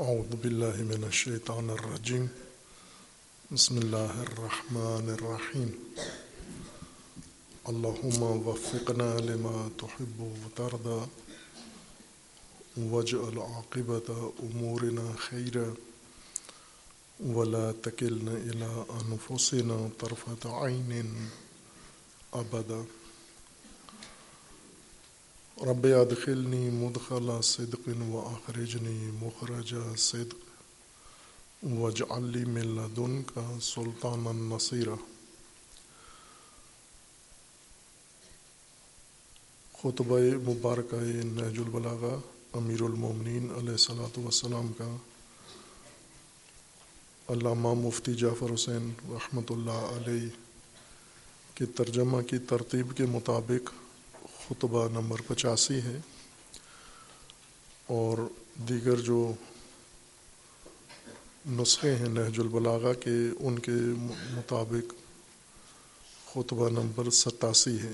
أعوذ بالله من الشيطان الرجيم. بسم الله الرحمن الرحيم. اللهم وفقنا لما تحب وترضى. واجعل عاقبة أمورنا خيرا. ولا تكلنا إلى أنفسنا طرفة عين أبدا. رب ادخلنی مدخل صدق و اخرجنی مخرج صدق وجعلی من لدن کا سلطان النصیرہ خطبہ مبارکہ نہج البلاغہ امیر المومنین علیہ صلاۃ وسلام کا۔ علامہ مفتی جعفر حسین رحمۃ اللہ علیہ کے ترجمہ کی ترتیب کے مطابق خطبہ نمبر پچاسی ہے اور دیگر جو نسخے ہیں نہج البلاغہ کے، ان کے مطابق خطبہ نمبر ستاسی ہے۔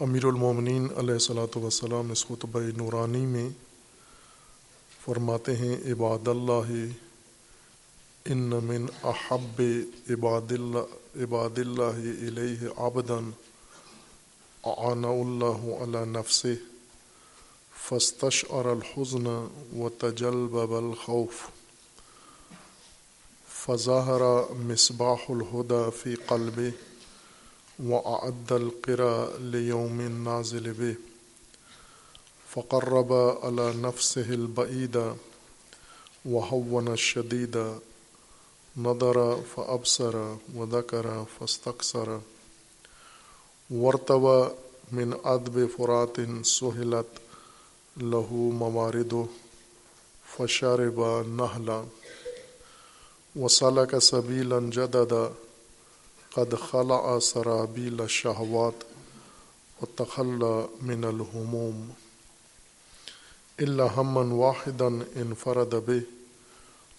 امیر المومنین علیہ صلاۃ وسلام اس خطبہ نورانی میں فرماتے ہیں، عباد اللہ، ان من احب عباد اللہ عباد اللہ علیہ آبدن آنا اللہ علی نفس فستش اور الحزن و تجلب الخوف، فظاہر مصباح الہدا فی قلب و عد القرا لیوم نازل بے فقرب علی نفس البعیدہ وحون الشدید نظر فابصر وذكر فاستكثر وارتوى من ادب فرات سهلت له موارد فشرب نهلا وسلك سبيلا جددا قد خلع سرابيل الشهوات وتخلى من الهموم إلا هما واحدا انفرد به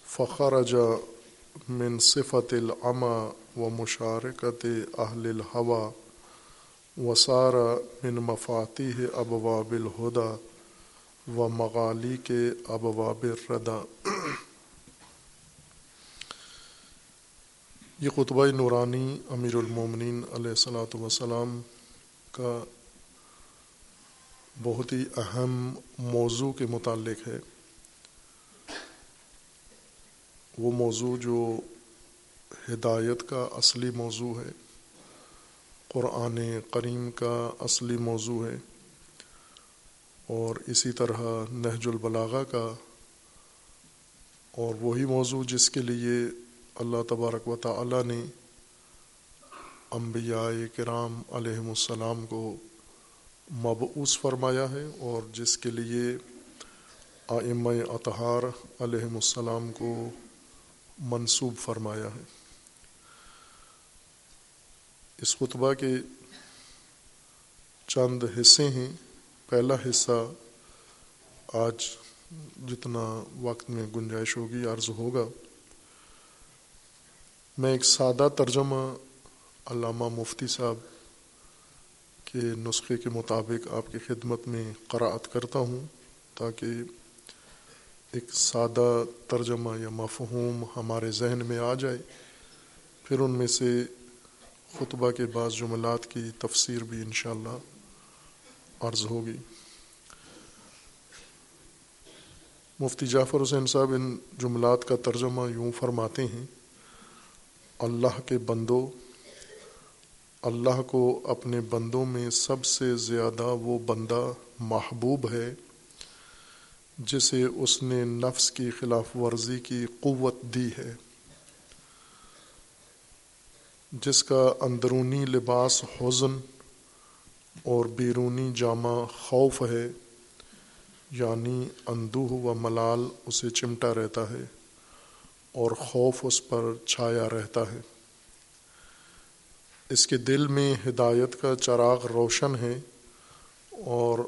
فخرج من صفت العمى و مشارکت اہل الحوا وسار من مفاتیح ابواب الہدا و مغالی کے ابواب الردا یہ خطبہ نورانی امیر المومنین علیہ صلاۃ وسلام کا بہت ہی اہم موضوع کے متعلق ہے۔ وہ موضوع جو ہدایت کا اصلی موضوع ہے، قرآن کریم کا اصلی موضوع ہے، اور اسی طرح نہج البلاغہ کا اور وہی موضوع جس کے لیے اللہ تبارک و تعالی نے انبیاء کرام علیہم السلام کو مبعوث فرمایا ہے، اور جس کے لیے آئمہ اطہار علیہم السلام کو منسوب فرمایا ہے۔ اس خطبہ کے چند حصے ہیں۔ پہلا حصہ آج جتنا وقت میں گنجائش ہوگی، عرض ہوگا۔ میں ایک سادہ ترجمہ علامہ مفتی صاحب کے نسخے کے مطابق آپ کی خدمت میں قرأت کرتا ہوں تاکہ ایک سادہ ترجمہ یا مفہوم ہمارے ذہن میں آ جائے، پھر ان میں سے خطبہ کے بعض جملات کی تفسیر بھی انشاءاللہ عرض ہوگی۔ مفتی جعفر حسین صاحب ان جملات کا ترجمہ یوں فرماتے ہیں، اللہ کے بندوں، اللہ کو اپنے بندوں میں سب سے زیادہ وہ بندہ محبوب ہے جسے اس نے نفس کی خلاف ورزی کی قوت دی ہے۔ جس کا اندرونی لباس حزن اور بیرونی جامہ خوف ہے یعنی اندوہ و ملال اسے چمٹا رہتا ہے اور خوف اس پر چھایا رہتا ہے۔ اس کے دل میں ہدایت کا چراغ روشن ہے اور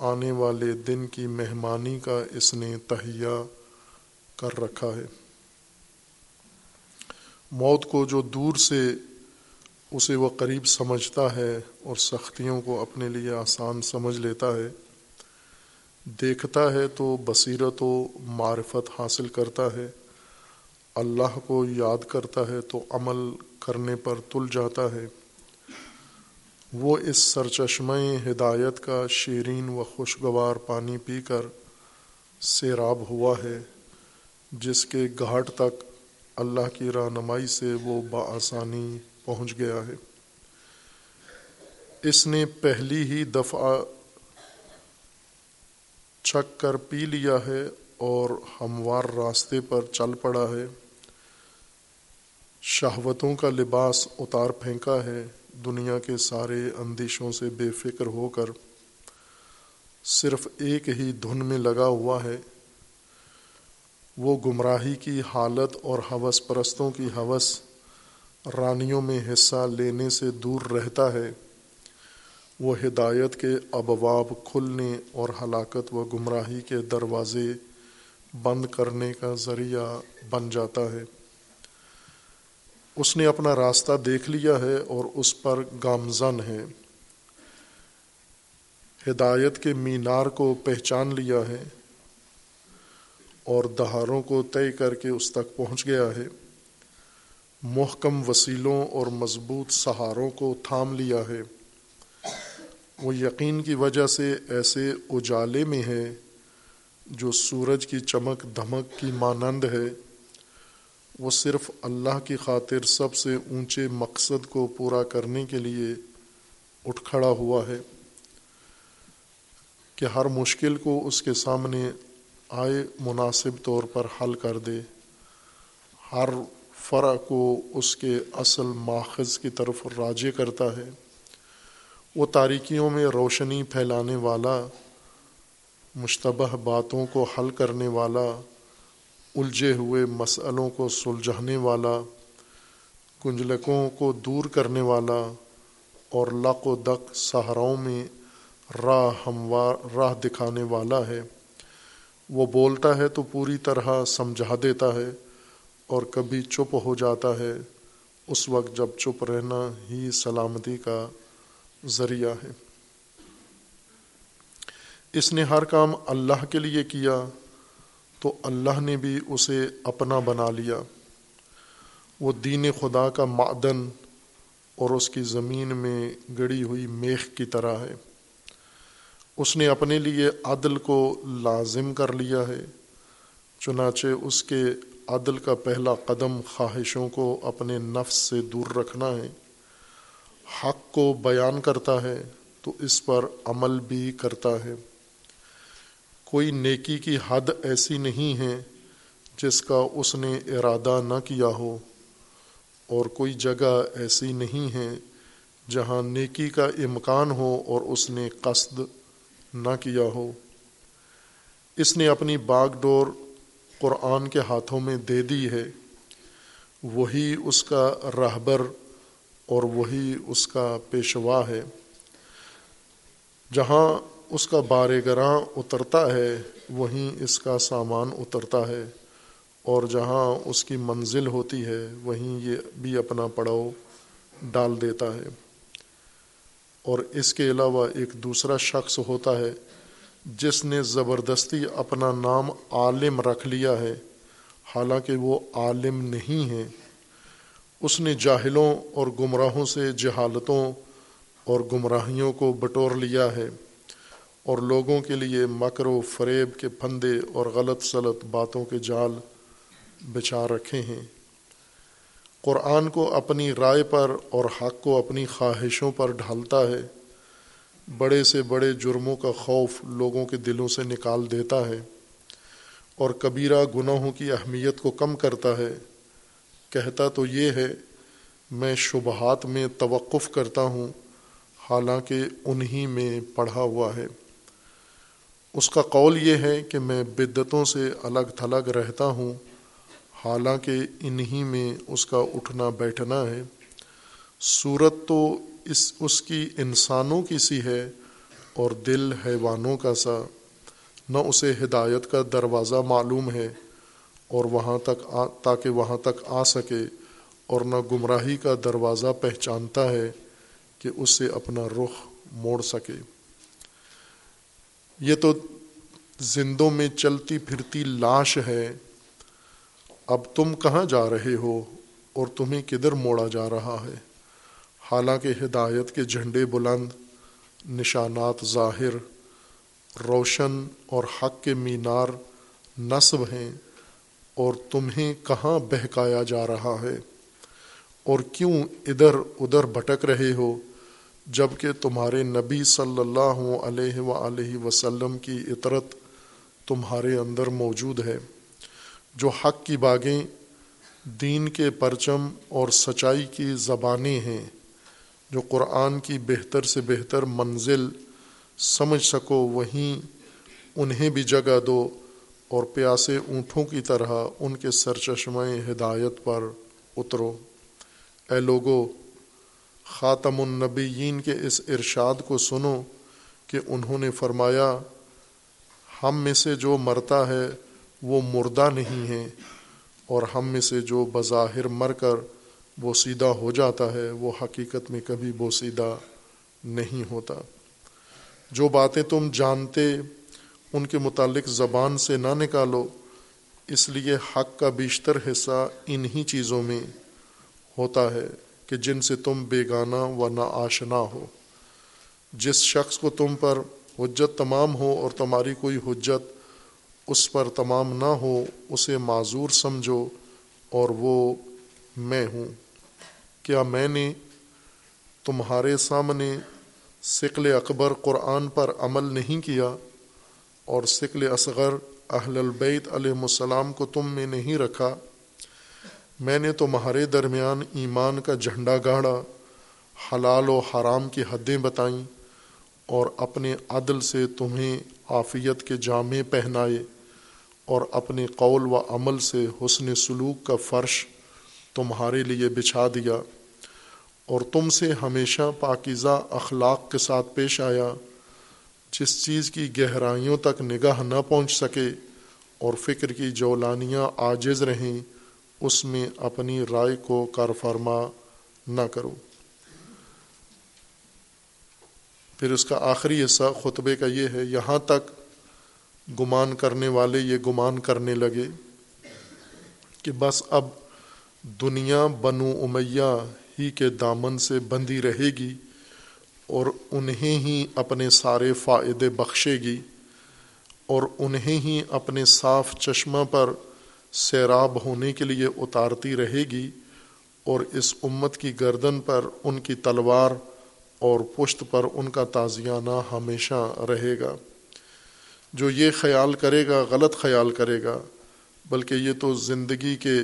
آنے والے دن کی مہمانی کا اس نے تہیا کر رکھا ہے۔ موت کو جو دور سے اسے وہ قریب سمجھتا ہے اور سختیوں کو اپنے لیے آسان سمجھ لیتا ہے، دیکھتا ہے تو بصیرت و معرفت حاصل کرتا ہے۔ اللہ کو یاد کرتا ہے تو عمل کرنے پر تل جاتا ہے۔ وہ اس سرچشمہ ہدایت کا شیرین و خوشگوار پانی پی کر سیراب ہوا ہے، جس کے گھاٹ تک اللہ کی رہنمائی سے وہ بآسانی پہنچ گیا ہے۔ اس نے پہلی ہی دفعہ چھک کر پی لیا ہے اور ہموار راستے پر چل پڑا ہے۔ شہوتوں کا لباس اتار پھینکا ہے۔ دنیا کے سارے اندیشوں سے بے فکر ہو کر صرف ایک ہی دھن میں لگا ہوا ہے، وہ گمراہی کی حالت اور حوث پرستوں کی حوث رانیوں میں حصہ لینے سے دور رہتا ہے۔ وہ ہدایت کے ابواب کھلنے اور ہلاکت و گمراہی کے دروازے بند کرنے کا ذریعہ بن جاتا ہے۔ اس نے اپنا راستہ دیکھ لیا ہے اور اس پر گامزن ہے۔ ہدایت کے مینار کو پہچان لیا ہے اور دہاروں کو طے کر کے اس تک پہنچ گیا ہے۔ محکم وسیلوں اور مضبوط سہاروں کو تھام لیا ہے۔ وہ یقین کی وجہ سے ایسے اجالے میں ہے جو سورج کی چمک دھمک کی مانند ہے۔ وہ صرف اللہ کی خاطر سب سے اونچے مقصد کو پورا کرنے کے لیے اٹھ کھڑا ہوا ہے کہ ہر مشکل کو اس کے سامنے آئے مناسب طور پر حل کر دے۔ ہر فرع کو اس کے اصل ماخذ کی طرف راجے کرتا ہے۔ وہ تاریکیوں میں روشنی پھیلانے والا، مشتبہ باتوں کو حل کرنے والا الجھے ہوئے مسئلوں کو سلجھانے والا، کنجلکوں کو دور کرنے والا اور لق و دق سہراؤں میں راہ ہموار، راہ دکھانے والا ہے۔ وہ بولتا ہے تو پوری طرح سمجھا دیتا ہے اور کبھی چپ ہو جاتا ہے۔ اس وقت جب چپ رہنا ہی سلامتی کا ذریعہ ہے۔ اس نے ہر کام اللہ کے لیے کیا۔ تو اللہ نے بھی اسے اپنا بنا لیا۔ وہ دین خدا کا معدن اور اس کی زمین میں گڑی ہوئی میخ کی طرح ہے۔ اس نے اپنے لیے عدل کو لازم کر لیا ہے۔ چنانچہ اس کے عدل کا پہلا قدم خواہشوں کو اپنے نفس سے دور رکھنا ہے۔ حق کو بیان کرتا ہے تو اس پر عمل بھی کرتا ہے۔ کوئی نیکی کی حد ایسی نہیں ہے جس کا اس نے ارادہ نہ کیا ہو، اور کوئی جگہ ایسی نہیں ہے جہاں نیکی کا امکان ہو اور اس نے قصد نہ کیا ہو۔ اس نے اپنی باغ ڈور قرآن کے ہاتھوں میں دے دی ہے، وہی اس کا رہبر اور وہی اس کا پیشوا ہے۔ جہاں اس کا بار گراں اترتا ہے، وہیں اس کا سامان اترتا ہے۔ اور جہاں اس کی منزل ہوتی ہے، وہیں یہ بھی اپنا پڑاؤ ڈال دیتا ہے۔ اور اس کے علاوہ ایک دوسرا شخص ہوتا ہے، جس نے زبردستی اپنا نام عالم رکھ لیا ہے۔ حالانکہ وہ عالم نہیں ہے۔ اس نے جاہلوں اور گمراہوں سے جہالتوں اور گمراہیوں کو بٹور لیا ہے۔ اور لوگوں کے لیے مکر و فریب کے پھندے اور غلط سلط باتوں کے جال بچا رکھے ہیں۔ قرآن کو اپنی رائے پر اور حق کو اپنی خواہشوں پر ڈھالتا ہے۔ بڑے سے بڑے جرموں کا خوف لوگوں کے دلوں سے نکال دیتا ہے۔ اور کبیرہ گناہوں کی اہمیت کو کم کرتا ہے۔ کہتا تو یہ ہے، میں شبہات میں توقف کرتا ہوں، حالانکہ انہی میں پڑھا ہوا ہے۔ اس کا قول یہ ہے کہ میں بدتوں سے الگ تھلگ رہتا ہوں، حالانکہ انہی میں اس کا اٹھنا بیٹھنا ہے۔ صورت تو اس اس کی انسانوں کی سی ہے اور دل حیوانوں کا سا۔ نہ اسے ہدایت کا دروازہ معلوم ہے اور وہاں تک آ، تاکہ وہاں تک آ سکے اور نہ گمراہی کا دروازہ پہچانتا ہے کہ اس سے اپنا رخ موڑ سکے۔ یہ تو زندوں میں چلتی پھرتی لاش ہے۔ اب تم کہاں جا رہے ہو اور تمہیں کدھر موڑا جا رہا ہے؟ حالانکہ ہدایت کے جھنڈے بلند، نشانات ظاہر، روشن اور حق کے مینار نصب ہیں۔ اور تمہیں کہاں بہکایا جا رہا ہے؟ اور کیوں ادھر ادھر بھٹک رہے ہو؟ جبکہ تمہارے نبی صلی اللہ علیہ و وسلم کی عطرت تمہارے اندر موجود ہے۔ جو حق کی باغیں دین کے پرچم اور سچائی کی زبانیں ہیں، جو قرآن کی بہتر سے بہتر منزل سمجھ سکو، وہیں انہیں بھی جگہ دو اور پیاسے اونٹوں کی طرح ان کے سرچشمہ ہدایت پر اترو۔ اے لوگو خاتم النبیین کے اس ارشاد کو سنو کہ انہوں نے فرمایا، ہم میں سے جو مرتا ہے وہ مردہ نہیں ہے، اور ہم میں سے جو بظاہر مر کر بوسیدہ ہو جاتا ہے، وہ حقیقت میں کبھی بوسیدہ نہیں ہوتا۔ جو باتیں تم جانتے، ان کے متعلق زبان سے نہ نکالو، اس لیے حق کا بیشتر حصہ انہی چیزوں میں ہوتا ہے۔ کہ جن سے تم بیگانہ و نا آشنا ہو۔ جس شخص کو تم پر حجت تمام ہو اور تمہاری کوئی حجت اس پر تمام نہ ہو، اسے معذور سمجھو اور وہ میں ہوں۔ کیا میں نے تمہارے سامنے سکل اکبر قرآن پر عمل نہیں کیا؟ اور سکل اصغر اہل البیت علیہ السلام کو تم میں نہیں رکھا؟ میں نے تمہارے درمیان ایمان کا جھنڈا گاڑا، حلال و حرام کی حدیں بتائیں اور اپنے عدل سے تمہیں عافیت کے جامع پہنائے اور اپنے قول و عمل سے حسن سلوک کا فرش تمہارے لیے بچھا دیا اور تم سے ہمیشہ پاکیزہ اخلاق کے ساتھ پیش آیا، جس چیز کی گہرائیوں تک نگاہ نہ پہنچ سکے اور فکر کی جولانیاں عاجز رہیں۔ اس میں اپنی رائے کو کار فرما نہ کرو۔ پھر اس کا آخری حصہ خطبے کا یہ ہے، یہاں تک گمان کرنے والے یہ گمان کرنے لگے کہ بس اب دنیا بنو امیہ ہی کے دامن سے بندی رہے گی اور انہیں ہی اپنے سارے فائدے بخشے گی اور انہیں ہی اپنے صاف چشمہ پر سیراب ہونے کے لیے اتارتی رہے گی اور اس امت کی گردن پر ان کی تلوار اور پشت پر ان کا تازیانہ ہمیشہ رہے گا۔ جو یہ خیال کرے گا، غلط خیال کرے گا، بلکہ یہ تو زندگی کے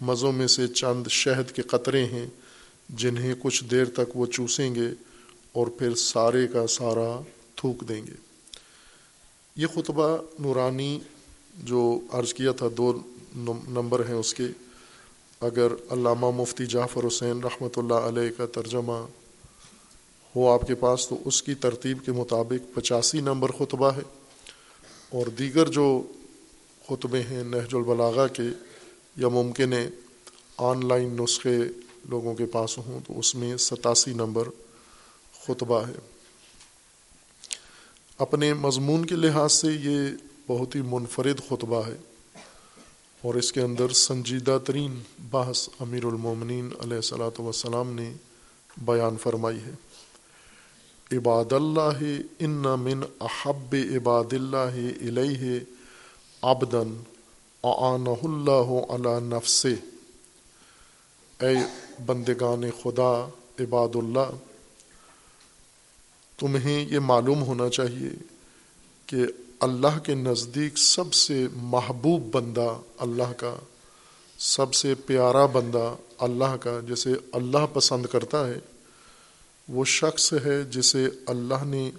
مزوں میں سے چند شہد کے قطرے ہیں جنہیں کچھ دیر تک وہ چوسیں گے اور پھر سارے کا سارا تھوک دیں گے۔ یہ خطبہ نورانی جو عرض کیا تھا دو نمبر ہیں اس کے۔ اگر علامہ مفتی جعفر حسین رحمۃ اللہ علیہ کا ترجمہ ہو آپ کے پاس، تو اس کی ترتیب کے مطابق پچاسی نمبر خطبہ ہے۔ اور دیگر جو خطبے ہیں نہج البلاغہ کے یا ممکن ہے آن لائن نسخے لوگوں کے پاس ہوں، تو اس میں ستاسی نمبر خطبہ ہے۔ اپنے مضمون کے لحاظ سے یہ بہت ہی منفرد خطبہ ہے۔ اور اس کے اندر سنجیدہ ترین بحث امیر المومنین علیہ السلاۃ وسلام نے بیان فرمائی ہے۔ عباد اللہ ان من احب عباد اللہ علیہ آبدن آنہ اللہ علی نفس اے بندگان خدا، عباد اللہ، تمہیں یہ معلوم ہونا چاہیے کہ اللہ کے نزدیک سب سے محبوب بندہ اللہ کا، سب سے پیارا بندہ اللہ کا، جسے اللہ پسند کرتا ہے، وہ شخص ہے جسے اللہ نے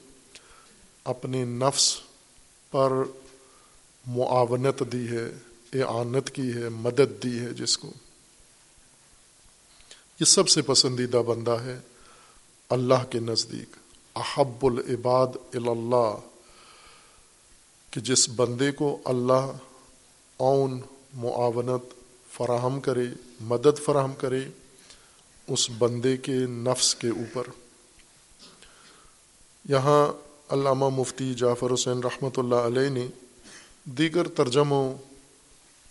اپنے نفس پر معاونت دی ہے، اعانت کی ہے، مدد دی ہے جس کو۔ یہ سب سے پسندیدہ بندہ ہے اللہ کے نزدیک۔ احب العباد اللہ۔ کہ جس بندے کو اللہ اون، معاونت فراہم کرے، مدد فراہم کرے، اس بندے کے نفس کے اوپر۔ یہاں علامہ مفتی جعفر حسین رحمۃ اللہ علیہ نے دیگر ترجموں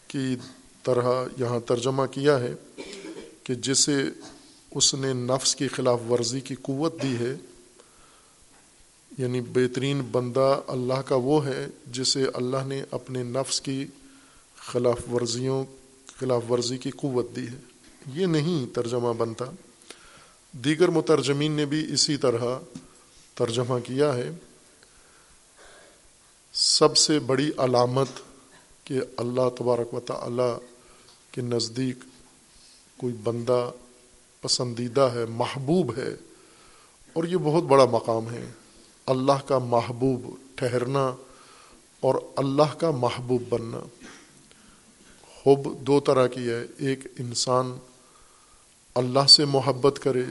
کی طرح یہاں ترجمہ کیا ہے کہ جسے اس نے نفس کی خلاف ورزی کی قوت دی ہے یعنی بہترین بندہ اللہ کا وہ ہے جسے اللہ نے اپنے نفس کی خلاف ورزیوں خلاف ورزی کی قوت دی ہے۔ یہ نہیں ترجمہ بنتا۔ دیگر مترجمین نے بھی اسی طرح ترجمہ کیا ہے۔ سب سے بڑی علامت کہ اللہ تبارک و تعالی کے نزدیک کوئی بندہ پسندیدہ ہے، محبوب ہے، اور یہ بہت بڑا مقام ہے۔ اللہ کا محبوب ٹھہرنا اور اللہ کا محبوب بننا۔ حب دو طرح کی ہے۔ ایک انسان اللہ سے محبت کرے،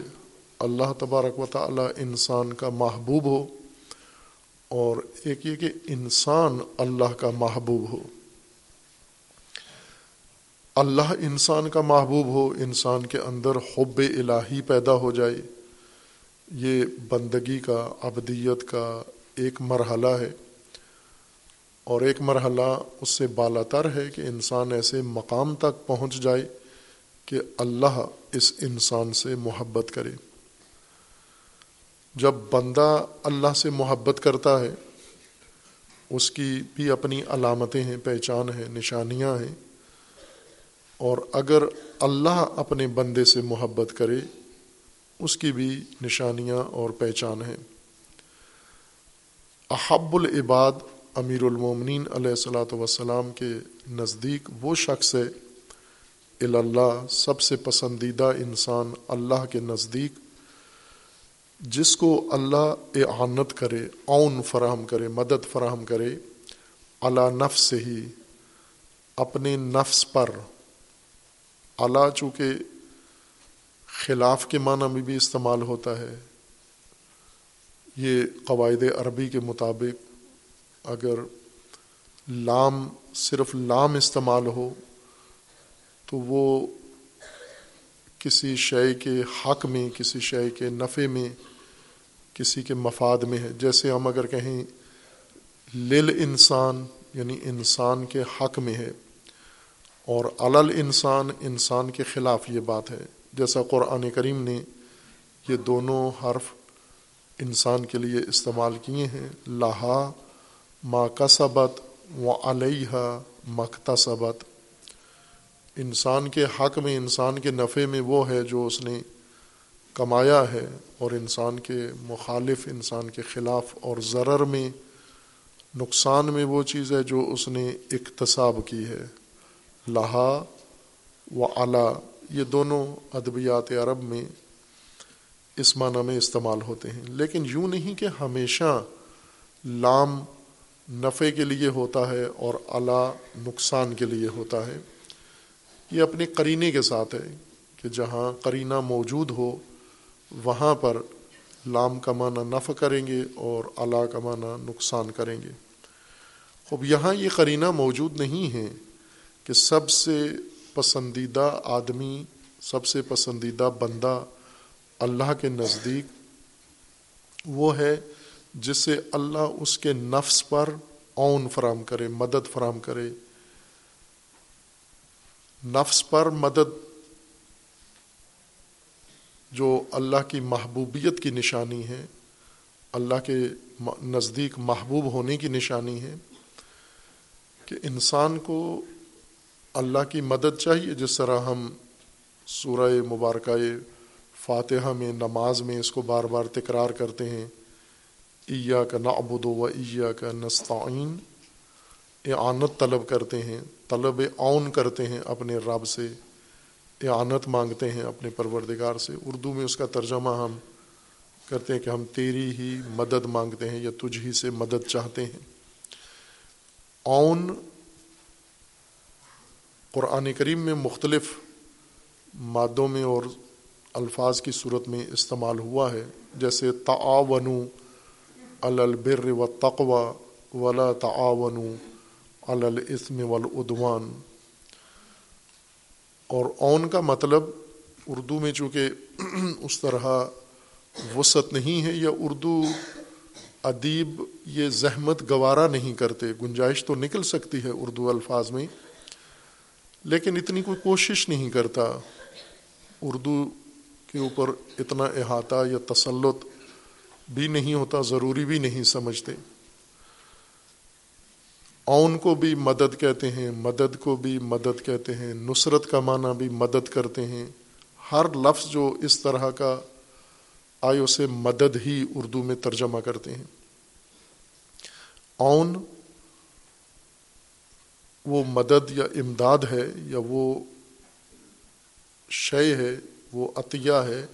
اللہ تبارک و تعالی انسان کا محبوب ہو، اور ایک یہ کہ انسان اللہ کا محبوب ہو۔ اللہ انسان کا محبوب ہو، انسان کے اندر حب الہی پیدا ہو جائے۔ یہ بندگی کا ابدیت کا ایک مرحلہ ہے اور ایک مرحلہ اس سے بالا تر ہے کہ انسان ایسے مقام تک پہنچ جائے کہ اللہ اس انسان سے محبت کرے۔ جب بندہ اللہ سے محبت کرتا ہے، اس کی بھی اپنی علامتیں ہیں، پہچان ہیں، نشانیاں ہیں اور اگر اللہ اپنے بندے سے محبت کرے اس کی بھی نشانیاں اور پہچان ہیں۔ احب العباد امیر المومنین علیہ السلاۃ وسلام کے نزدیک وہ شخص ہے اللہ سب سے پسندیدہ انسان اللہ کے نزدیک، جس کو اللہ اعانت کرے اون فراہم کرے، مدد فراہم کرے اللہ نفس سے ہی اپنے نفس پر اللہ چونکہ خلاف کے معنی میں بھی استعمال ہوتا ہے۔ یہ قواعد عربی کے مطابق اگر لام صرف لام استعمال ہو تو وہ کسی شے کے حق میں، کسی شے کے نفع میں، کسی کے مفاد میں ہے۔ جیسے ہم اگر کہیں لل انسان یعنی انسان کے حق میں ہے اور علل انسان انسان کے خلاف یہ بات ہے۔ جیسا قرآن کریم نے یہ دونوں حرف انسان کے لیے استعمال کیے ہیں لاہا ما کا سبت و علیہ مکتا سبت انسان کے حق میں، انسان کے نفع میں وہ ہے جو اس نے کمایا ہے اور انسان کے مخالف، انسان کے خلاف اور ضرر میں، نقصان میں وہ چیز ہے جو اس نے اقتصاب کی ہے۔ لہا و اعلیٰ یہ دونوں ادبیات عرب میں اس معنی میں استعمال ہوتے ہیں۔ لیکن یوں نہیں کہ ہمیشہ لام نفع کے لیے ہوتا ہے اور اعلیٰ نقصان کے لیے ہوتا ہے۔ یہ اپنی قرینے کے ساتھ ہے کہ جہاں قرینہ موجود ہو، وہاں پر لام کا معنی نفع کریں گے اور اعلیٰ کا معنی نقصان کریں گے۔ خوب یہاں یہ قرینہ موجود نہیں ہے کہ سب سے پسندیدہ آدمی، سب سے پسندیدہ بندہ اللہ کے نزدیک وہ ہے جس سے اللہ اس کے نفس پر اون فراہم کرے، مدد فراہم کرے۔ نفس پر مدد جو اللہ کی محبوبیت کی نشانی ہے، اللہ کے نزدیک محبوب ہونے کی نشانی ہے کہ انسان کو اللہ کی مدد چاہیے، جس طرح ہم سورہ مبارکہ فاتحہ میں، نماز میں اس کو بار بار تکرار کرتے ہیں۔ ایا کا نعبد و ایا کا نستعین اعانت طلب کرتے ہیں، طلب اون کرتے ہیں اپنے رب سے۔ اعانت مانگتے ہیں اپنے پروردگار سے۔ اردو میں اس کا ترجمہ ہم کرتے ہیں کہ ہم تیری ہی مدد مانگتے ہیں یا تجھ ہی سے مدد چاہتے ہیں۔ اون قرآن کریم میں مختلف مادوں میں اور الفاظ کی صورت میں استعمال ہوا ہے۔ جیسے تعاون البر و تقوا ولا تعاون الاسم والعدوان۔ اور اون کا مطلب اردو میں چونکہ اس طرح وسعت نہیں ہے یا اردو ادیب یہ زحمت گوارا نہیں کرتے، گنجائش تو نکل سکتی ہے اردو الفاظ میں۔ لیکن اتنی کوئی کوشش نہیں کرتا اردو کے اوپر اتنا احاطہ یا تسلط بھی نہیں ہوتا، ضروری بھی نہیں سمجھتے۔ اون کو بھی مدد کہتے ہیں، مدد کو بھی مدد کہتے ہیں، نصرت کا معنی بھی مدد کرتے ہیں۔ ہر لفظ جو اس طرح کا آئے اسے مدد ہی اردو میں ترجمہ کرتے ہیں۔ اون وہ مدد یا امداد ہے یا وہ شے ہے، وہ عطیہ ہے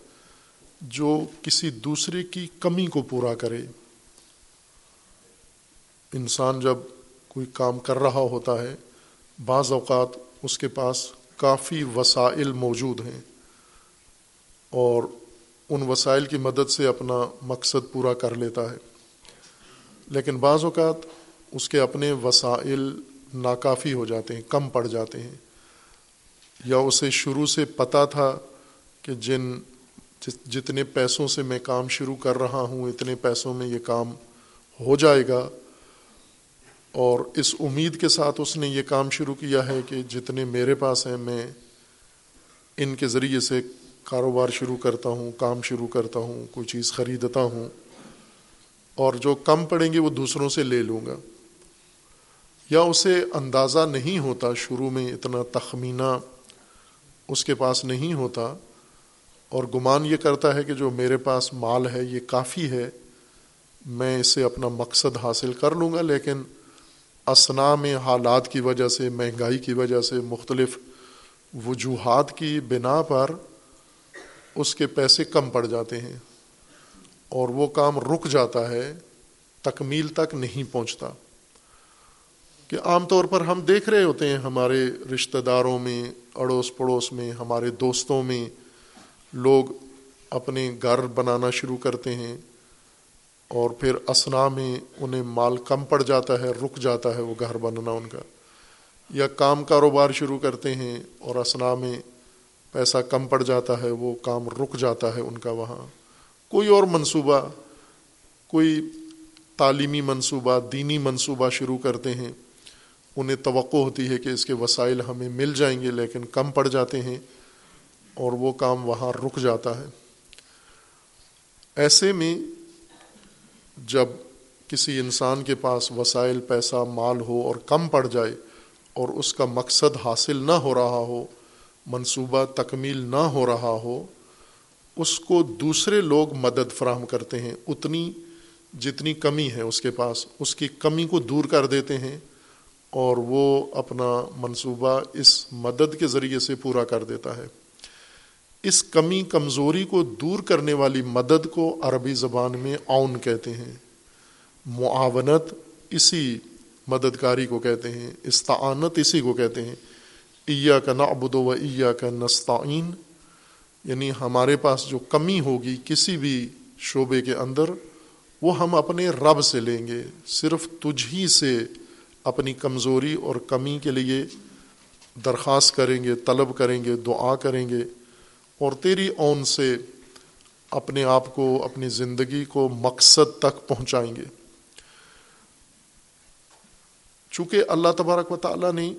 جو کسی دوسرے کی کمی کو پورا کرے۔ انسان جب کوئی کام کر رہا ہوتا ہے، بعض اوقات اس کے پاس کافی وسائل موجود ہیں اور ان وسائل کی مدد سے اپنا مقصد پورا کر لیتا ہے۔ لیکن بعض اوقات اس کے اپنے وسائل ناکافی ہو جاتے ہیں، کم پڑ جاتے ہیں۔ یا اسے شروع سے پتہ تھا کہ جن، جتنے پیسوں سے میں کام شروع کر رہا ہوں، اتنے پیسوں میں یہ کام ہو جائے گا۔ اور اس امید کے ساتھ اس نے یہ کام شروع کیا ہے کہ جتنے میرے پاس ہیں، میں ان کے ذریعے سے کاروبار شروع کرتا ہوں، کام شروع کرتا ہوں، کوئی چیز خریدتا ہوں۔ اور جو کم پڑیں گے، وہ دوسروں سے لے لوں گا۔ یا اسے اندازہ نہیں ہوتا شروع میں اتنا تخمینہ اس کے پاس نہیں ہوتا اور گمان یہ کرتا ہے کہ جو میرے پاس مال ہے، یہ کافی ہے، میں اسے اپنا مقصد حاصل کر لوں گا، لیکن اسنا میں حالات کی وجہ سے، مہنگائی کی وجہ سے، مختلف وجوہات کی بنا پر اس کے پیسے کم پڑ جاتے ہیں اور وہ کام رک جاتا ہے، تکمیل تک نہیں پہنچتا۔ کہ عام طور پر ہم دیکھ رہے ہوتے ہیں ہمارے رشتہ داروں میں، اڑوس پڑوس میں، ہمارے دوستوں میں لوگ اپنے گھر بنانا شروع کرتے ہیں اور پھر اسنا میں انہیں مال کم پڑ جاتا ہے، رک جاتا ہے وہ گھر بننا ان کا، یا کام کاروبار شروع کرتے ہیں اور اسنا میں پیسہ کم پڑ جاتا ہے، وہ کام رک جاتا ہے ان کا وہاں۔ کوئی اور منصوبہ، کوئی تعلیمی منصوبہ، دینی منصوبہ شروع کرتے ہیں۔ انہیں توقع ہوتی ہے کہ اس کے وسائل ہمیں مل جائیں گے لیکن کم پڑ جاتے ہیں اور وہ کام وہاں رک جاتا ہے۔ ایسے میں جب کسی انسان کے پاس وسائل، پیسہ، مال ہو اور کم پڑ جائے اور اس کا مقصد حاصل نہ ہو رہا ہو، منصوبہ تکمیل نہ ہو رہا ہو، اس کو دوسرے لوگ مدد فراہم کرتے ہیں۔ اتنی جتنی کمی ہے اس کے پاس، اس کی کمی کو دور کر دیتے ہیں۔ اور وہ اپنا منصوبہ اس مدد کے ذریعے سے پورا کر دیتا ہے۔ اس کمی کمزوری کو دور کرنے والی مدد کو عربی زبان میں اون کہتے ہیں۔ معاونت اسی مددکاری کو کہتے ہیں، استعانت اسی کو کہتے ہیں۔ ایا کا نعبد و ایا کا نستعین یعنی ہمارے پاس جو کمی ہوگی کسی بھی شعبے کے اندر، وہ ہم اپنے رب سے لیں گے۔ صرف تجھ ہی سے اپنی کمزوری اور کمی کے لیے درخواست کریں گے، طلب کریں گے، دعا کریں گے۔ اور تیری اون سے اپنے آپ کو، اپنی زندگی کو مقصد تک پہنچائیں گے۔ چونکہ اللہ تبارک و تعالیٰ نے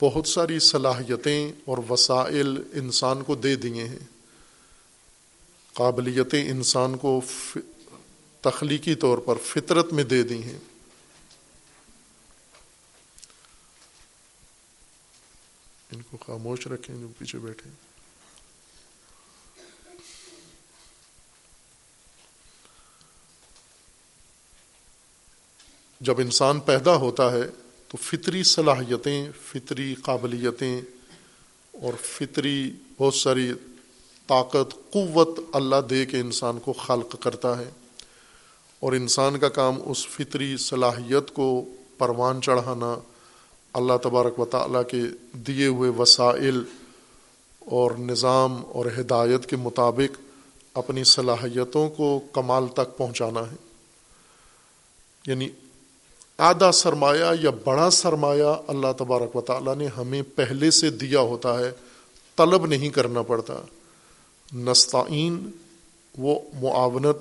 بہت ساری صلاحیتیں اور وسائل انسان کو دے دیے ہیں۔ قابلیتیں انسان کو تخلیقی طور پر فطرت میں دے دی ہیں۔ ان کو خاموش رکھیں، جو پیچھے بیٹھے جب انسان پیدا ہوتا ہے تو فطری صلاحیتیں، فطری قابلیتیں اور فطری بہت ساری طاقت، قوت اللہ دے کے انسان کو خلق کرتا ہے۔ اور انسان کا کام اس فطری صلاحیت کو پروان چڑھانا اللہ تبارک و تعالیٰ کے دیے ہوئے وسائل اور نظام اور ہدایت کے مطابق اپنی صلاحیتوں کو کمال تک پہنچانا ہے۔ یعنی آدھا سرمایہ یا بڑا سرمایہ اللہ تبارک و تعالیٰ نے ہمیں پہلے سے دیا ہوتا ہے، طلب نہیں کرنا پڑتا۔ نستعین، وہ معاونت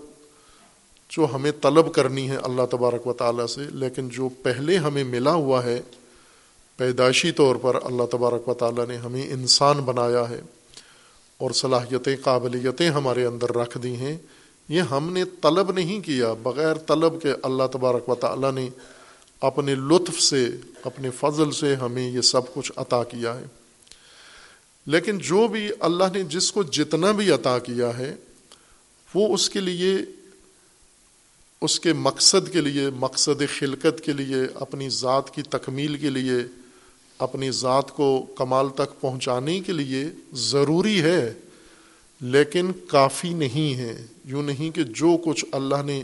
جو ہمیں طلب کرنی ہے اللہ تبارک و تعالیٰ سے، لیکن جو پہلے ہمیں ملا ہوا ہے پیدائشی طور پر اللہ تبارک و تعالیٰ نے ہمیں انسان بنایا ہے اور صلاحیتیں، قابلیتیں ہمارے اندر رکھ دی ہیں۔ یہ ہم نے طلب نہیں کیا، بغیر طلب کے اللہ تبارک و تعالیٰ نے اپنے لطف سے، اپنے فضل سے ہمیں یہ سب کچھ عطا کیا ہے۔ لیکن جو بھی اللہ نے جس کو جتنا بھی عطا کیا ہے، وہ اس کے لیے، اس کے مقصد کے لیے، مقصد خلقت کے لیے، اپنی ذات کی تکمیل کے لیے اپنی ذات کو کمال تک پہنچانے کے لیے ضروری ہے، لیکن کافی نہیں ہے۔ یوں نہیں کہ جو کچھ اللہ نے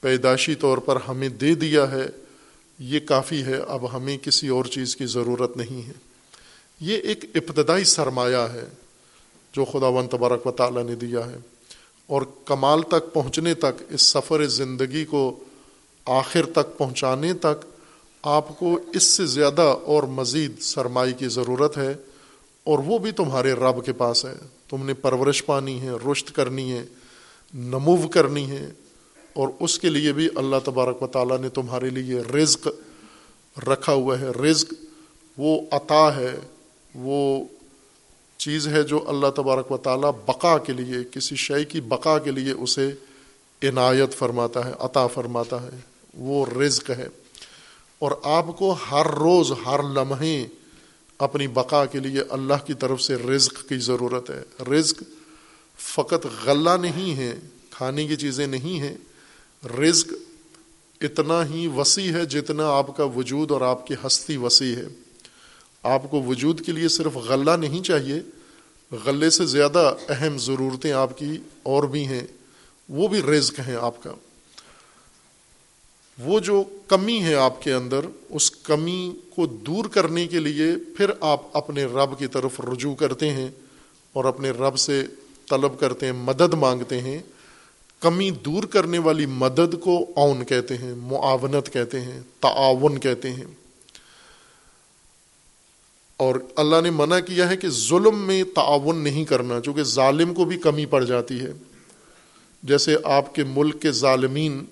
پیدائشی طور پر ہمیں دے دیا ہے، یہ کافی ہے۔ اب ہمیں کسی اور چیز کی ضرورت نہیں ہے۔ یہ ایک ابتدائی سرمایہ ہے جو خدا و تبارک و تعالیٰ نے دیا ہے۔ اور کمال تک پہنچنے تک، اس سفر زندگی کو آخر تک پہنچانے تک آپ کو اس سے زیادہ اور مزید سرمائی کی ضرورت ہے اور وہ بھی تمہارے رب کے پاس ہے۔ تم نے پرورش پانی ہے رشت کرنی ہے، نمو کرنی ہے اور اس کے لیے بھی اللہ تبارک و تعالیٰ نے تمہارے لیے رزق رکھا ہوا ہے۔ رزق وہ عطا ہے، وہ چیز ہے جو اللہ تبارک و تعالیٰ بقا کے لیے، کسی شے کی بقا کے لیے اسے عنایت فرماتا ہے، عطا فرماتا ہے۔ وہ رزق ہے۔ اور آپ کو ہر روز ہر لمحے اپنی بقا کے لیے اللہ کی طرف سے رزق کی ضرورت ہے۔ رزق فقط غلہ نہیں ہے، کھانے کی چیزیں نہیں ہیں۔ رزق اتنا ہی وسیع ہے جتنا آپ کا وجود اور آپ کی ہستی وسیع ہے۔ آپ کو وجود کے لیے صرف غلہ نہیں چاہیے، غلے سے زیادہ اہم ضرورتیں آپ کی اور بھی ہیں۔ وہ بھی رزق ہیں آپ کا۔ وہ جو کمی ہے آپ کے اندر، اس کمی کو دور کرنے کے لیے پھر آپ اپنے رب کی طرف رجوع کرتے ہیں اور اپنے رب سے طلب کرتے ہیں، مدد مانگتے ہیں۔ کمی دور کرنے والی مدد کو اون کہتے ہیں، معاونت کہتے ہیں، تعاون کہتے ہیں۔ اور اللہ نے منع کیا ہے کہ ظلم میں تعاون نہیں کرنا، چونکہ ظالم کو بھی کمی پڑ جاتی ہے۔ جیسے آپ کے ملک کے ظالمین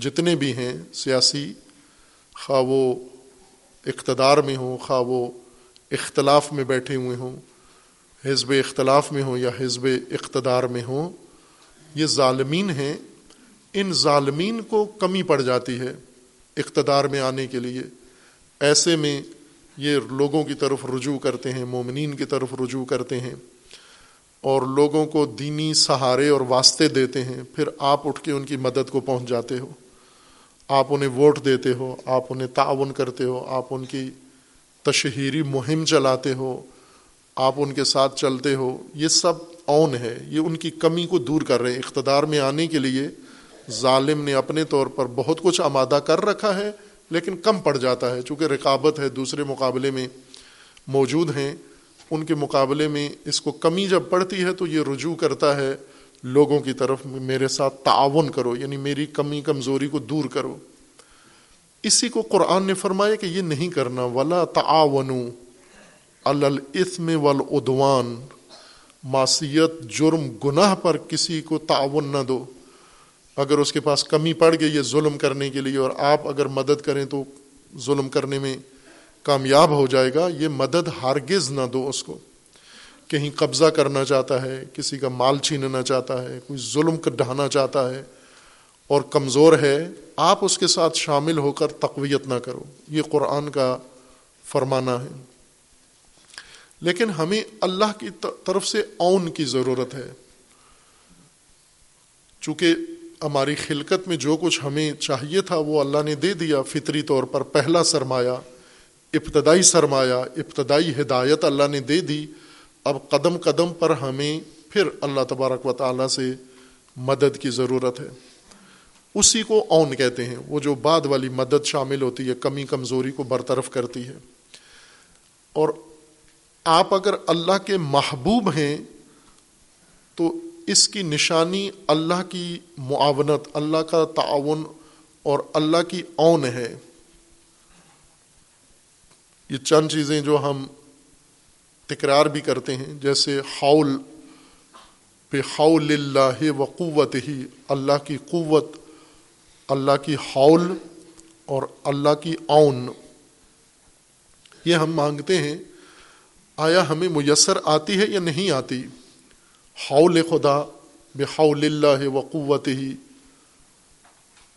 جتنے بھی ہیں سیاسی، خواہ وہ اقتدار میں ہوں، خواہ وہ اختلاف میں بیٹھے ہوئے ہوں، حزب اختلاف میں ہوں یا حزب اقتدار میں ہوں، یہ ظالمین ہیں۔ ان ظالمین کو کمی پڑ جاتی ہے اقتدار میں آنے کے لیے۔ ایسے میں یہ لوگوں کی طرف رجوع کرتے ہیں، مومنین کی طرف رجوع کرتے ہیں اور لوگوں کو دینی سہارے اور واسطے دیتے ہیں، پھر آپ اٹھ کے ان کی مدد کو پہنچ جاتے ہو۔ آپ انہیں ووٹ دیتے ہو، آپ انہیں تعاون کرتے ہو، آپ ان کی تشہیری مہم چلاتے ہو، آپ ان کے ساتھ چلتے ہو، یہ سب اون ہے، یہ ان کی کمی کو دور کر رہے ہیں۔ اقتدار میں آنے کے لیے ظالم نے اپنے طور پر بہت کچھ آمادہ کر رکھا ہے، لیکن کم پڑ جاتا ہے۔ چونکہ رقابت ہے، دوسرے مقابلے میں موجود ہیں، ان کے مقابلے میں اس کو کمی جب پڑتی ہے تو یہ رجوع کرتا ہے۔ لوگوں کی طرف میرے ساتھ تعاون کرو یعنی میری کمی، کمزوری کو دور کرو۔ اسی کو قرآن نے فرمایا کہ یہ نہیں کرنا۔ ولا تعاون الاسم والعدوان۔ معصیت، جرم، گناہ پر کسی کو تعاون نہ دو۔ اگر اس کے پاس کمی پڑ گئی یہ ظلم کرنے کے لیے اور آپ اگر مدد کریں تو ظلم کرنے میں کامیاب ہو جائے گا، یہ مدد ہرگز نہ دو اس کو۔ کہیں قبضہ کرنا چاہتا ہے، کسی کا مال چھیننا چاہتا ہے، کوئی ظلم ڈھانا چاہتا ہے اور کمزور ہے، آپ اس کے ساتھ شامل ہو کر تقویت نہ کرو۔ یہ قرآن کا فرمانا ہے۔ لیکن ہمیں اللہ کی طرف سے اون کی ضرورت ہے۔ چونکہ ہماری خلقت میں جو کچھ ہمیں چاہیے تھا، وہ اللہ نے دے دیا۔ فطری طور پر پہلا سرمایہ، ابتدائی سرمایہ، ابتدائی ہدایت اللہ نے دے دی۔ اب قدم قدم پر ہمیں پھر اللہ تبارک و تعالیٰ سے مدد کی ضرورت ہے۔ اسی کو اون کہتے ہیں۔ وہ جو بعد والی مدد شامل ہوتی ہے، کمی، کمزوری کو برطرف کرتی ہے۔ اور آپ اگر اللہ کے محبوب ہیں، تو اس کی نشانی اللہ کی معاونت، اللہ کا تعاون اور اللہ کی اون ہے۔ یہ چند چیزیں جو ہم تکرار بھی کرتے ہیں، جیسے ہاؤل بحول اللہ و قوت ہی اللہ کی قوت، اللہ کی حول اور اللہ کی اون یہ ہم مانگتے ہیں، آیا ہمیں میسر آتی ہے یا نہیں آتی؟ حول خدا بحول اللہ و قوت ہی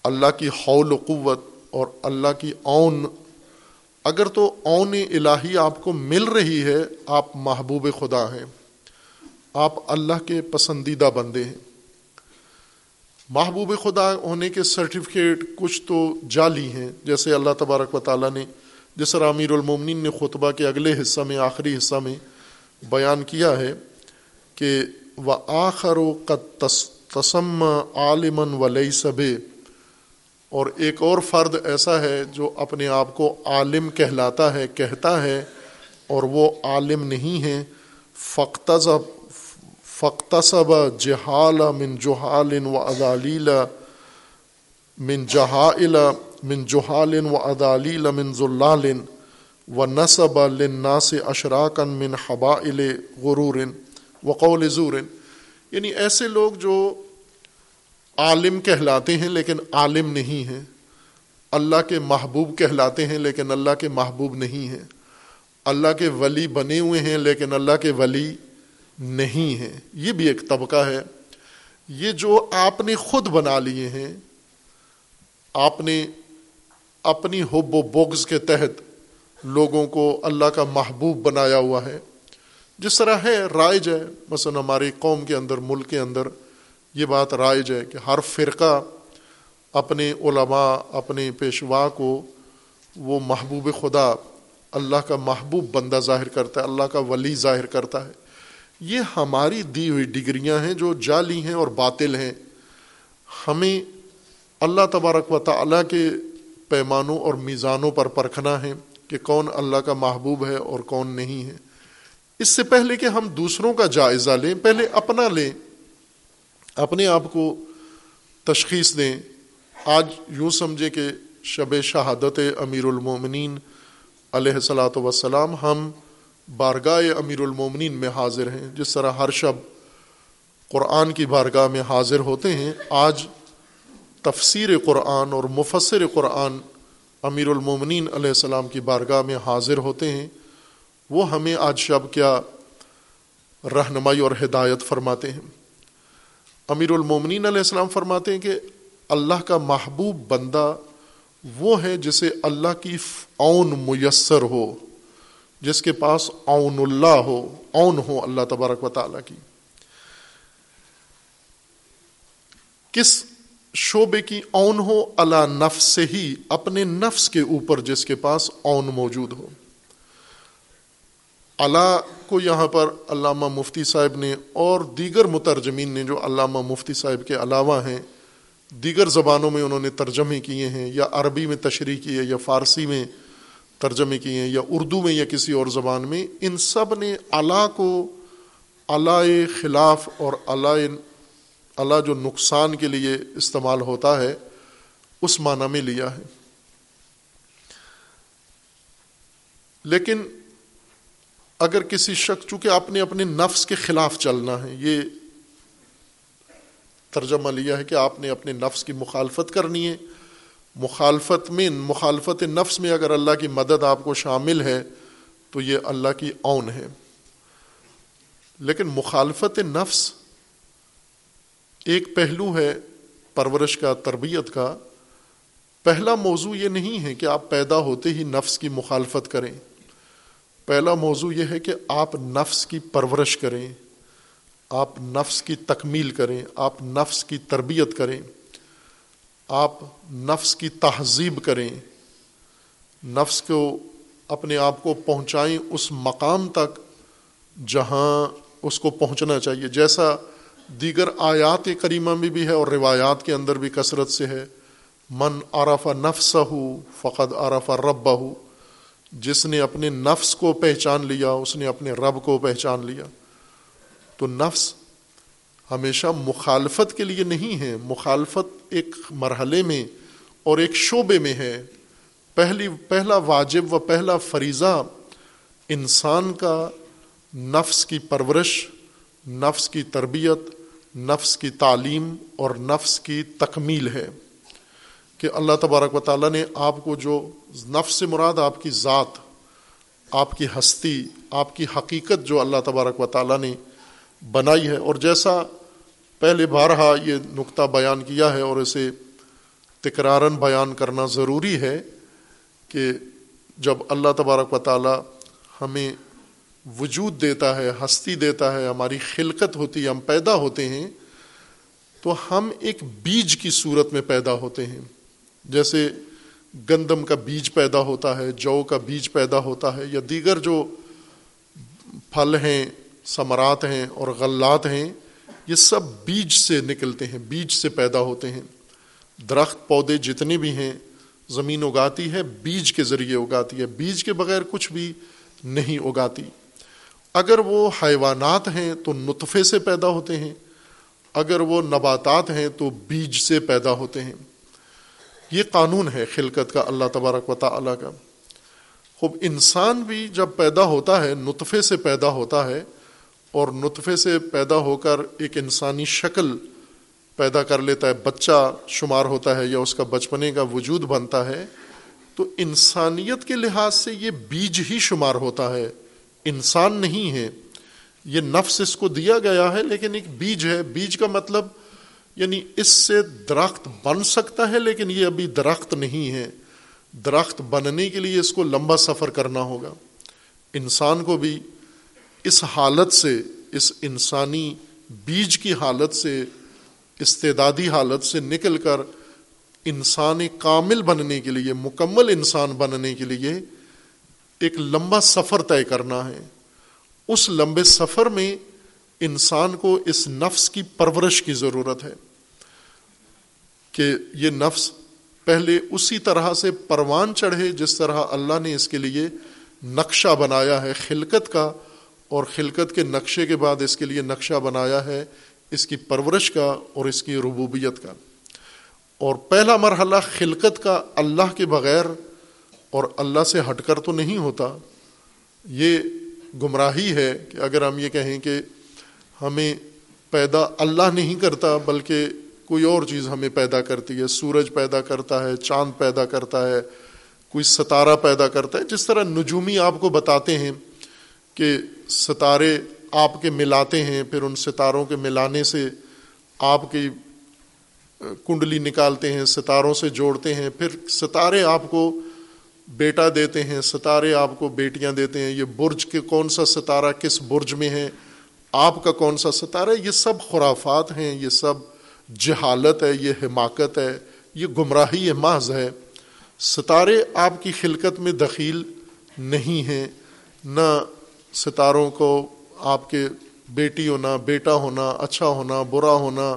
اللہ کی حول و قوت اور اللہ کی اون اگر تو اون الہی آپ کو مل رہی ہے، آپ محبوب خدا ہیں۔ آپ اللہ کے پسندیدہ بندے ہیں۔ محبوب خدا ہونے کے سرٹیفکیٹ کچھ تو جعلی ہیں۔ جیسے اللہ تبارک و تعالیٰ نے، جس طرح امیر المومنین نے خطبہ کے اگلے حصہ میں، آخری حصہ میں بیان کیا ہے کہ و آخر و تسم عالمن و لئی سب اور ایک اور فرد ایسا ہے جو اپنے آپ کو عالم کہلاتا ہے، کہتا ہے، اور وہ عالم نہیں ہے۔ فقتضب فقتصب جہال من جہال و ادالیل من جہائل، من جہال و ادالیل من ذلال، و نصب للناس اشراکن من حبائل غرور و قول زور۔ یعنی ایسے لوگ جو عالم کہلاتے ہیں لیکن عالم نہیں ہیں۔ اللہ کے محبوب کہلاتے ہیں لیکن اللہ کے محبوب نہیں ہیں۔ اللہ کے ولی بنے ہوئے ہیں لیکن اللہ کے ولی نہیں ہیں۔ یہ بھی ایک طبقہ ہے۔ یہ جو آپ نے خود بنا لیے ہیں، آپ نے اپنی حب و بغض کے تحت لوگوں کو اللہ کا محبوب بنایا ہوا ہے۔ جس طرح ہے، رائج ہے۔ مثلا ہماری قوم کے اندر، ملک کے اندر یہ بات رائج ہے کہ ہر فرقہ اپنے علماء، اپنے پیشوا کو وہ محبوب خدا، اللہ کا محبوب بندہ ظاہر کرتا ہے، اللہ کا ولی ظاہر کرتا ہے۔ یہ ہماری دی ہوئی ڈگریاں ہیں جو جعلی ہیں اور باطل ہیں۔ ہمیں اللہ تبارک و تعالیٰ کے پیمانوں اور میزانوں پر پرکھنا ہے کہ کون اللہ کا محبوب ہے اور کون نہیں ہے۔ اس سے پہلے کہ ہم دوسروں کا جائزہ لیں، پہلے اپنا لیں۔ اپنے آپ کو تشخیص دیں۔ آج یوں سمجھے کہ شب شہادت امیر المومنین علیہ السلاۃ وسلام ہم بارگاہ امیر المومنین میں حاضر ہیں۔ جس طرح ہر شب قرآن کی بارگاہ میں حاضر ہوتے ہیں، آج تفسیر قرآن اور مفسر قرآن امیر المومنین علیہ السلام کی بارگاہ میں حاضر ہوتے ہیں، وہ ہمیں آج شب کیا رہنمائی اور ہدایت فرماتے ہیں۔ امیر المومنین علیہ السلام فرماتے ہیں کہ اللہ کا محبوب بندہ وہ ہے جسے اللہ کی اون میسر ہو، جس کے پاس اون اللہ ہو اون ہو اللہ تبارک و تعالیٰ کی۔ کس شعبے کی اون ہو؟ اللہ نفس سے ہی، اپنے نفس کے اوپر جس کے پاس اون موجود ہو۔ اللہ کو یہاں پر علامہ مفتی صاحب نے اور دیگر مترجمین نے جو علامہ مفتی صاحب کے علاوہ ہیں، دیگر زبانوں میں انہوں نے ترجمے کیے ہیں، یا عربی میں تشریح کی ہے، یا فارسی میں ترجمے کیے ہیں، یا اردو میں یا کسی اور زبان میں، ان سب نے اللہ کو اللہ خلاف اور اللہ اللہ جو نقصان کے لیے استعمال ہوتا ہے، اس معنی میں لیا ہے۔ لیکن اگر کسی شخص، چونکہ آپ نے اپنے نفس کے خلاف چلنا ہے، یہ ترجمہ لیا ہے کہ آپ نے اپنے نفس کی مخالفت کرنی ہے۔ مخالفت میں، مخالفت نفس میں اگر اللہ کی مدد آپ کو شامل ہے، تو یہ اللہ کی اون ہے۔ لیکن مخالفت نفس ایک پہلو ہے پرورش کا، تربیت کا۔ پہلا موضوع یہ نہیں ہے کہ آپ پیدا ہوتے ہی نفس کی مخالفت کریں۔ پہلا موضوع یہ ہے کہ آپ نفس کی پرورش کریں، آپ نفس کی تکمیل کریں، آپ نفس کی تربیت کریں، آپ نفس کی تہذیب کریں، نفس کو اپنے آپ کو پہنچائیں اس مقام تک جہاں اس کو پہنچنا چاہیے۔ جیسا دیگر آیات کریمہ میں بھی ہے اور روایات کے اندر بھی کثرت سے ہے، من عرف نفس ہو فقد عرف رب ہو جس نے اپنے نفس کو پہچان لیا، اس نے اپنے رب کو پہچان لیا۔ تو نفس ہمیشہ مخالفت کے لیے نہیں ہے۔ مخالفت ایک مرحلے میں اور ایک شعبے میں ہے۔ پہلی، پہلا واجب و پہلا فریضہ انسان کا نفس کی پرورش، نفس کی تربیت، نفس کی تعلیم اور نفس کی تکمیل ہے۔ کہ اللہ تبارک و تعالیٰ نے آپ کو جو نفس سے مراد آپ کی ذات، آپ کی ہستی، آپ کی حقیقت جو اللہ تبارک و تعالیٰ نے بنائی ہے، اور جیسا پہلے بارہا یہ نقطہ بیان کیا ہے اور اسے تکرارن بیان کرنا ضروری ہے کہ جب اللہ تبارک و تعالیٰ ہمیں وجود دیتا ہے، ہستی دیتا ہے، ہماری خلقت ہوتی ہے، ہم پیدا ہوتے ہیں، تو ہم ایک بیج کی صورت میں پیدا ہوتے ہیں۔ جیسے گندم کا بیج پیدا ہوتا ہے، جو کا بیج پیدا ہوتا ہے، یا دیگر جو پھل ہیں، ثمرات ہیں اور غلات ہیں، یہ سب بیج سے نکلتے ہیں، بیج سے پیدا ہوتے ہیں۔ درخت پودے جتنے بھی ہیں، زمین اگاتی ہے، بیج کے ذریعے اگاتی ہے۔ بیج کے بغیر کچھ بھی نہیں اگاتی۔ اگر وہ حیوانات ہیں تو نطفے سے پیدا ہوتے ہیں، اگر وہ نباتات ہیں تو بیج سے پیدا ہوتے ہیں۔ یہ قانون ہے خلقت کا، اللہ تبارک و تعالیٰ کا۔ خوب، انسان بھی جب پیدا ہوتا ہے، نطفے سے پیدا ہوتا ہے، اور نطفے سے پیدا ہو کر ایک انسانی شکل پیدا کر لیتا ہے، بچہ شمار ہوتا ہے یا اس کا بچپنے کا وجود بنتا ہے، تو انسانیت کے لحاظ سے یہ بیج ہی شمار ہوتا ہے۔ انسان نہیں ہے، یہ نفس اس کو دیا گیا ہے، لیکن ایک بیج ہے۔ بیج کا مطلب یعنی اس سے درخت بن سکتا ہے لیکن یہ ابھی درخت نہیں ہے۔ درخت بننے کے لیے اس کو لمبا سفر کرنا ہوگا۔ انسان کو بھی اس حالت سے، اس انسانی بیج کی حالت سے، استعدادی حالت سے نکل کر انسان کامل بننے کے لیے، مکمل انسان بننے کے لیے ایک لمبا سفر طے کرنا ہے۔ اس لمبے سفر میں انسان کو اس نفس کی پرورش کی ضرورت ہے کہ یہ نفس پہلے اسی طرح سے پروان چڑھے جس طرح اللہ نے اس کے لیے نقشہ بنایا ہے، خلقت کا، اور خلقت کے نقشے کے بعد اس کے لیے نقشہ بنایا ہے اس کی پرورش کا اور اس کی ربوبیت کا۔ اور پہلا مرحلہ خلقت کا اللہ کے بغیر اور اللہ سے ہٹ کر تو نہیں ہوتا۔ یہ گمراہی ہے کہ اگر ہم یہ کہیں کہ ہمیں پیدا اللہ نہیں کرتا، بلکہ کوئی اور چیز ہمیں پیدا کرتی ہے۔ سورج پیدا کرتا ہے، چاند پیدا کرتا ہے، کوئی ستارہ پیدا کرتا ہے۔ جس طرح نجومی آپ کو بتاتے ہیں کہ ستارے آپ کے ملاتے ہیں، پھر ان ستاروں کے ملانے سے آپ کی کنڈلی نکالتے ہیں، ستاروں سے جوڑتے ہیں۔ پھر ستارے آپ کو بیٹا دیتے ہیں، ستارے آپ کو بیٹیاں دیتے ہیں۔ یہ برج کے کون سا ستارہ کس برج میں ہے؟ آپ کا کون سا ستارہ یہ سب خرافات ہیں، یہ سب جہالت ہے، یہ حماقت ہے، یہ گمراہی محض ہے۔ ستارے آپ کی خلقت میں دخیل نہیں ہیں، نہ ستاروں کو آپ کے بیٹی ہونا، بیٹا ہونا اچھا ہونا، برا ہونا،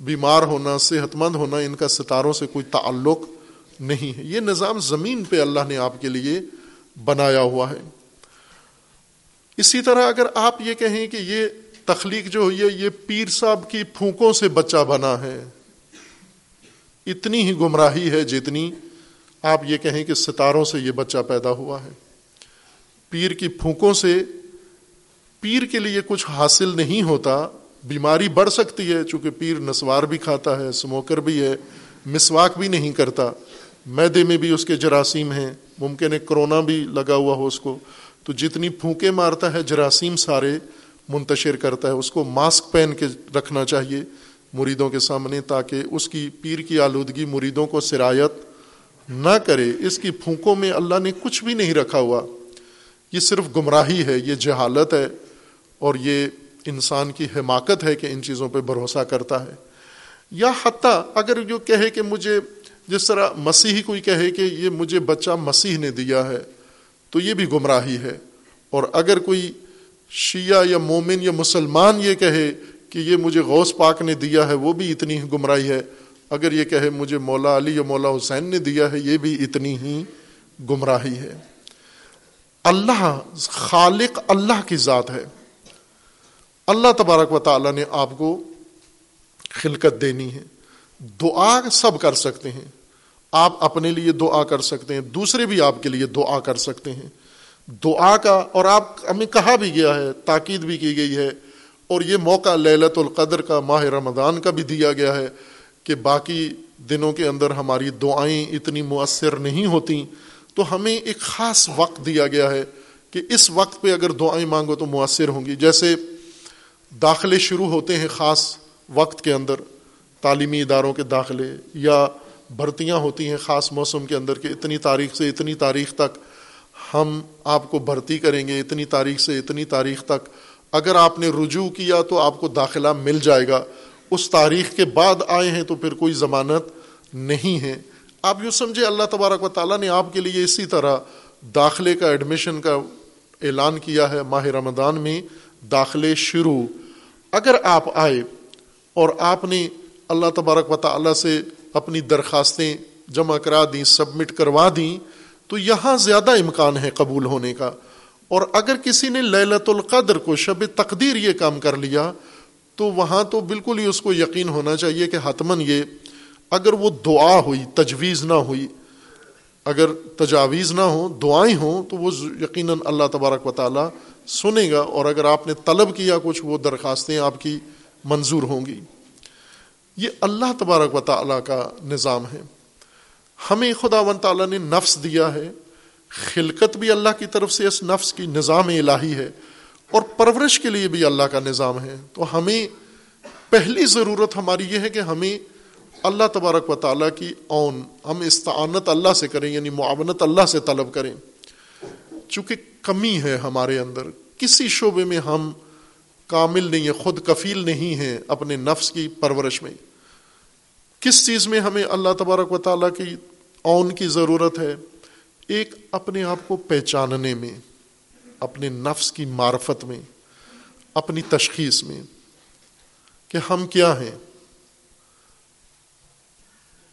بیمار ہونا صحت مند ہونا، ان کا ستاروں سے کوئی تعلق نہیں ہے۔ یہ نظام زمین پہ اللہ نے آپ کے لیے بنایا ہوا ہے۔ اسی طرح اگر آپ یہ کہیں کہ یہ تخلیق جو ہوئی ہے، یہ پیر صاحب کی پھونکوں سے بچہ بنا ہے، اتنی ہی گمراہی ہے جتنی آپ یہ کہیں کہ ستاروں سے یہ بچہ پیدا ہوا ہے۔ پیر کی پھونکوں سے پیر کے لیے کچھ حاصل نہیں ہوتا، بیماری بڑھ سکتی ہے چونکہ پیر نسوار بھی کھاتا ہے، سموکر بھی ہے، مسواک بھی نہیں کرتا۔ میدے میں بھی اس کے جراثیم ہیں، ممکن ہے کرونا بھی لگا ہوا ہو اس کو۔ تو جتنی پھونکے مارتا ہے، جراثیم سارے منتشر کرتا ہے۔ اس کو ماسک پہن کے رکھنا چاہیے مریدوں کے سامنے تاکہ اس کی پیر کی آلودگی مریدوں کو سرایت نہ کرے۔ اس کی پھونکوں میں اللہ نے کچھ بھی نہیں رکھا ہوا۔ یہ صرف گمراہی ہے، یہ جہالت ہے اور یہ انسان کی حماقت ہے کہ ان چیزوں پہ بھروسہ کرتا ہے۔ یا حتیٰ اگر جو کہے کہ مجھے جس طرح مسیحی کوئی کہے کہ یہ مجھے بچہ مسیح نے دیا ہے تو یہ بھی گمراہی ہے۔ اور اگر کوئی شیعہ یا مومن یا مسلمان یہ کہے کہ یہ مجھے غوث پاک نے دیا ہے، وہ بھی اتنی ہی گمراہی ہے۔ اگر یہ کہے مجھے مولا علی یا مولا حسین نے دیا ہے، یہ بھی اتنی ہی گمراہی ہے۔ اللہ، خالق اللہ کی ذات ہے۔ اللہ تبارک و تعالیٰ نے آپ کو خلقت دینی ہے۔ دعا سب کر سکتے ہیں۔ آپ اپنے لیے دعا کر سکتے ہیں، دوسرے بھی آپ کے لیے دعا کر سکتے ہیں۔ دعا کا، اور آپ، ہمیں کہا بھی گیا ہے، تاکید بھی کی گئی ہے۔ اور یہ موقع للت القدر کا، ماہ رمضان کا بھی دیا گیا ہے کہ باقی دنوں کے اندر ہماری دعائیں اتنی مؤثر نہیں ہوتیں تو ہمیں ایک خاص وقت دیا گیا ہے کہ اس وقت پہ اگر دعائیں مانگو تو مؤثر ہوں گی۔ جیسے داخلے شروع ہوتے ہیں خاص وقت کے اندر، تعلیمی اداروں کے داخلے یا بھرتیاں ہوتی ہیں خاص موسم کے اندر کہ اتنی تاریخ سے اتنی تاریخ تک ہم آپ کو بھرتی کریں گے، اتنی تاریخ سے اتنی تاریخ تک۔ اگر آپ نے رجوع کیا تو آپ کو داخلہ مل جائے گا۔ اس تاریخ کے بعد آئے ہیں تو پھر کوئی ضمانت نہیں ہے۔ آپ یوں سمجھے اللہ تبارک و تعالیٰ نے آپ کے لیے اسی طرح داخلے کا ایڈمیشن کا اعلان کیا ہے ماہ رمضان میں، داخلے شروع۔ اگر آپ آئے اور آپ نے اللہ تبارک و تعالیٰ سے اپنی درخواستیں جمع کرا دیں، سبمٹ کروا دیں، تو یہاں زیادہ امکان ہے قبول ہونے کا۔ اور اگر کسی نے للت القدر کو شب تقدیر یہ کام کر لیا، تو وہاں تو بالکل ہی اس کو یقین ہونا چاہیے کہ حتمن یہ اگر وہ دعا ہوئی، تجویز نہ ہوئی، اگر تجاویز نہ ہوں، دعائیں ہوں، تو وہ یقیناً اللہ تبارک و تعالیٰ سنے گا۔ اور اگر آپ نے طلب کیا کچھ، وہ درخواستیں آپ کی منظور ہوں گی۔ یہ اللہ تبارک و تعالیٰ کا نظام ہے۔ ہمیں خدا و تعالیٰ نے نفس دیا ہے۔ خلقت بھی اللہ کی طرف سے اس نفس کی نظام الہی ہے۔ اور پرورش کے لیے بھی اللہ کا نظام ہے۔ تو ہمیں پہلی ضرورت ہماری یہ ہے کہ ہمیں اللہ تبارک و تعالیٰ کی اون، ہم استعانت اللہ سے کریں یعنی معاونت اللہ سے طلب کریں۔ چونکہ کمی ہے ہمارے اندر۔ کسی شعبے میں ہم کامل نہیں ہیں، خود کفیل نہیں ہیں اپنے نفس کی پرورش میں۔ کس چیز میں ہمیں اللہ تبارک و تعالیٰ کی اون کی ضرورت ہے؟ ایک اپنے آپ کو پہچاننے میں، اپنے نفس کی معرفت میں، اپنی تشخیص میں کہ ہم کیا ہیں۔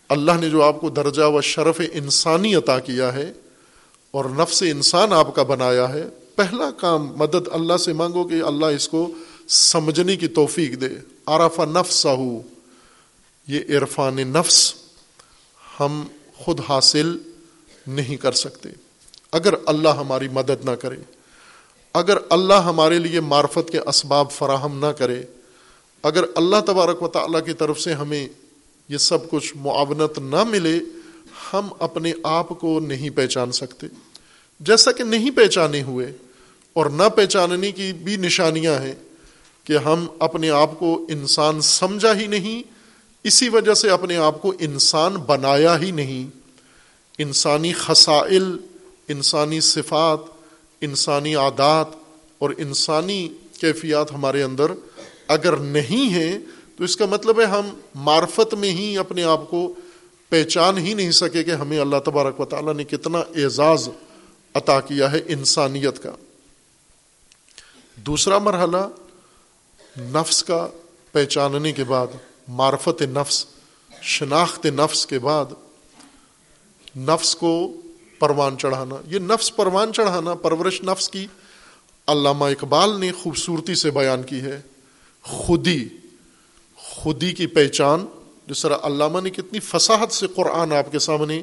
اللہ نے جو آپ کو درجہ و شرف انسانی عطا کیا ہے اور نفس انسان آپ کا بنایا ہے، پہلا کام مدد اللہ سے مانگو کہ اللہ اس کو سمجھنے کی توفیق دے۔ عرف نفس یہ عرفان نفس ہم خود حاصل نہیں کر سکتے۔ اگر اللہ ہماری مدد نہ کرے، اگر اللہ ہمارے لیے معرفت کے اسباب فراہم نہ کرے، اگر اللہ تبارک و تعالیٰ کی طرف سے ہمیں یہ سب کچھ معاونت نہ ملے، ہم اپنے آپ کو نہیں پہچان سکتے۔ جیسا کہ نہیں پہچانے ہوئے اور نہ پہچاننے کی بھی نشانیاں ہیں کہ ہم اپنے آپ کو انسان سمجھا ہی نہیں اسی وجہ سے اپنے آپ کو انسان بنایا ہی نہیں۔ انسانی خسائل انسانی صفات، انسانی عادات اور انسانی کیفیات ہمارے اندر اگر نہیں ہیں، تو اس کا مطلب ہے ہم معرفت میں ہی اپنے آپ کو پہچان ہی نہیں سکے کہ ہمیں اللہ تبارک و تعالیٰ نے کتنا اعزاز عطا کیا ہے انسانیت کا۔ دوسرا مرحلہ، نفس کا پہچاننے کے بعد۔ معرفت نفس، شناخت نفس کے بعد نفس کو پروان چڑھانا۔ یہ نفس پروان چڑھانا، پرورش نفس کی علامہ اقبال نے خوبصورتی سے بیان کی ہے۔ خودی خودی کی پہچان، جس طرح علامہ نے کتنی فصاحت سے قرآن آپ کے سامنے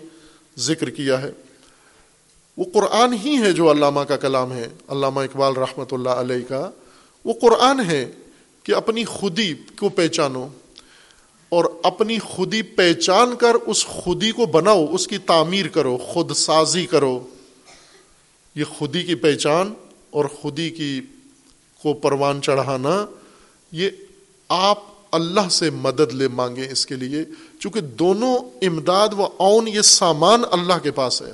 ذکر کیا ہے۔ وہ قرآن ہی ہے جو علامہ کا کلام ہے۔ علامہ اقبال رحمۃ اللہ علیہ کا وہ قرآن ہے کہ اپنی خودی کو پہچانو۔ اور اپنی خودی پہچان کر اس خودی کو بناؤ، اس کی تعمیر کرو، خود سازی کرو۔ یہ خودی کی پہچان اور خودی کی کو پروان چڑھانا، یہ آپ اللہ سے مدد لے مانگیں اس کے لیے۔ چونکہ دونوں امداد و اون یہ سامان اللہ کے پاس ہے۔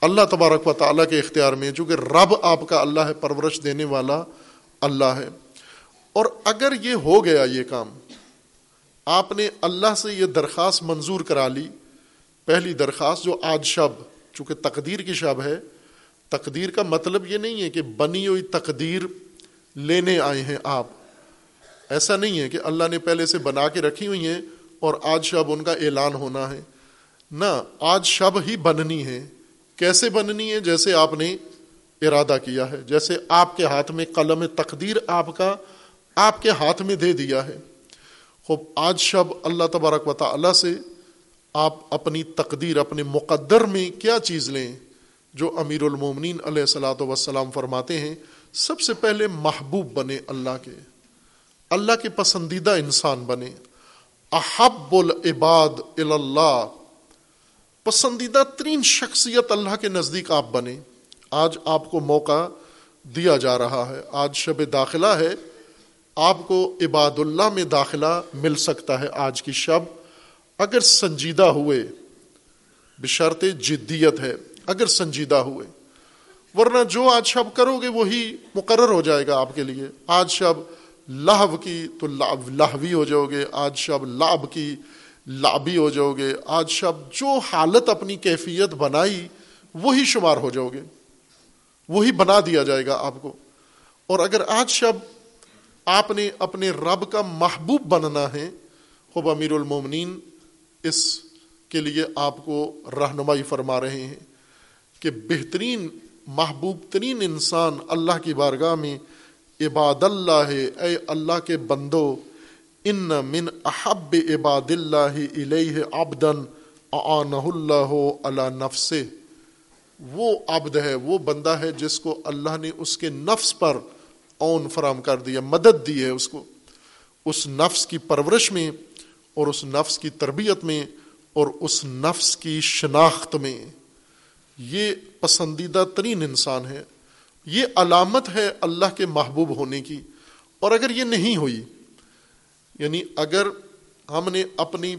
اللہ تبارک و تعالیٰ کے اختیار میں، چونکہ رب آپ کا اللہ ہے، پرورش دینے والا اللہ ہے۔ اور اگر یہ ہو گیا یہ کام آپ نے اللہ سے یہ درخواست منظور کرا لی۔ پہلی درخواست جو آج شب، چونکہ تقدیر کی شب ہے، تقدیر کا مطلب یہ نہیں ہے کہ بنی ہوئی تقدیر لینے آئے ہیں آپ۔ ایسا نہیں ہے کہ اللہ نے پہلے سے بنا کے رکھی ہوئی ہیں اور آج شب ان کا اعلان ہونا ہے۔ نہ، آج شب ہی بننی ہے۔ کیسے بننی ہے؟ جیسے آپ نے ارادہ کیا ہے۔ جیسے آپ کے ہاتھ میں قلم تقدیر آپ کا، آپ کے ہاتھ میں دے دیا ہے۔ خوب آج شب اللہ تبارک و تعالی سے آپ اپنی تقدیر، اپنے مقدر میں کیا چیز لیں؟ جو امیر المومنین علیہ السلاۃ وسلام فرماتے ہیں، سب سے پہلے محبوب بنے اللہ کے اللہ کے پسندیدہ انسان بنے۔ احب العباد اللہ پسندیدہ ترین شخصیت اللہ کے نزدیک آپ بنے۔ آج آپ کو موقع دیا جا رہا ہے۔ آج شب داخلہ ہے۔ آپ کو عباد اللہ میں داخلہ مل سکتا ہے آج کی شب۔ اگر سنجیدہ ہوئے، بشرط جدیت ہے، اگر سنجیدہ ہوئے، ورنہ جو آج شب کرو گے وہی مقرر ہو جائے گا آپ کے لیے۔ آج شب لہو کی تو لاہوی ہو جاؤ گے، آج شب لاب کی لابی ہو جاؤ گے۔ آج شب جو حالت اپنی کیفیت بنائی، وہی شمار ہو جاؤ گے۔ وہی بنا دیا جائے گا آپ کو۔ اور اگر آج شب آپ نے اپنے رب کا محبوب بننا ہے۔ خوب امیر المومنین، اس کے لیے آپ کو رہنمائی فرما رہے ہیں کہ بہترین، محبوب ترین انسان اللہ کی بارگاہ میں عباد اللہ ہے۔ اے اللہ کے بندو، ان من احب عباد اللہ علیہ آبدن آنہ اللہ اللہ نفس وہ عبد ہے، وہ بندہ ہے جس کو اللہ نے اس کے نفس پر اون فراہم کر دیا مدد دی ہے اس کو۔ اس نفس کی پرورش میں اور اس نفس کی تربیت میں اور اس نفس کی شناخت میں۔ یہ پسندیدہ ترین انسان ہے۔ یہ علامت ہے اللہ کے محبوب ہونے کی۔ اور اگر یہ نہیں ہوئی یعنی اگر ہم نے اپنی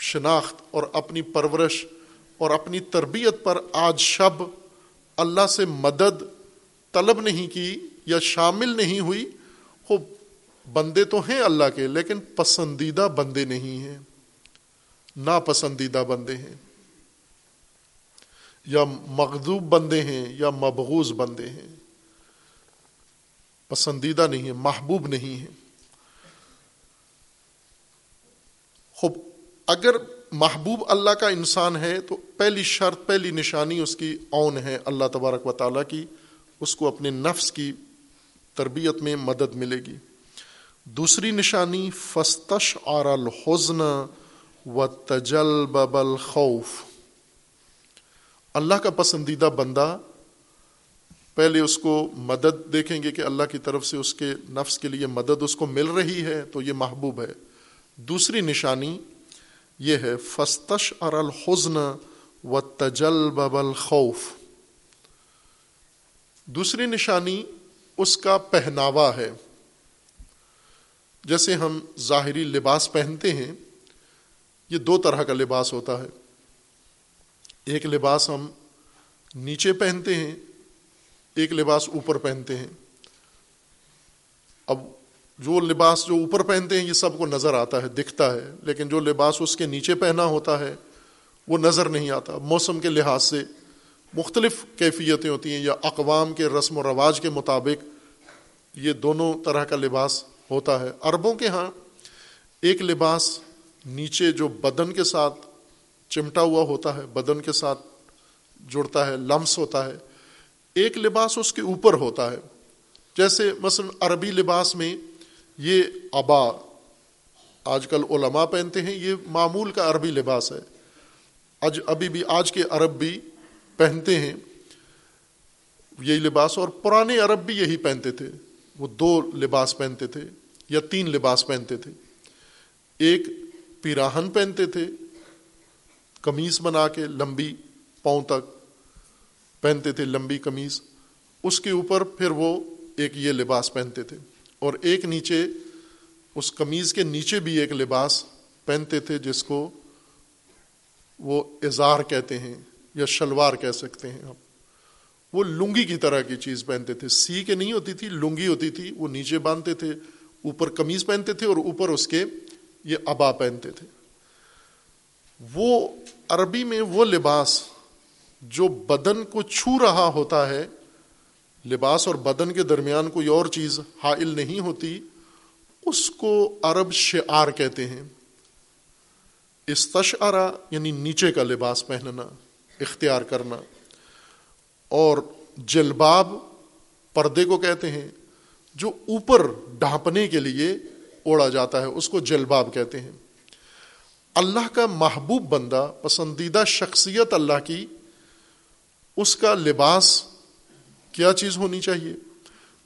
شناخت اور اپنی پرورش اور اپنی تربیت پر آج شب اللہ سے مدد طلب نہیں کی یا شامل نہیں ہوئی، وہ بندے تو ہیں اللہ کے، لیکن پسندیدہ بندے نہیں ہیں۔ ناپسندیدہ بندے ہیں۔ یا مغدوب بندے ہیں یا مبغوز بندے ہیں۔ پسندیدہ نہیں ہے محبوب نہیں ہے خوب، اگر محبوب اللہ کا انسان ہے تو پہلی شرط، پہلی نشانی اس کی اون ہے، اللہ تبارک و تعالیٰ کی، اس کو اپنے نفس کی تربیت میں مدد ملے گی۔ دوسری نشانی، فستش اور الحزن و تجل ببل خوف اللہ کا پسندیدہ بندہ پہلے اس کو مدد دیکھیں گے کہ اللہ کی طرف سے اس کے نفس کے لیے مدد اس کو مل رہی ہے تو یہ محبوب ہے۔ دوسری نشانی یہ ہے، فستش اور الحزن و تجل ببل خوف دوسری نشانی اس کا پہناوا ہے۔ جیسے ہم ظاہری لباس پہنتے ہیں، یہ دو طرح کا لباس ہوتا ہے۔ ایک لباس ہم نیچے پہنتے ہیں، ایک لباس اوپر پہنتے ہیں۔ اب جو لباس جو اوپر پہنتے ہیں، یہ سب کو نظر آتا ہے، دکھتا ہے۔ لیکن جو لباس اس کے نیچے پہنا ہوتا ہے، وہ نظر نہیں آتا۔ موسم کے لحاظ سے مختلف کیفیتیں ہوتی ہیں یا اقوام کے رسم و رواج کے مطابق یہ دونوں طرح کا لباس ہوتا ہے۔ عربوں کے ہاں ایک لباس نیچے جو بدن کے ساتھ چمٹا ہوا ہوتا ہے، بدن کے ساتھ جڑتا ہے، لمس ہوتا ہے، ایک لباس اس کے اوپر ہوتا ہے۔ جیسے مثلا عربی لباس میں یہ ابا، آج کل علماء پہنتے ہیں، یہ معمول کا عربی لباس ہے۔ آج ابھی بھی، آج کے عرب بھی پہنتے ہیں، یہی لباس، اور پرانے عرب بھی یہی پہنتے تھے۔ وہ دو لباس پہنتے تھے یا تین لباس پہنتے تھے۔ ایک پیراہن پہنتے تھے کمیز بنا کے لمبی پاؤں تک پہنتے تھے، لمبی کمیز اس کے اوپر پھر وہ ایک یہ لباس پہنتے تھے۔ اور ایک نیچے، اس قمیض کے نیچے بھی ایک لباس پہنتے تھے، جس کو وہ اظہار کہتے ہیں۔ یا شلوار کہہ سکتے ہیں ہم وہ لنگی کی طرح کی چیز پہنتے تھے۔ سی کے نہیں ہوتی تھی، لنگی ہوتی تھی، وہ نیچے باندھتے تھے، اوپر قمیض پہنتے تھے اور اوپر اس کے یہ ابا پہنتے تھے۔ وہ عربی میں وہ لباس جو بدن کو چھو رہا ہوتا ہے، لباس اور بدن کے درمیان کوئی اور چیز حائل نہیں ہوتی، اس کو عرب شعار کہتے ہیں۔ استشعرا یعنی نیچے کا لباس پہننا۔ اختیار کرنا۔ اور جلباب پردے کو کہتے ہیں، جو اوپر ڈھانپنے کے لیے اوڑا جاتا ہے، اس کو جلباب کہتے ہیں۔ اللہ کا محبوب بندہ، پسندیدہ شخصیت اللہ کی، اس کا لباس کیا چیز ہونی چاہیے؟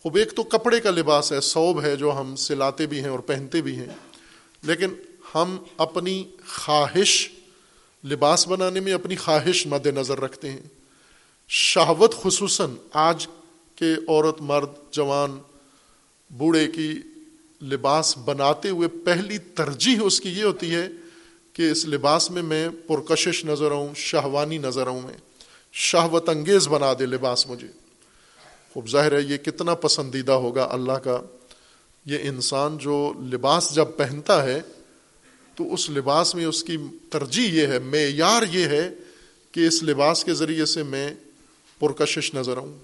خوب، ایک تو کپڑے کا لباس ہے صوب ہے، جو ہم سلاتے بھی ہیں اور پہنتے بھی ہیں۔ لیکن ہم اپنی خواہش لباس بنانے میں اپنی خواہش مد نظر رکھتے ہیں۔ شہوت خصوصاً آج کے عورت، مرد، جوان، بوڑھے کی لباس بناتے ہوئے پہلی ترجیح اس کی یہ ہوتی ہے کہ اس لباس میں میں پرکشش نظر آؤں، شہوانی نظر آؤں میں۔ شہوت انگیز بنا دے لباس مجھے۔ خوب ظاہر ہے، یہ کتنا پسندیدہ ہوگا اللہ کا۔ یہ انسان جو لباس جب پہنتا ہے تو اس لباس میں اس کی ترجیح یہ ہے، معیار یہ ہے کہ اس لباس کے ذریعے سے میں پرکشش نظر آؤں۔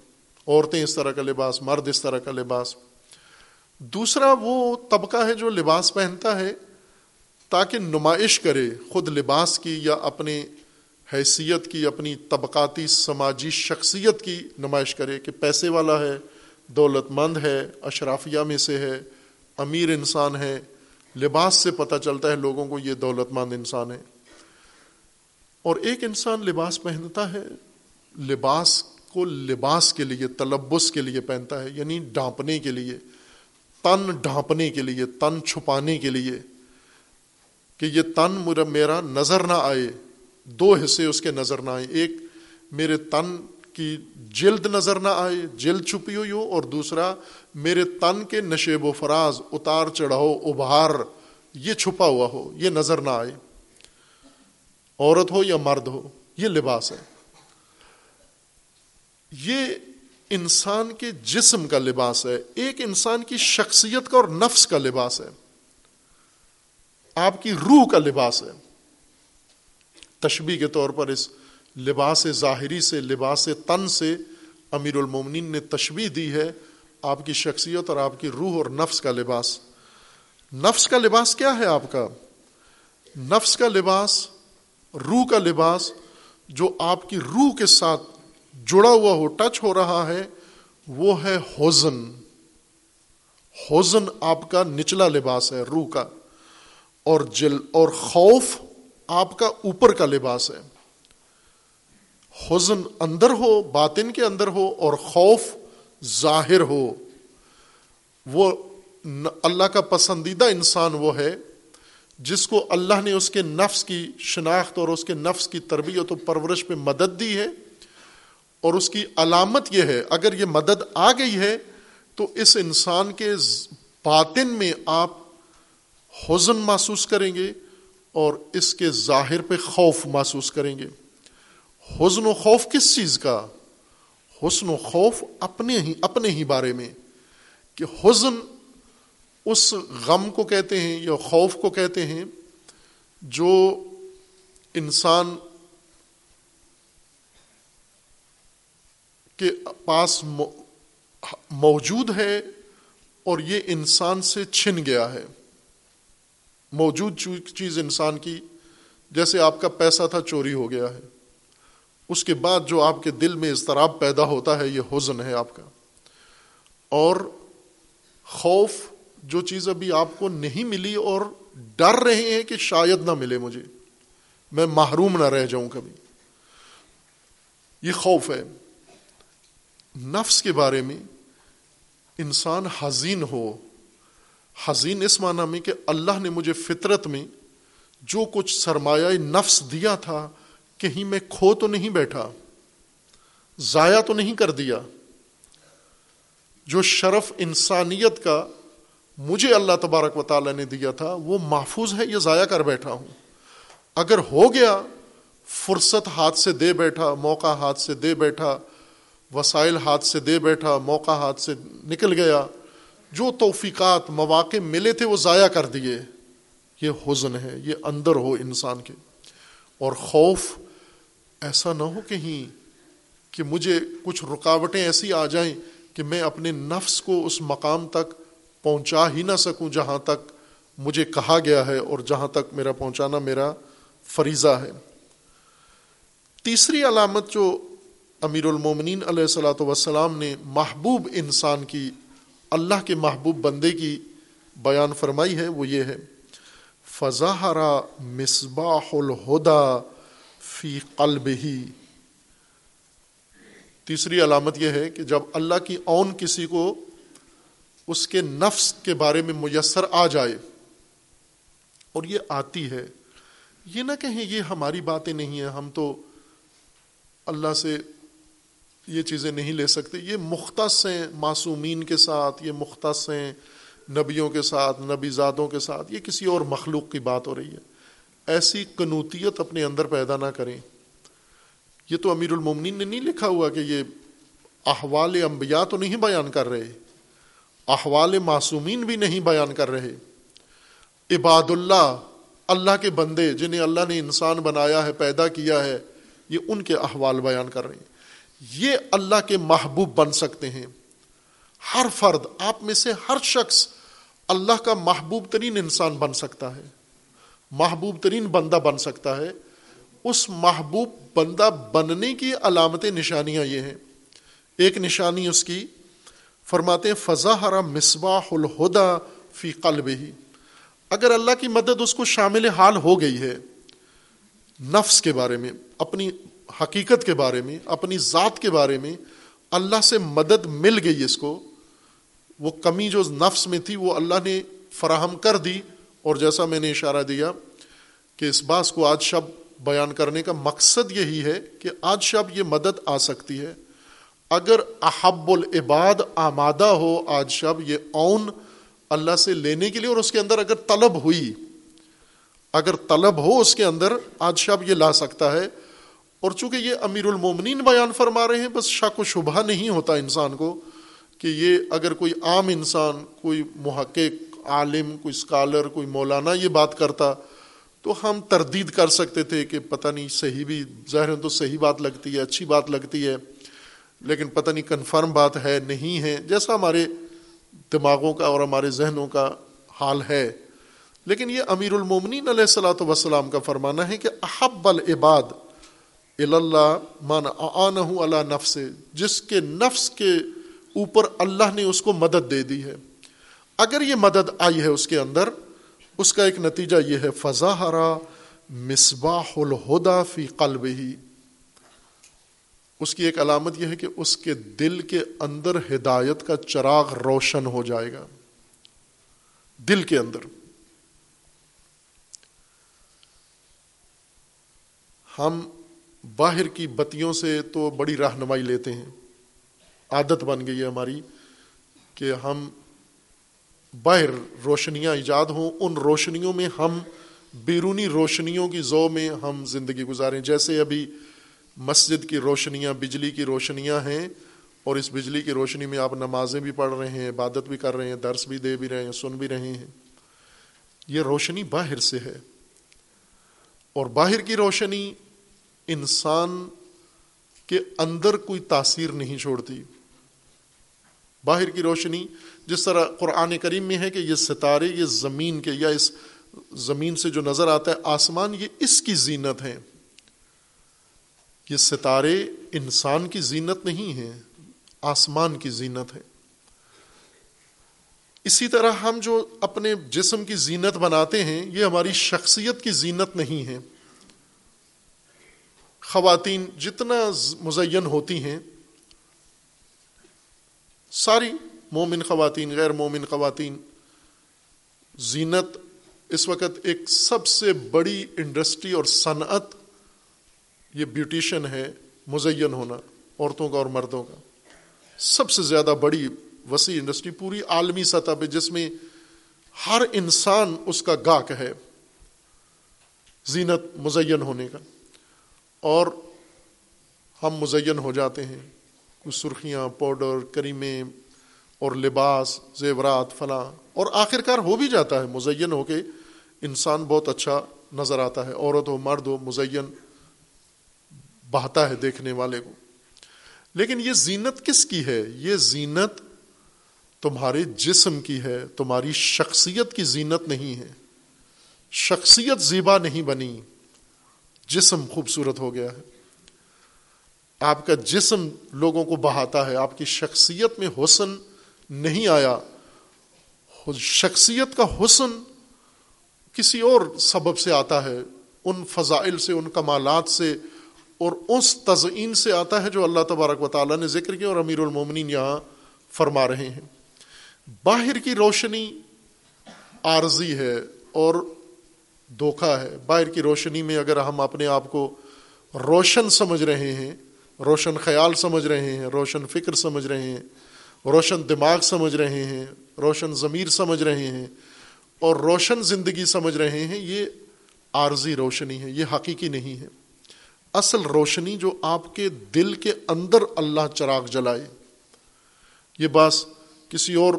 عورتیں اس طرح کا لباس، مرد اس طرح کا لباس۔ دوسرا وہ طبقہ ہے جو لباس پہنتا ہے تاکہ نمائش کرے خود لباس کی یا اپنے حیثیت کی، اپنی طبقاتی سماجی شخصیت کی نمائش کرے کہ پیسے والا ہے دولت مند ہے، اشرافیہ میں سے ہے، امیر انسان ہے۔ لباس سے پتہ چلتا ہے لوگوں کو یہ دولت مند انسان ہے۔ اور ایک انسان لباس پہنتا ہے، لباس کو لباس کے لیے، تلبس کے لیے پہنتا ہے یعنی ڈھانپنے کے لیے، تن ڈھانپنے کے لیے، تن چھپانے کے لیے کہ یہ تن میرا نظر نہ آئے، دو حصے اس کے نظر نہ آئے۔ ایک، میرے تن کی جلد نظر نہ آئے جلد چھپی ہوئی ہو، اور دوسرا، میرے تن کے نشیب و فراز اتار چڑھاؤ، ابھار، یہ چھپا ہوا ہو، یہ نظر نہ آئے۔ عورت ہو یا مرد ہو، یہ لباس ہے۔ یہ انسان کے جسم کا لباس ہے، ایک انسان کی شخصیت کا اور نفس کا لباس ہے۔ آپ کی روح کا لباس ہے۔ تشبیح کے طور پر اس لباس ظاہری سے، لباس تن سے امیر المومنین نے تشبیح دی ہے آپ کی شخصیت اور آپ کی روح اور نفس کا لباس۔ نفس کا لباس کیا ہے آپ کا؟ نفس کا لباس، روح کا لباس جو آپ کی روح کے ساتھ جڑا ہوا ہو، ٹچ ہو رہا ہے، وہ ہے ہوزن ہوزن آپ کا نچلا لباس ہے، روح کا۔ اور جل، اور خوف آپ کا اوپر کا لباس ہے۔ حزن اندر ہو، باطن کے اندر ہو اور خوف ظاہر ہو۔ وہ اللہ کا پسندیدہ انسان وہ ہے جس کو اللہ نے اس کے نفس کی شناخت اور اس کے نفس کی تربیت و پرورش پہ مدد دی ہے اور اس کی علامت یہ ہے، اگر یہ مدد آ گئی ہے تو اس انسان کے باطن میں آپ حزن محسوس کریں گے اور اس کے ظاہر پہ خوف محسوس کریں گے۔ حزن و خوف کس چیز کا؟ حسن و خوف اپنے ہی اپنے ہی بارے میں۔ کہ حزن اس غم کو کہتے ہیں یا خوف کو کہتے ہیں جو انسان کے پاس موجود ہے اور یہ انسان سے چھن گیا ہے۔ موجود چیز انسان کی، جیسے آپ کا پیسہ تھا، چوری ہو گیا ہے۔ اس کے بعد جو آپ کے دل میں اضطراب پیدا ہوتا ہے، یہ حزن ہے آپ کا۔ اور خوف جو چیز ابھی آپ کو نہیں ملی اور ڈر رہے ہیں کہ شاید نہ ملے مجھے، میں محروم نہ رہ جاؤں کبھی۔ یہ خوف ہے۔ نفس کے بارے میں انسان حزین ہو، حزین اس معنی میں کہ اللہ نے مجھے فطرت میں جو کچھ سرمایہ نفس دیا تھا کہیں میں کھو تو نہیں بیٹھا، ضائع تو نہیں کر دیا۔ جو شرف انسانیت کا مجھے اللہ تبارک و تعالی نے دیا تھا، وہ محفوظ ہے یہ ضائع کر بیٹھا ہوں۔ اگر ہو گیا، فرصت ہاتھ سے دے بیٹھا، موقع ہاتھ سے دے بیٹھا، وسائل ہاتھ سے دے بیٹھا، موقع ہاتھ سے نکل گیا، جو توفیقات، مواقع ملے تھے وہ ضائع کر دیے۔ یہ حزن ہے، یہ اندر ہو انسان کے۔ اور خوف ایسا نہ ہو کہیں کہ مجھے کچھ رکاوٹیں ایسی آ جائیں کہ میں اپنے نفس کو اس مقام تک پہنچا ہی نہ سکوں جہاں تک مجھے کہا گیا ہے اور جہاں تک میرا پہنچانا میرا فریضہ ہے۔ تیسری علامت جو امیر المومنین علیہ السلاۃ وسلام نے محبوب انسان کی، اللہ کے محبوب بندے کی بیان فرمائی ہے وہ یہ ہے فضاہرا مصباح الہدا فی قلب ہی۔ تیسری علامت یہ ہے کہ جب اللہ کی اون کسی کو اس کے نفس کے بارے میں میسر آ جائے، اور یہ آتی ہے، یہ نہ کہیں یہ ہماری باتیں نہیں ہیں، ہم تو اللہ سے یہ چیزیں نہیں لے سکتے۔ یہ مختص ہیں معصومین کے ساتھ، یہ مختص ہیں نبیوں کے ساتھ، نبی زادوں کے ساتھ، یہ کسی اور مخلوق کی بات ہو رہی ہے۔ ایسی قنوتیت اپنے اندر پیدا نہ کریں۔ یہ تو امیر المومنین نے نہیں لکھا ہوا کہ یہ احوال انبیاء تو نہیں بیان کر رہے، احوال معصومین بھی نہیں بیان کر رہے۔ عباد اللہ اللہ کے بندے جنہیں اللہ نے انسان بنایا ہے، پیدا کیا ہے، یہ ان کے احوال بیان کر رہے ہیں۔ یہ اللہ کے محبوب بن سکتے ہیں۔ ہر فرد، آپ میں سے ہر شخص اللہ کا محبوب ترین انسان بن سکتا ہے۔ محبوب ترین بندہ بن سکتا ہے۔ اس محبوب بندہ بننے کی علامت نشانیاں یہ ہیں۔ ایک نشانی اس کی، فرماتے فضا ہرا مصباح الہدا فی قلب ہی اگر اللہ کی مدد اس کو شامل حال ہو گئی ہے، نفس کے بارے میں، اپنی حقیقت کے بارے میں، اپنی ذات کے بارے میں اللہ سے مدد مل گئی اس کو، وہ کمی جو نفس میں تھی، وہ اللہ نے فراہم کر دی۔ اور جیسا میں نے اشارہ دیا کہ اس بات کو آج شب بیان کرنے کا مقصد یہی ہے کہ آج شب یہ مدد آ سکتی ہے۔ اگر احب العباد آمادہ ہو آج شب یہ اون اللہ سے لینے کے لیے اور اس کے اندر اگر طلب ہوئی، اگر طلب ہو اس کے اندر آج شب یہ لا سکتا ہے۔ اور چونکہ یہ امیر المومنین بیان فرما رہے ہیں، بس شک و شبہ نہیں ہوتا انسان کو کہ یہ اگر کوئی عام انسان، کوئی محقق عالم، کوئی اسکالر کوئی مولانا یہ بات کرتا تو ہم تردید کر سکتے تھے کہ پتہ نہیں صحیح بھی، ظاہر تو صحیح بات لگتی ہے، اچھی بات لگتی ہے، لیکن پتہ نہیں کنفرم بات ہے، نہیں ہے، جیسا ہمارے دماغوں کا اور ہمارے ذہنوں کا حال ہے۔ لیکن یہ امیر المومنین علیہ السلاۃ وسلام کا فرمانا ہے کہ احب العباد اللہ مان اللہ نفس جس کے نفس کے اوپر اللہ نے اس کو مدد دے دی ہے۔ اگر یہ مدد آئی ہے اس کے اندر، اس کا ایک نتیجہ یہ ہے فضا ہرا مصباح الہدا فی قلب ہی اس کی ایک علامت یہ ہے کہ اس کے دل کے اندر ہدایت کا چراغ روشن ہو جائے گا۔ دل کے اندر۔ ہم باہر کی بتیوں سے تو بڑی رہنمائی لیتے ہیں۔ عادت بن گئی ہے ہماری کہ ہم باہر روشنیاں ایجاد ہوں، ان روشنیوں میں ہم بیرونی روشنیوں کی زو میں ہم زندگی گزاریں۔ جیسے ابھی مسجد کی روشنیاں، بجلی کی روشنیاں ہیں، اور اس بجلی کی روشنی میں آپ نمازیں بھی پڑھ رہے ہیں، عبادت بھی کر رہے ہیں، درس بھی دے بھی رہے ہیں، سن بھی رہے ہیں۔ یہ روشنی باہر سے ہے۔ اور باہر کی روشنی انسان کے اندر کوئی تاثیر نہیں چھوڑتی۔ باہر کی روشنی جس طرح قرآن کریم میں ہے کہ یہ ستارے، یہ زمین کے، یا اس زمین سے جو نظر آتا ہے، آسمان، یہ اس کی زینت ہے یہ ستارے انسان کی زینت نہیں ہے آسمان کی زینت ہے اسی طرح ہم جو اپنے جسم کی زینت بناتے ہیں، یہ ہماری شخصیت کی زینت نہیں ہے خواتین جتنا مزین ہوتی ہیں، ساری مومن خواتین، غیر مومن خواتین۔ زینت اس وقت ایک سب سے بڑی انڈسٹری اور صنعت، یہ بیوٹیشن ہے، مزین ہونا، عورتوں کا اور مردوں کا۔ سب سے زیادہ بڑی وسیع انڈسٹری، پوری عالمی سطح پہ، جس میں ہر انسان اس کا گاہک ہے۔ زینت مزین ہونے کا۔ اور ہم مزین ہو جاتے ہیں۔ کچھ سرخیاں، پاؤڈر، کریمیں اور لباس، زیورات، فلاں، اور آخر کار ہو بھی جاتا ہے، مزین ہو کے انسان بہت اچھا نظر آتا ہے، عورت ہو، مرد ہو، مزین بہتا ہے دیکھنے والے کو۔ لیکن یہ زینت کس کی ہے؟ یہ زینت تمہارے جسم کی ہے، تمہاری شخصیت کی زینت نہیں ہے۔ شخصیت زیبا نہیں بنی، جسم خوبصورت ہو گیا ہے۔ آپ کا جسم لوگوں کو بہاتا ہے، آپ کی شخصیت میں حسن نہیں آیا شخصیت کا حسن کسی اور سبب سے آتا ہے، ان فضائل سے، ان کمالات سے، اور اس تزئین سے آتا ہے جو اللہ تبارک و تعالیٰ نے ذکر کیا اور امیر المومنین یہاں فرما رہے ہیں۔ باہر کی روشنی عارضی ہے اور دھوکھا ہے۔ باہر کی روشنی میں اگر ہم اپنے آپ کو روشن سمجھ رہے ہیں، روشن خیال سمجھ رہے ہیں، روشن فکر سمجھ رہے ہیں روشن دماغ سمجھ رہے ہیں، روشن ضمیر سمجھ رہے ہیں اور روشن زندگی سمجھ رہے ہیں، یہ عارضی روشنی ہے، یہ حقیقی نہیں ہے۔ اصل روشنی جو آپ کے دل کے اندر اللہ چراغ جلائے۔ یہ باس کسی اور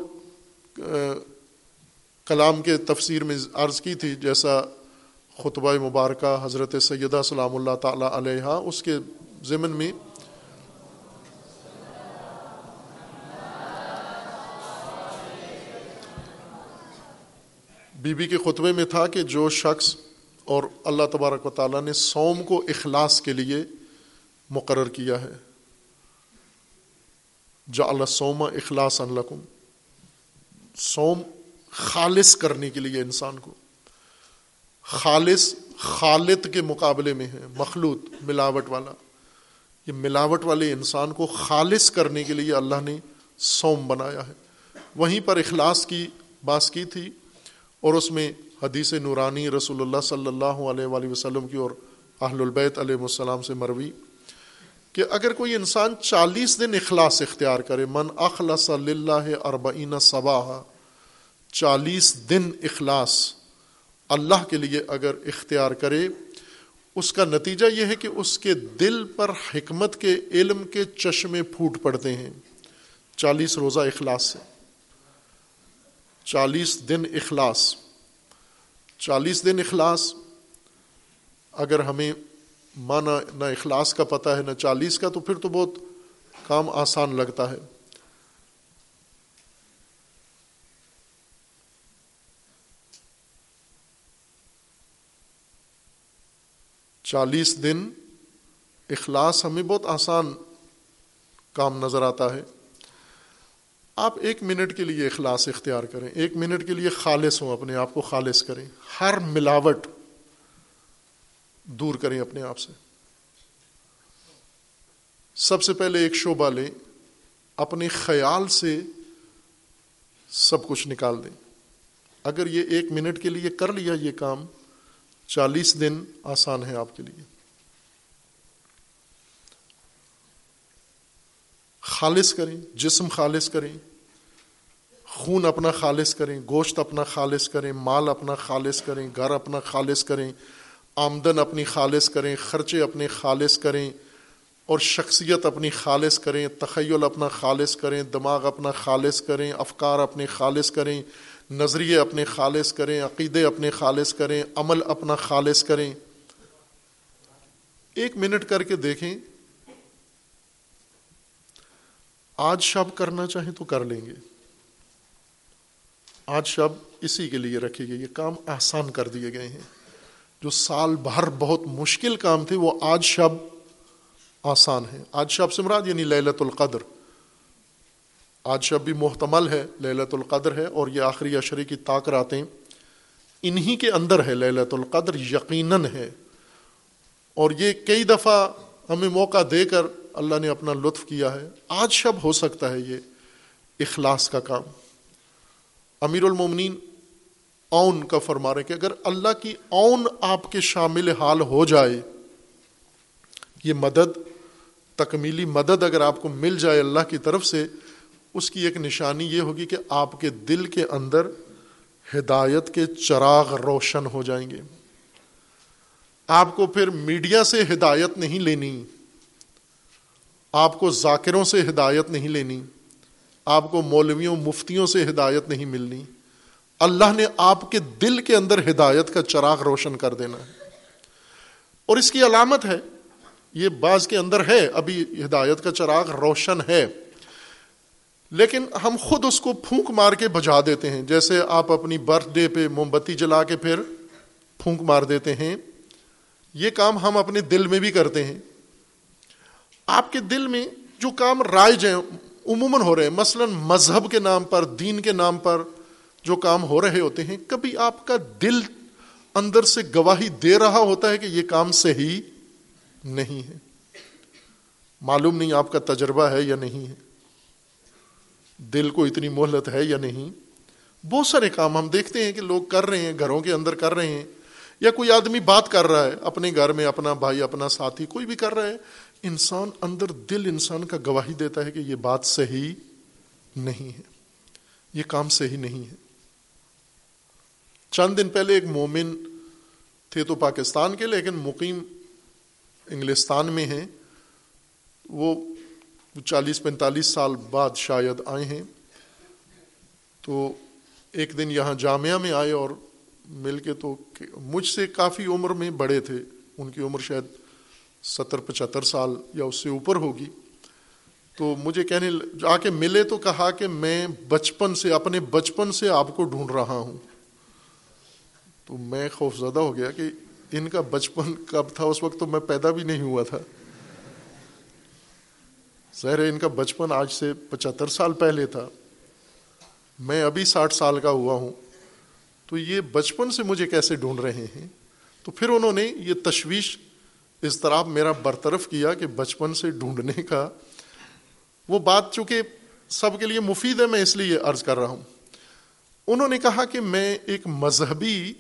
کلام کے تفسیر میں عرض کی تھی، جیسا خطبہ مبارکہ حضرت سیدہ سلام اللہ تعالیٰ علیہ اس کے ضمن میں بی بی کے خطبے میں تھا کہ جو شخص اور اللہ تبارک و تعالیٰ نے سوم کو اخلاص کے لیے مقرر کیا ہے۔ جا اللہ سوما اخلاص الکم سوم خالص کرنے کے لیے انسان کو۔ خالص خالد کے مقابلے میں ہے، مخلوط، ملاوٹ والا۔ یہ ملاوٹ والے انسان کو خالص کرنے کے لیے اللہ نے سوم بنایا ہے۔ وہیں پر اخلاص کی باس کی تھی۔ اور اس میں حدیث نورانی رسول اللہ صلی اللہ علیہ وآلہ وسلم کی اور اہل البیت علیہ السلام سے مروی کہ اگر کوئی انسان چالیس دن اخلاص اختیار کرے، من اخلاص اللہ اربعین صباح چالیس دن اخلاص اللہ کے لیے اگر اختیار کرے، اس کا نتیجہ یہ ہے کہ اس کے دل پر حکمت کے علم کے چشمے پھوٹ پڑتے ہیں۔ چالیس روزہ اخلاص سے۔ چالیس دن اخلاص۔ چالیس دن اخلاص، اگر ہمیں مانا نہ اخلاص کا پتہ ہے، نہ چالیس کا، تو پھر تو بہت کام آسان لگتا ہے۔ چالیس دن اخلاص ہمیں بہت آسان کام نظر آتا ہے۔ آپ ایک منٹ کے لیے اخلاص اختیار کریں، ایک منٹ کے لیے خالص ہوں، اپنے آپ کو خالص کریں۔ ہر ملاوٹ دور کریں اپنے آپ سے۔ سب سے پہلے ایک شعبہ لیں، اپنے خیال سے سب کچھ نکال دیں۔ اگر یہ ایک منٹ کے لیے کر لیا یہ کام، چالیس دن آسان ہے آپ کے لیے۔ خالص کریں جسم خالص کریں خون اپنا خالص کریں گوشت اپنا خالص کریں مال اپنا خالص کریں گھر اپنا خالص کریں آمدن اپنی خالص کریں خرچے اپنے خالص کریں اور شخصیت اپنی خالص کریں تخیل اپنا خالص کریں دماغ اپنا خالص کریں افکار اپنے خالص کریں نظریے اپنے خالص کریں عقیدے اپنے خالص کریں عمل اپنا خالص کریں ایک منٹ کر کے دیکھیں آج شب کرنا چاہیں تو کر لیں گے۔ آج شب اسی کے لیے رکھے گئے۔ یہ کام آسان کر دیے گئے ہیں۔ جو سال بھر بہت مشکل کام تھے، وہ آج شب آسان ہے۔ آج شب سے مراد یعنی للت القدر۔ آج شب بھی محتمل ہے للت القدر ہے، اور یہ آخری اشرے کی طاق راتیں انہی کے اندر ہے۔ للت القدر یقیناً ہے۔ اور یہ کئی دفعہ ہمیں موقع دے کر اللہ نے اپنا لطف کیا ہے۔ آج شب ہو سکتا ہے یہ اخلاص کا کام۔ امیر المومنین، اون کا فرما رہے کہ اگر اللہ کی اون آپ کے شامل حال ہو جائے، یہ مدد، تکمیلی مدد اگر آپ کو مل جائے اللہ کی طرف سے، اس کی ایک نشانی یہ ہوگی کہ آپ کے دل کے اندر ہدایت کے چراغ روشن ہو جائیں گے۔ آپ کو پھر میڈیا سے ہدایت نہیں لینی۔ آپ کو ذاکروں سے ہدایت نہیں لینی، آپ کو مولویوں، مفتیوں سے ہدایت نہیں ملنی۔ اللہ نے آپ کے دل کے اندر ہدایت کا چراغ روشن کر دینا ہے۔ اور اس کی علامت ہے، یہ بعض کے اندر ہے، ابھی ہدایت کا چراغ روشن ہے۔ لیکن ہم خود اس کو پھونک مار کے بجا دیتے ہیں۔ جیسے آپ اپنی برتھ ڈے پہ موم بتی جلا کے پھر پھونک مار دیتے ہیں۔ یہ کام ہم اپنے دل میں بھی کرتے ہیں۔ آپ کے دل میں جو کام رائج ہیں، عموماً ہو رہے ہیں۔ مثلا مذہب کے نام پر، دین کے نام پر جو کام ہو رہے ہوتے ہیں، کبھی آپ کا دل اندر سے گواہی دے رہا ہوتا ہے کہ یہ کام صحیح نہیں ہے۔ معلوم نہیں آپ کا تجربہ ہے یا نہیں ہے۔ دل کو اتنی مہلت ہے یا نہیں۔ بہت سارے کام ہم دیکھتے ہیں کہ لوگ کر رہے ہیں، گھروں کے اندر کر رہے ہیں، یا کوئی آدمی بات کر رہا ہے، اپنے گھر میں اپنا بھائی، اپنا ساتھی، کوئی بھی کر رہا ہے۔ انسان اندر دل انسان کا گواہی دیتا ہے کہ یہ بات صحیح نہیں ہے۔ یہ کام صحیح نہیں ہے۔ چند دن پہلے ایک مومن تھے تو پاکستان کے، لیکن مقیم انگلستان میں ہیں۔ وہ چالیس پینتالیس سال بعد شاید آئے ہیں۔ تو ایک دن یہاں جامعہ میں آئے اور مل کے تو مجھ سے کافی عمر میں بڑے تھے۔ ان کی عمر شاید ستر پچہتر سال یا اس سے اوپر ہوگی۔ تو مجھے کہنے آ کے ملے تو کہا کہ میں بچپن سے، اپنے بچپن سے آپ کو ڈھونڈ رہا ہوں۔ تو میں خوف زدہ ہو گیا کہ ان کا بچپن کب تھا، اس وقت تو میں پیدا بھی نہیں ہوا تھا۔ ظاہر ان کا بچپن آج سے پچہتر سال پہلے تھا۔ میں ابھی ساٹھ سال کا ہوا ہوں۔ تو یہ بچپن سے مجھے کیسے ڈھونڈ رہے ہیں؟ تو پھر انہوں نے یہ تشویش اضطراب میرا برطرف کیا کہ بچپن سے ڈھونڈنے کا وہ بات چونکہ سب کے لیے مفید ہے، میں اس لیے عرض کر رہا ہوں۔ انہوں نے کہا کہ میں ایک مذہبی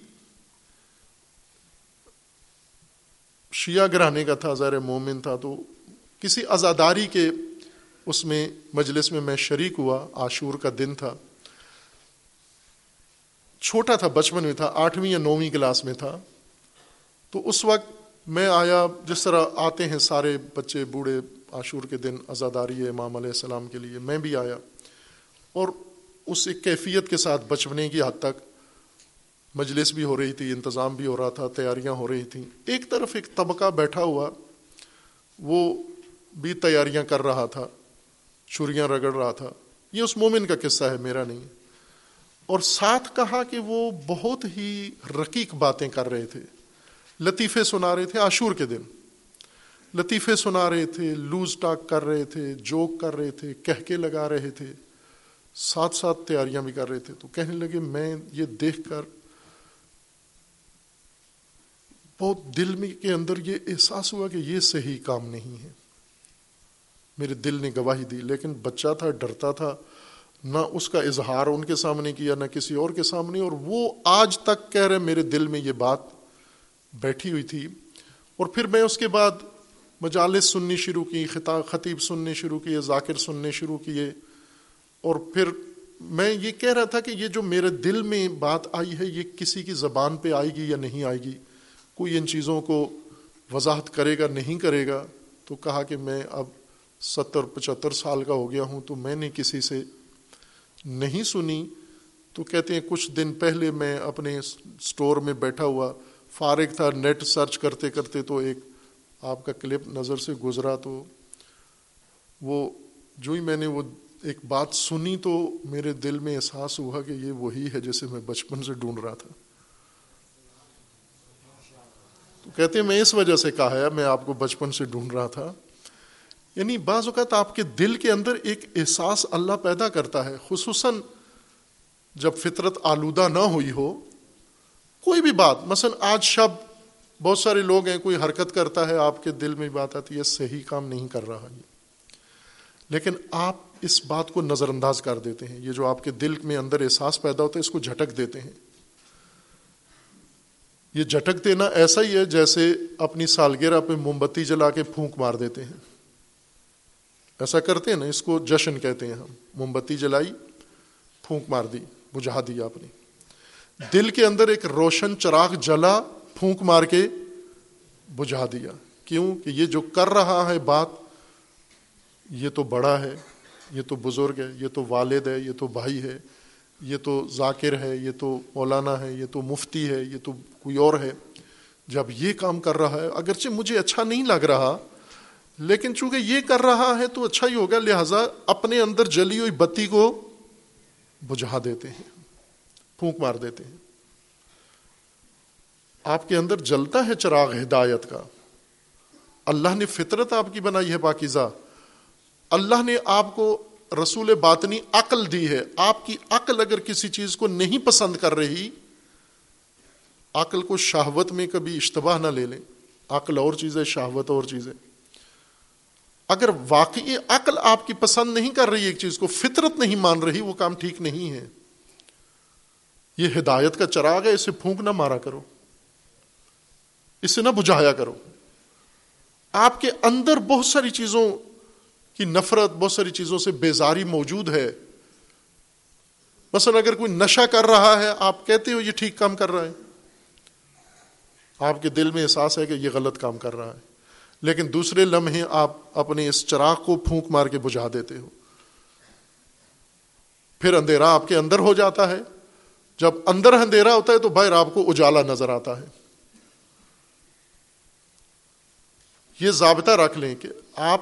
شیعہ گرانے کا تھا ذرا مومن تھا، تو کسی ازاداری کے اس میں مجلس میں میں شریک ہوا، عاشور کا دن تھا۔ چھوٹا تھا، بچپن میں تھا، آٹھویں یا نویں کلاس میں تھا۔ تو اس وقت میں آیا، جس طرح آتے ہیں سارے بچے، بوڑھے، عاشور کے دن ازاداری امام علیہ السلام کے لیے، میں بھی آیا۔ اور اس ایک کیفیت کے ساتھ بچپنے کی حد تک مجلس بھی ہو رہی تھی، انتظام بھی ہو رہا تھا، تیاریاں ہو رہی تھیں۔ ایک طرف ایک طبقہ بیٹھا ہوا، وہ بھی تیاریاں کر رہا تھا، چھریاں رگڑ رہا تھا۔ یہ اس مومن کا قصہ ہے، میرا نہیں۔ اور ساتھ کہا کہ وہ بہت ہی رقیق باتیں کر رہے تھے۔ لطیفے سنا رہے تھے عاشور کے دن۔ لطیفے سنا رہے تھے، لوز ٹاک کر رہے تھے، جوک کر رہے تھے کہہ کے لگا رہے تھے۔ ساتھ ساتھ تیاریاں بھی کر رہے تھے۔ تو کہنے لگے، میں یہ دیکھ کر بہت دل میں کے اندر یہ احساس ہوا کہ یہ صحیح کام نہیں ہے۔ میرے دل نے گواہی دی، لیکن بچہ تھا، ڈرتا تھا۔ نہ اس کا اظہار ان کے سامنے کیا، نہ کسی اور کے سامنے۔ اور وہ آج تک کہہ رہے میرے دل میں یہ بات بیٹھی ہوئی تھی اور پھر میں اس کے بعد مجالس سننی شروع کی خطاب خطیب سننے شروع کیے ذاکر سننے شروع کیے اور پھر میں یہ کہہ رہا تھا کہ یہ جو میرے دل میں بات آئی ہے، یہ کسی کی زبان پہ آئے گی یا نہیں آئے گی؟ کوئی ان چیزوں کو وضاحت کرے گا، نہیں کرے گا؟ تو کہا کہ میں اب ستر، پچہتر سال کا ہو گیا ہوں تو میں نے کسی سے نہیں سنی۔ تو کہتے ہیں کچھ دن پہلے میں اپنے اسٹور میں بیٹھا ہوا فارغ تھا، نیٹ سرچ کرتے کرتے تو ایک آپ کا کلپ نظر سے گزرا تو وہ جو ہی میں نے وہ ایک بات سنی تو میرے دل میں احساس ہوا کہ یہ وہی ہے جسے میں بچپن سے ڈھونڈ رہا تھا۔ تو کہتے ہیں میں اس وجہ سے کہا ہے، میں آپ کو بچپن سے ڈھونڈ رہا تھا۔ یعنی بعض اوقات آپ کے دل کے اندر ایک احساس اللہ پیدا کرتا ہے، خصوصاً جب فطرت آلودہ نہ ہوئی ہو۔ کوئی بھی بات، مثلا آج شب بہت سارے لوگ ہیں، کوئی حرکت کرتا ہے، آپ کے دل میں بات آتی ہے صحیح کام نہیں کر رہا یہ۔ لیکن آپ اس بات کو نظر انداز کر دیتے ہیں، یہ جو آپ کے دل میں اندر احساس پیدا ہوتا ہے، اس کو جھٹک دیتے ہیں۔ یہ جھٹک دینا ایسا ہی ہے جیسے اپنی سالگرہ پہ موم بتی جلا کے پھونک مار دیتے ہیں۔ ایسا کرتے ہیں نا، اس کو جشن کہتے ہیں ہم۔ موم بتی جلائی، پھونک مار دی، بجھا دی آپ نے۔ دل کے اندر ایک روشن چراغ جلا، پھونک مار کے بجھا دیا۔ کیوں؟ کہ یہ جو کر رہا ہے بات، یہ تو بڑا ہے، یہ تو بزرگ ہے، یہ تو والد ہے، یہ تو بھائی ہے، یہ تو ذاکر ہے، یہ تو مولانا ہے، یہ تو مفتی ہے، یہ تو کوئی اور ہے۔ جب یہ کام کر رہا ہے، اگرچہ مجھے اچھا نہیں لگ رہا، لیکن چونکہ یہ کر رہا ہے تو اچھا ہی ہوگا، لہذا اپنے اندر جلی ہوئی بتی کو بجھا دیتے ہیں۔ پھونک مار دیتے ہیں۔ آپ کے اندر جلتا ہے چراغ ہدایت کا۔ اللہ نے فطرت آپ کی بنائی ہے پاکیزہ۔ اللہ نے آپ کو رسول باطنی عقل دی ہے۔ آپ کی عقل اگر کسی چیز کو نہیں پسند کر رہی، عقل کو شہوت میں کبھی اشتباہ نہ لے لیں۔ عقل اور چیز ہے شہوت اور چیز ہے اگر واقعی عقل آپ کی پسند نہیں کر رہی، ایک چیز کو فطرت نہیں مان رہی، وہ کام ٹھیک نہیں ہے۔ یہ ہدایت کا چراغ ہے، اسے پھونک نہ مارا کرو۔ اسے نہ بجھایا کرو۔ آپ کے اندر بہت ساری چیزوں کی نفرت، بہت ساری چیزوں سے بیزاری موجود ہے۔ مثلا اگر کوئی نشہ کر رہا ہے، آپ کہتے ہو یہ ٹھیک کام کر رہا ہے۔ آپ کے دل میں احساس ہے کہ یہ غلط کام کر رہا ہے۔ لیکن دوسرے لمحے آپ اپنے اس چراغ کو پھونک مار کے بجھا دیتے ہو۔ پھر اندھیرا آپ کے اندر ہو جاتا ہے۔ جب اندر اندھیرا ہوتا ہے تو باہر آپ کو اجالا نظر آتا ہے۔ یہ ضابطہ رکھ لیں کہ آپ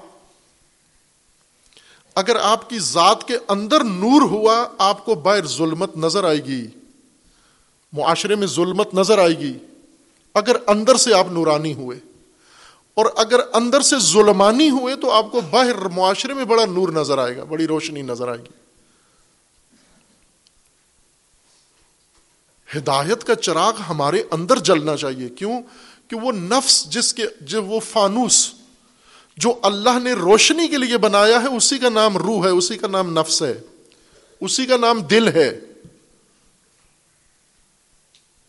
اگر آپ کی ذات کے اندر نور ہوا، آپ کو باہر ظلمت نظر آئے گی۔ معاشرے میں ظلمت نظر آئے گی۔ اگر اندر سے آپ نورانی ہوئے اور اگر اندر سے ظلمانی ہوئے تو آپ کو باہر معاشرے میں بڑا نور نظر آئے گا، بڑی روشنی نظر آئے گی۔ ہدایت کا چراغ ہمارے اندر جلنا چاہیے۔ کیوں؟ کہ وہ نفس جس کے جو وہ فانوس، جو اللہ نے روشنی کے لیے بنایا ہے، اسی کا نام روح ہے، اسی کا نام نفس ہے، اسی کا نام دل ہے۔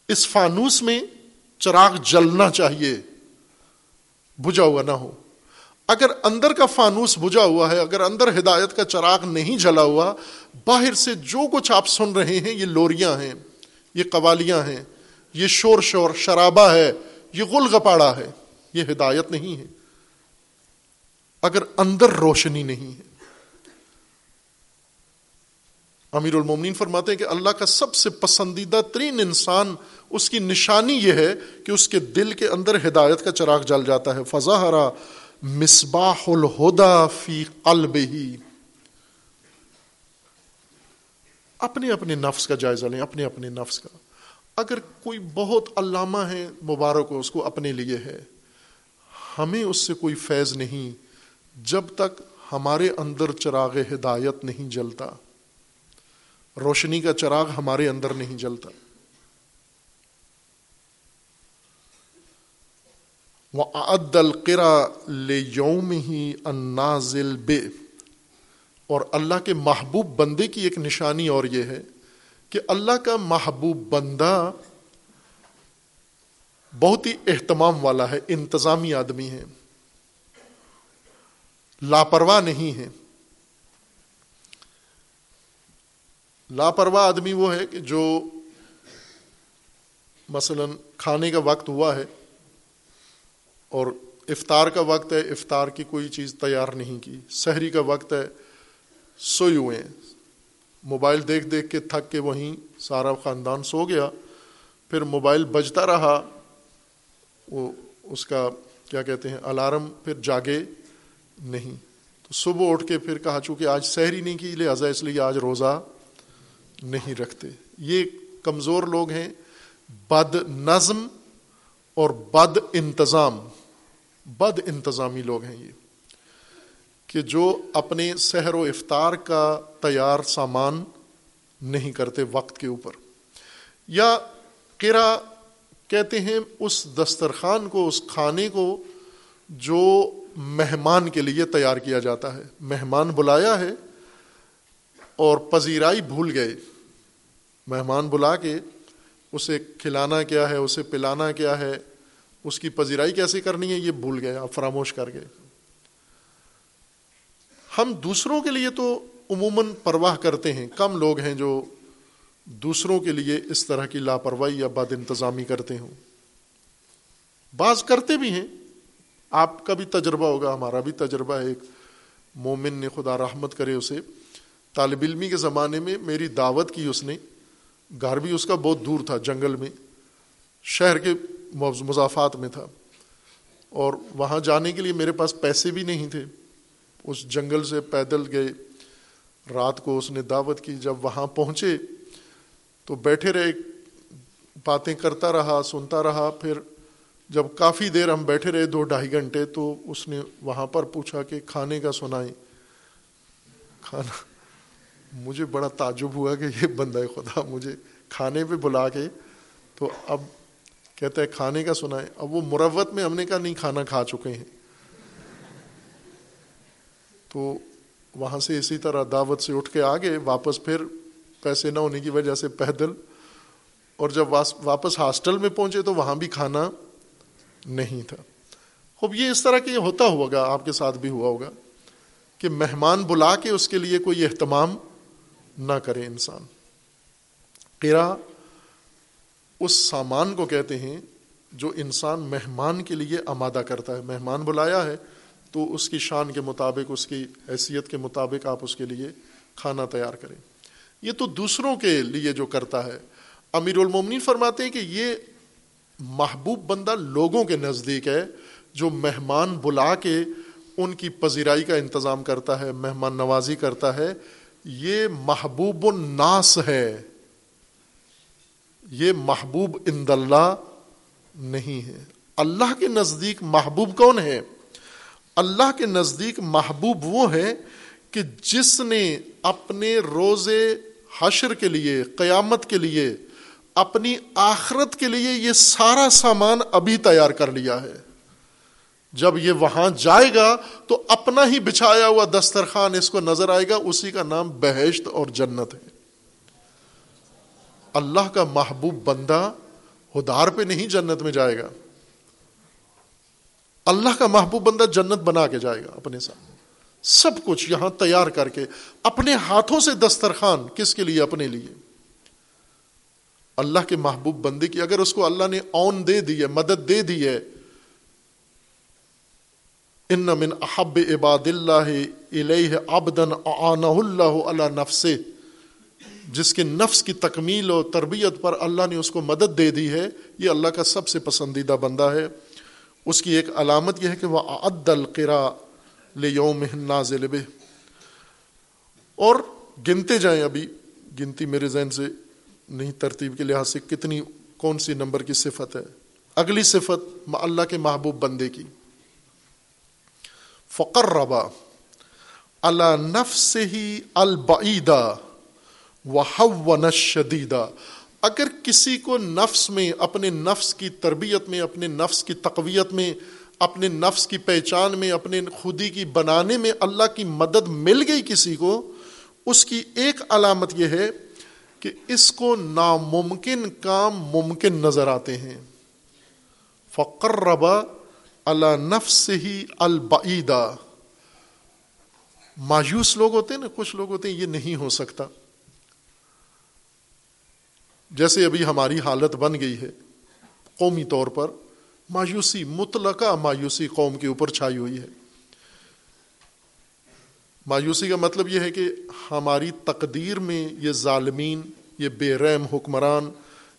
اس فانوس میں چراغ جلنا چاہیے، بجھا ہوا نہ ہو۔ اگر اندر کا فانوس بجھا ہوا ہے، اگر اندر ہدایت کا چراغ نہیں جلا ہوا، باہر سے جو کچھ آپ سن رہے ہیں، یہ لوریاں ہیں۔ یہ قوالیاں ہیں، یہ شور شور شرابہ ہے، یہ غل گپاڑا ہے، یہ ہدایت نہیں ہے۔ اگر اندر روشنی نہیں ہے۔ امیر المومنین فرماتے ہیں کہ اللہ کا سب سے پسندیدہ ترین انسان، اس کی نشانی یہ ہے کہ اس کے دل کے اندر ہدایت کا چراغ جل جاتا ہے۔ فضا ہرا مصباح الہدا فی قلب ہی اپنے اپنے نفس کا جائزہ لیں، اپنے اپنے نفس کا۔ اگر کوئی بہت علامہ ہے، مبارک ہو، اس کو اپنے لیے ہے، ہمیں اس سے کوئی فیض نہیں۔ جب تک ہمارے اندر چراغ ہدایت نہیں جلتا، روشنی کا چراغ ہمارے اندر نہیں جلتا۔ وہ عد القرا لے یوم ہی انازل بے اور اللہ کے محبوب بندے کی ایک نشانی اور یہ ہے کہ اللہ کا محبوب بندہ بہت ہی اہتمام والا ہے، انتظامی آدمی ہے۔ لاپرواہ نہیں ہے۔ لاپرواہ آدمی وہ ہے کہ جو مثلا کھانے کا وقت ہوا ہے اور افطار کا وقت ہے، افطار کی کوئی چیز تیار نہیں کی، سحری کا وقت ہے۔ سوئی ہوئے ہیں۔ موبائل دیکھ دیکھ کے تھک کے وہیں سارا خاندان سو گیا۔ پھر موبائل بجتا رہا۔ وہ اس کا کیا کہتے ہیں، الارم پھر جاگے نہیں۔ تو صبح اٹھ کے پھر کہا، چونکہ آج سحری نہیں کی، لہٰذا اس لیے آج روزہ نہیں رکھتے۔ یہ کمزور لوگ ہیں۔ بد نظم اور بد انتظام۔ بد انتظامی لوگ ہیں یہ۔ کہ جو اپنے سحر و افطار کا تیار سامان نہیں کرتے وقت کے اوپر۔ یا کرا کہتے ہیں اس دسترخوان کو، اس کھانے کو جو مہمان کے لیے تیار کیا جاتا ہے۔ مہمان بلایا ہے اور پذیرائی بھول گئے۔ مہمان بلا کے اسے کھلانا کیا ہے، اسے پلانا کیا ہے، اس کی پذیرائی کیسے کرنی ہے، یہ بھول گئے، آپ فراموش کر گئے۔ ہم دوسروں کے لیے تو عموماً پرواہ کرتے ہیں۔ کم لوگ ہیں جو دوسروں کے لیے اس طرح کی لاپرواہی یا بد انتظامی کرتے ہوں۔ بعض کرتے بھی ہیں۔ آپ کا بھی تجربہ ہوگا، ہمارا بھی تجربہ ہے۔ ایک مومن نے خدا رحمت کرے اسے۔ طالب علمی کے زمانے میں میری دعوت کی اس نے۔ گھر بھی اس کا بہت دور تھا، جنگل میں۔ شہر کے مضافات میں تھا۔ اور وہاں جانے کے لیے میرے پاس پیسے بھی نہیں تھے۔ اس جنگل سے پیدل گئے۔ رات کو اس نے دعوت کی، جب وہاں پہنچے تو بیٹھے رہے، باتیں کرتا رہا، سنتا رہا۔ پھر جب کافی دیر ہم بیٹھے رہے، دو ڈھائی گھنٹے، تو اس نے وہاں پر پوچھا کہ کھانے کا سنائیں۔ کھانا، مجھے بڑا تعجب ہوا کہ یہ بندہ خدا مجھے کھانے پہ بلا کے۔ تو اب کہتا ہے کھانے کا سنا ہے اب وہ مروت میں ہم نے کہا، نہیں، کھانا کھا چکے ہیں۔ تو وہاں سے اسی طرح دعوت سے اٹھ کے آگے واپس پھر پیسے نہ ہونے کی وجہ سے پیدل اور جب واپس ہاسٹل میں پہنچے تو وہاں بھی کھانا نہیں تھا۔ خوب، یہ اس طرح کہ یہ ہوتا ہوگا آپ کے ساتھ بھی ہوا ہوگا، کہ مہمان بلا کے اس کے لیے کوئی اہتمام نہ کرے انسان۔ قرا اس سامان کو کہتے ہیں جو انسان مہمان کے لیے آمادہ کرتا ہے۔ مہمان بلایا ہے تو اس کی شان کے مطابق، اس کی حیثیت کے مطابق آپ اس کے لیے کھانا تیار کریں۔ یہ تو دوسروں کے لیے جو کرتا ہے۔ امیر المومنی فرماتے ہیں کہ یہ محبوب بندہ لوگوں کے نزدیک ہے جو مہمان بلا کے ان کی پذیرائی کا انتظام کرتا ہے، مہمان نوازی کرتا ہے۔ یہ محبوب الناس ہے۔ یہ محبوب اند اللہ نہیں ہے۔ اللہ کے نزدیک محبوب کون ہے؟ اللہ کے نزدیک محبوب وہ ہے کہ جس نے اپنے روزے حشر کے لیے، قیامت کے لیے، اپنی آخرت کے لیے یہ سارا سامان ابھی تیار کر لیا ہے۔ جب یہ وہاں جائے گا تو اپنا ہی بچھایا ہوا دسترخوان اس کو نظر آئے گا، اسی کا نام بہشت اور جنت ہے۔ اللہ کا محبوب بندہ ہدار پہ نہیں جنت میں جائے گا۔ اللہ کا محبوب بندہ جنت بنا کے جائے گا اپنے ساتھ۔ سب کچھ یہاں تیار کر کے اپنے ہاتھوں سے دسترخوان کس کے لیے؟ اپنے لیے۔ اللہ کے محبوب بندے کی اگر اس کو اللہ نے اون دے دی ہے، مدد دے دی ہے، ان من احب عباد اللہ الیہ عبدن آنہ اللہ علی نفسه جس کے نفس کی تکمیل و تربیت پر اللہ نے اس کو مدد دے دی ہے، یہ اللہ کا سب سے پسندیدہ بندہ ہے۔ اس کی ایک علامت یہ ہے کہ وہ عد القرا یوم نازل به اور گنتے جائیں ابھی، گنتی میرے ذہن سے نہیں ترتیب کے لحاظ سے کتنی، کون سی نمبر کی صفت ہے۔ اگلی صفت اللہ کے محبوب بندے کی۔ فقر ربا اللہ نف سے ہی البعیدہ و شدیدہ اگر کسی کو نفس میں، اپنے نفس کی تربیت میں، اپنے نفس کی تقویت میں، اپنے نفس کی پہچان میں، اپنے خودی کی بنانے میں اللہ کی مدد مل گئی کسی کو، اس کی ایک علامت یہ ہے کہ اس کو ناممکن کام ممکن نظر آتے ہیں۔ فقر ربا اللہ نفس ہی البعیدہ۔ مایوس لوگ ہوتے ہیں نا، کچھ لوگ ہوتے ہیں، یہ نہیں ہو سکتا۔ جیسے ابھی ہماری حالت بن گئی ہے، قومی طور پر مایوسی، مطلقہ مایوسی قوم کے اوپر چھائی ہوئی ہے۔ مایوسی کا مطلب یہ ہے کہ ہماری تقدیر میں یہ ظالمین، یہ بے رحم حکمران،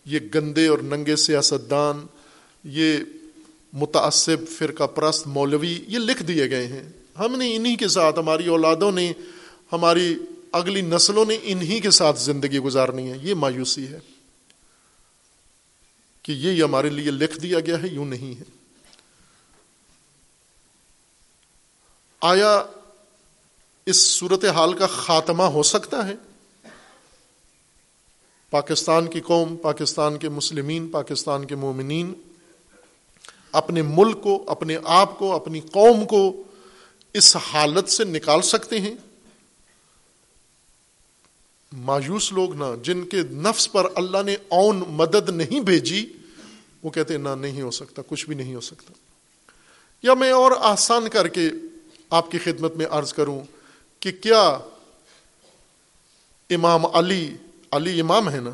یہ گندے اور ننگے سیاستدان، یہ متعصب فرقہ پرست مولوی، یہ لکھ دیے گئے ہیں۔ ہم نے انہی کے ساتھ، ہماری اولادوں نے، ہماری اگلی نسلوں نے انہی کے ساتھ زندگی گزارنی ہے۔ یہ مایوسی ہے۔ کہ یہ ہمارے لیے لکھ دیا گیا ہے، یوں نہیں ہے۔ آیا اس صورت حال کا خاتمہ ہو سکتا ہے؟ پاکستان کی قوم، پاکستان کے مسلمین، پاکستان کے مومنین اپنے ملک کو، اپنے آپ کو، اپنی قوم کو اس حالت سے نکال سکتے ہیں؟ مایوس لوگ نہ، جن کے نفس پر اللہ نے اون مدد نہیں بھیجی، وہ کہتے نہ، نہیں ہو سکتا، کچھ بھی نہیں ہو سکتا۔ یا میں اور آسان کر کے آپ کی خدمت میں عرض کروں کہ کیا امام علی علی امام ہے نا؟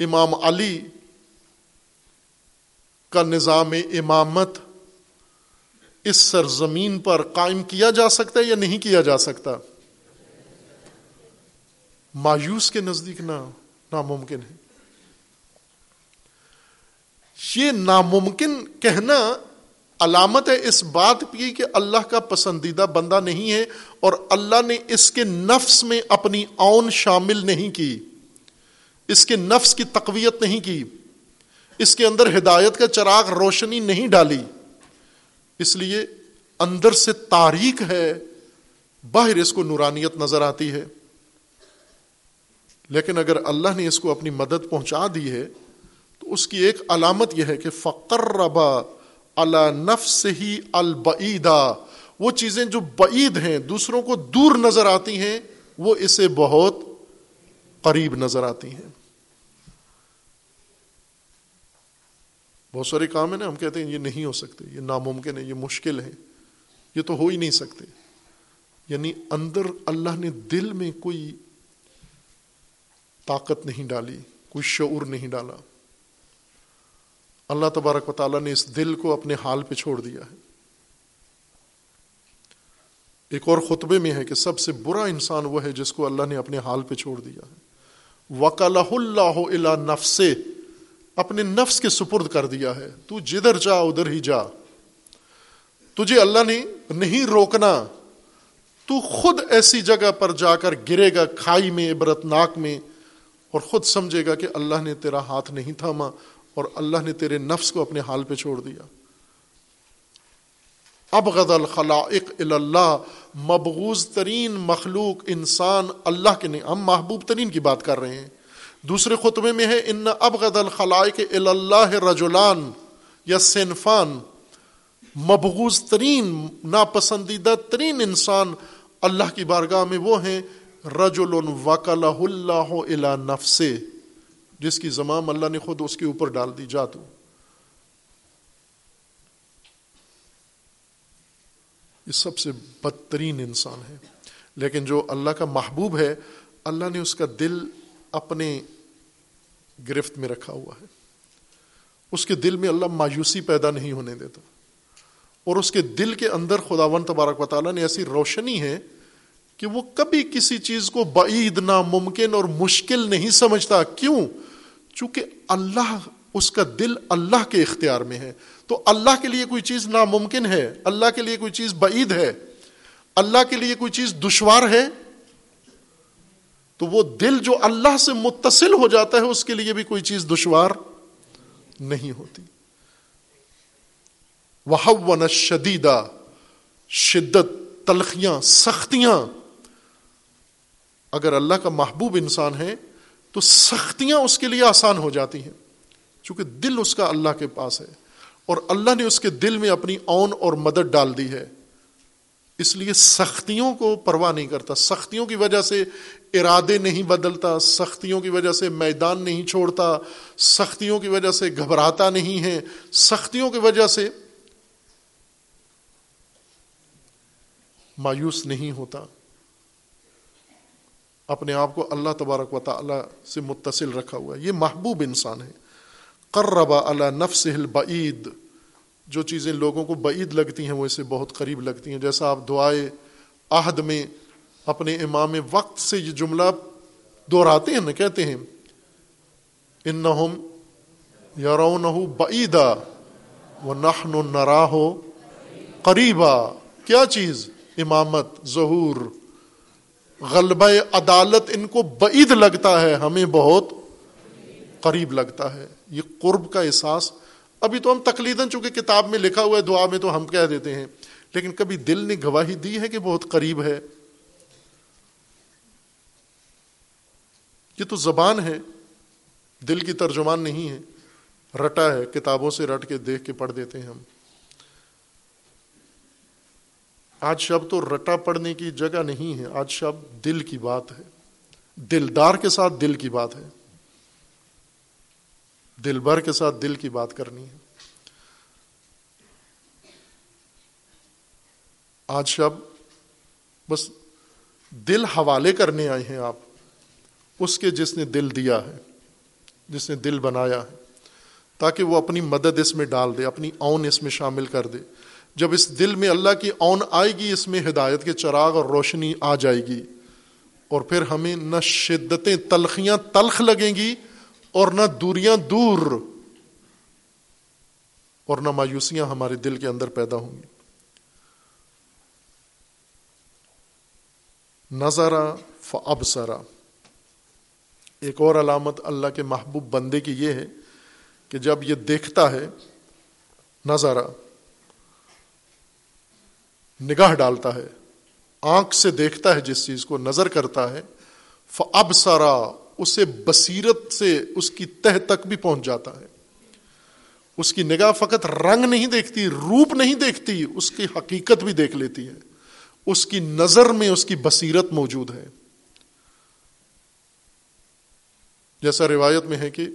امام علی کا نظام امامت اس سرزمین پر قائم کیا جا سکتا ہے یا نہیں کیا جا سکتا؟ مایوس کے نزدیک نہ ناممکن ہے۔ یہ ناممکن کہنا علامت ہے اس بات کی کہ اللہ کا پسندیدہ بندہ نہیں ہے اور اللہ نے اس کے نفس میں اپنی اون شامل نہیں کی۔ اس کے نفس کی تقویت نہیں کی۔ اس کے اندر ہدایت کا چراغ روشنی نہیں ڈالی۔ اس لیے اندر سے تاریخ ہے، باہر اس کو نورانیت نظر آتی ہے۔ لیکن اگر اللہ نے اس کو اپنی مدد پہنچا دی ہے، تو اس کی ایک علامت یہ ہے کہ فقر ربا اللہ نف سے ہی البعیدا وہ چیزیں جو بعید ہیں، دوسروں کو دور نظر آتی ہیں، وہ اسے بہت قریب نظر آتی ہیں۔ بہت سارے کام ہیں نا، ہم کہتے ہیں یہ نہیں ہو سکتے، یہ ناممکن ہے، یہ مشکل ہے، یہ تو ہو ہی نہیں سکتے۔ یعنی اندر اللہ نے دل میں کوئی طاقت نہیں ڈالی، کوئی شعور نہیں ڈالا۔ اللہ تبارک و تعالیٰ نے اس دل کو اپنے حال پہ چھوڑ دیا ہے۔ ایک اور خطبے میں ہے کہ سب سے برا انسان وہ ہے جس کو اللہ نے اپنے حال پہ چھوڑ دیا ہے۔ وکال اللہ الا نفس اپنے نفس کے سپرد کر دیا ہے۔ تو جدھر جا، ادھر ہی جا۔ تجھے اللہ نے نہیں روکنا۔ تو خود ایسی جگہ پر جا کر گرے گا، کھائی میں عبرت ناک میں۔ اور خود سمجھے گا کہ اللہ نے تیرا ہاتھ نہیں تھاما اور اللہ نے تیرے نفس کو اپنے حال پہ چھوڑ دیا۔ اب غد الخلائق اللہ مبغوز ترین مخلوق انسان اللہ کے نہیں، ہم محبوب ترین کی بات کر رہے ہیں۔ دوسرے خطبے میں ہے، ان اب غد الخلائق اللہ رجولان یا صنفان مبغوز ترین، ناپسندیدہ ترین انسان اللہ کی بارگاہ میں وہ ہیں رجل وکل اللہ الا نفس جس کی زمام اللہ نے خود اس کے اوپر ڈال دی، جا یہ سب سے بدترین انسان ہے۔ لیکن جو اللہ کا محبوب ہے، اللہ نے اس کا دل اپنے گرفت میں رکھا ہوا ہے۔ اس کے دل میں اللہ مایوسی پیدا نہیں ہونے دیتا۔ اور اس کے دل کے اندر خداون تبارک و تعالیٰ نے ایسی روشنی ہے کہ وہ کبھی کسی چیز کو بعید، ناممکن اور مشکل نہیں سمجھتا۔ کیوں؟ چونکہ اللہ، اس کا دل اللہ کے اختیار میں ہے۔ تو اللہ کے لیے کوئی چیز ناممکن ہے، اللہ کے لیے کوئی چیز بعید ہے، اللہ کے لیے کوئی چیز دشوار ہے، تو وہ دل جو اللہ سے متصل ہو جاتا ہے، اس کے لیے بھی کوئی چیز دشوار نہیں ہوتی۔ وہ شدیدہ شدت، تلخیاں، سختیاں۔ اگر اللہ کا محبوب انسان ہے تو سختیاں اس کے لیے آسان ہو جاتی ہیں، چونکہ دل اس کا اللہ کے پاس ہے۔ اور اللہ نے اس کے دل میں اپنی اون اور مدد ڈال دی ہے۔ اس لیے سختیوں کو پرواہ نہیں کرتا۔ سختیوں کی وجہ سے ارادے نہیں بدلتا، سختیوں کی وجہ سے میدان نہیں چھوڑتا، سختیوں کی وجہ سے گھبراتا نہیں ہے۔ سختیوں کی وجہ سے مایوس نہیں ہوتا۔ اپنے آپ کو اللہ تبارک و تعالی سے متصل رکھا ہوا ہے۔ یہ محبوب انسان ہے۔ قربا اللہ نفس بعید جو چیزیں لوگوں کو بعید لگتی ہیں، وہ اسے بہت قریب لگتی ہیں۔ جیسا آپ دعائے عہد میں اپنے امام وقت سے یہ جملہ دہراتے ہیں نا، کہتے ہیں ان نہ بعیدا وہ نخن نراہ قریبا۔ کیا چیز؟ امامت، ظہور۔ غلبہ عدالت ان کو بعید لگتا ہے، ہمیں بہت قریب لگتا ہے۔ یہ قرب کا احساس۔ ابھی تو ہم تقلیدن چونکہ کتاب میں لکھا ہوا ہے، دعا میں تو ہم کہہ دیتے ہیں۔ لیکن کبھی دل نے گواہی دی ہے کہ بہت قریب ہے۔ یہ تو زبان ہے۔ دل کی ترجمان نہیں ہے۔ رٹا ہے، کتابوں سے رٹ کے دیکھ کے پڑھ دیتے ہیں ہم۔ آج شب تو رٹا پڑنے کی جگہ نہیں ہے، آج شب دل کی بات ہے۔ دلدار کے ساتھ دل کی بات ہے۔ دل بھر کے ساتھ دل کی بات کرنی ہے۔ آج شب بس دل حوالے کرنے آئے ہیں آپ۔ اس کے جس نے دل دیا ہے، جس نے دل بنایا ہے، تاکہ وہ اپنی مدد اس میں ڈال دے، اپنی اون اس میں شامل کر دے۔ جب اس دل میں اللہ کی اون آئے گی، اس میں ہدایت کے چراغ اور روشنی آ جائے گی۔ اور پھر ہمیں نہ شدتیں تلخیاں تلخ لگیں گی اور نہ دوریاں دور اور نہ مایوسیاں ہمارے دل کے اندر پیدا ہوں گی۔ نظرا فبسرا ایک اور علامت اللہ کے محبوب بندے کی یہ ہے کہ جب یہ دیکھتا ہے نظارہ نگاہ ڈالتا ہے، آنکھ سے دیکھتا ہے جس چیز کو، نظر کرتا ہے اب سارا اسے بصیرت سے اس کی تہ تک بھی پہنچ جاتا ہے۔ اس کی نگاہ فقط رنگ نہیں دیکھتی، روپ نہیں دیکھتی، اس کی حقیقت بھی دیکھ لیتی ہے۔ اس کی نظر میں اس کی بصیرت موجود ہے۔ جیسا روایت میں ہے کہ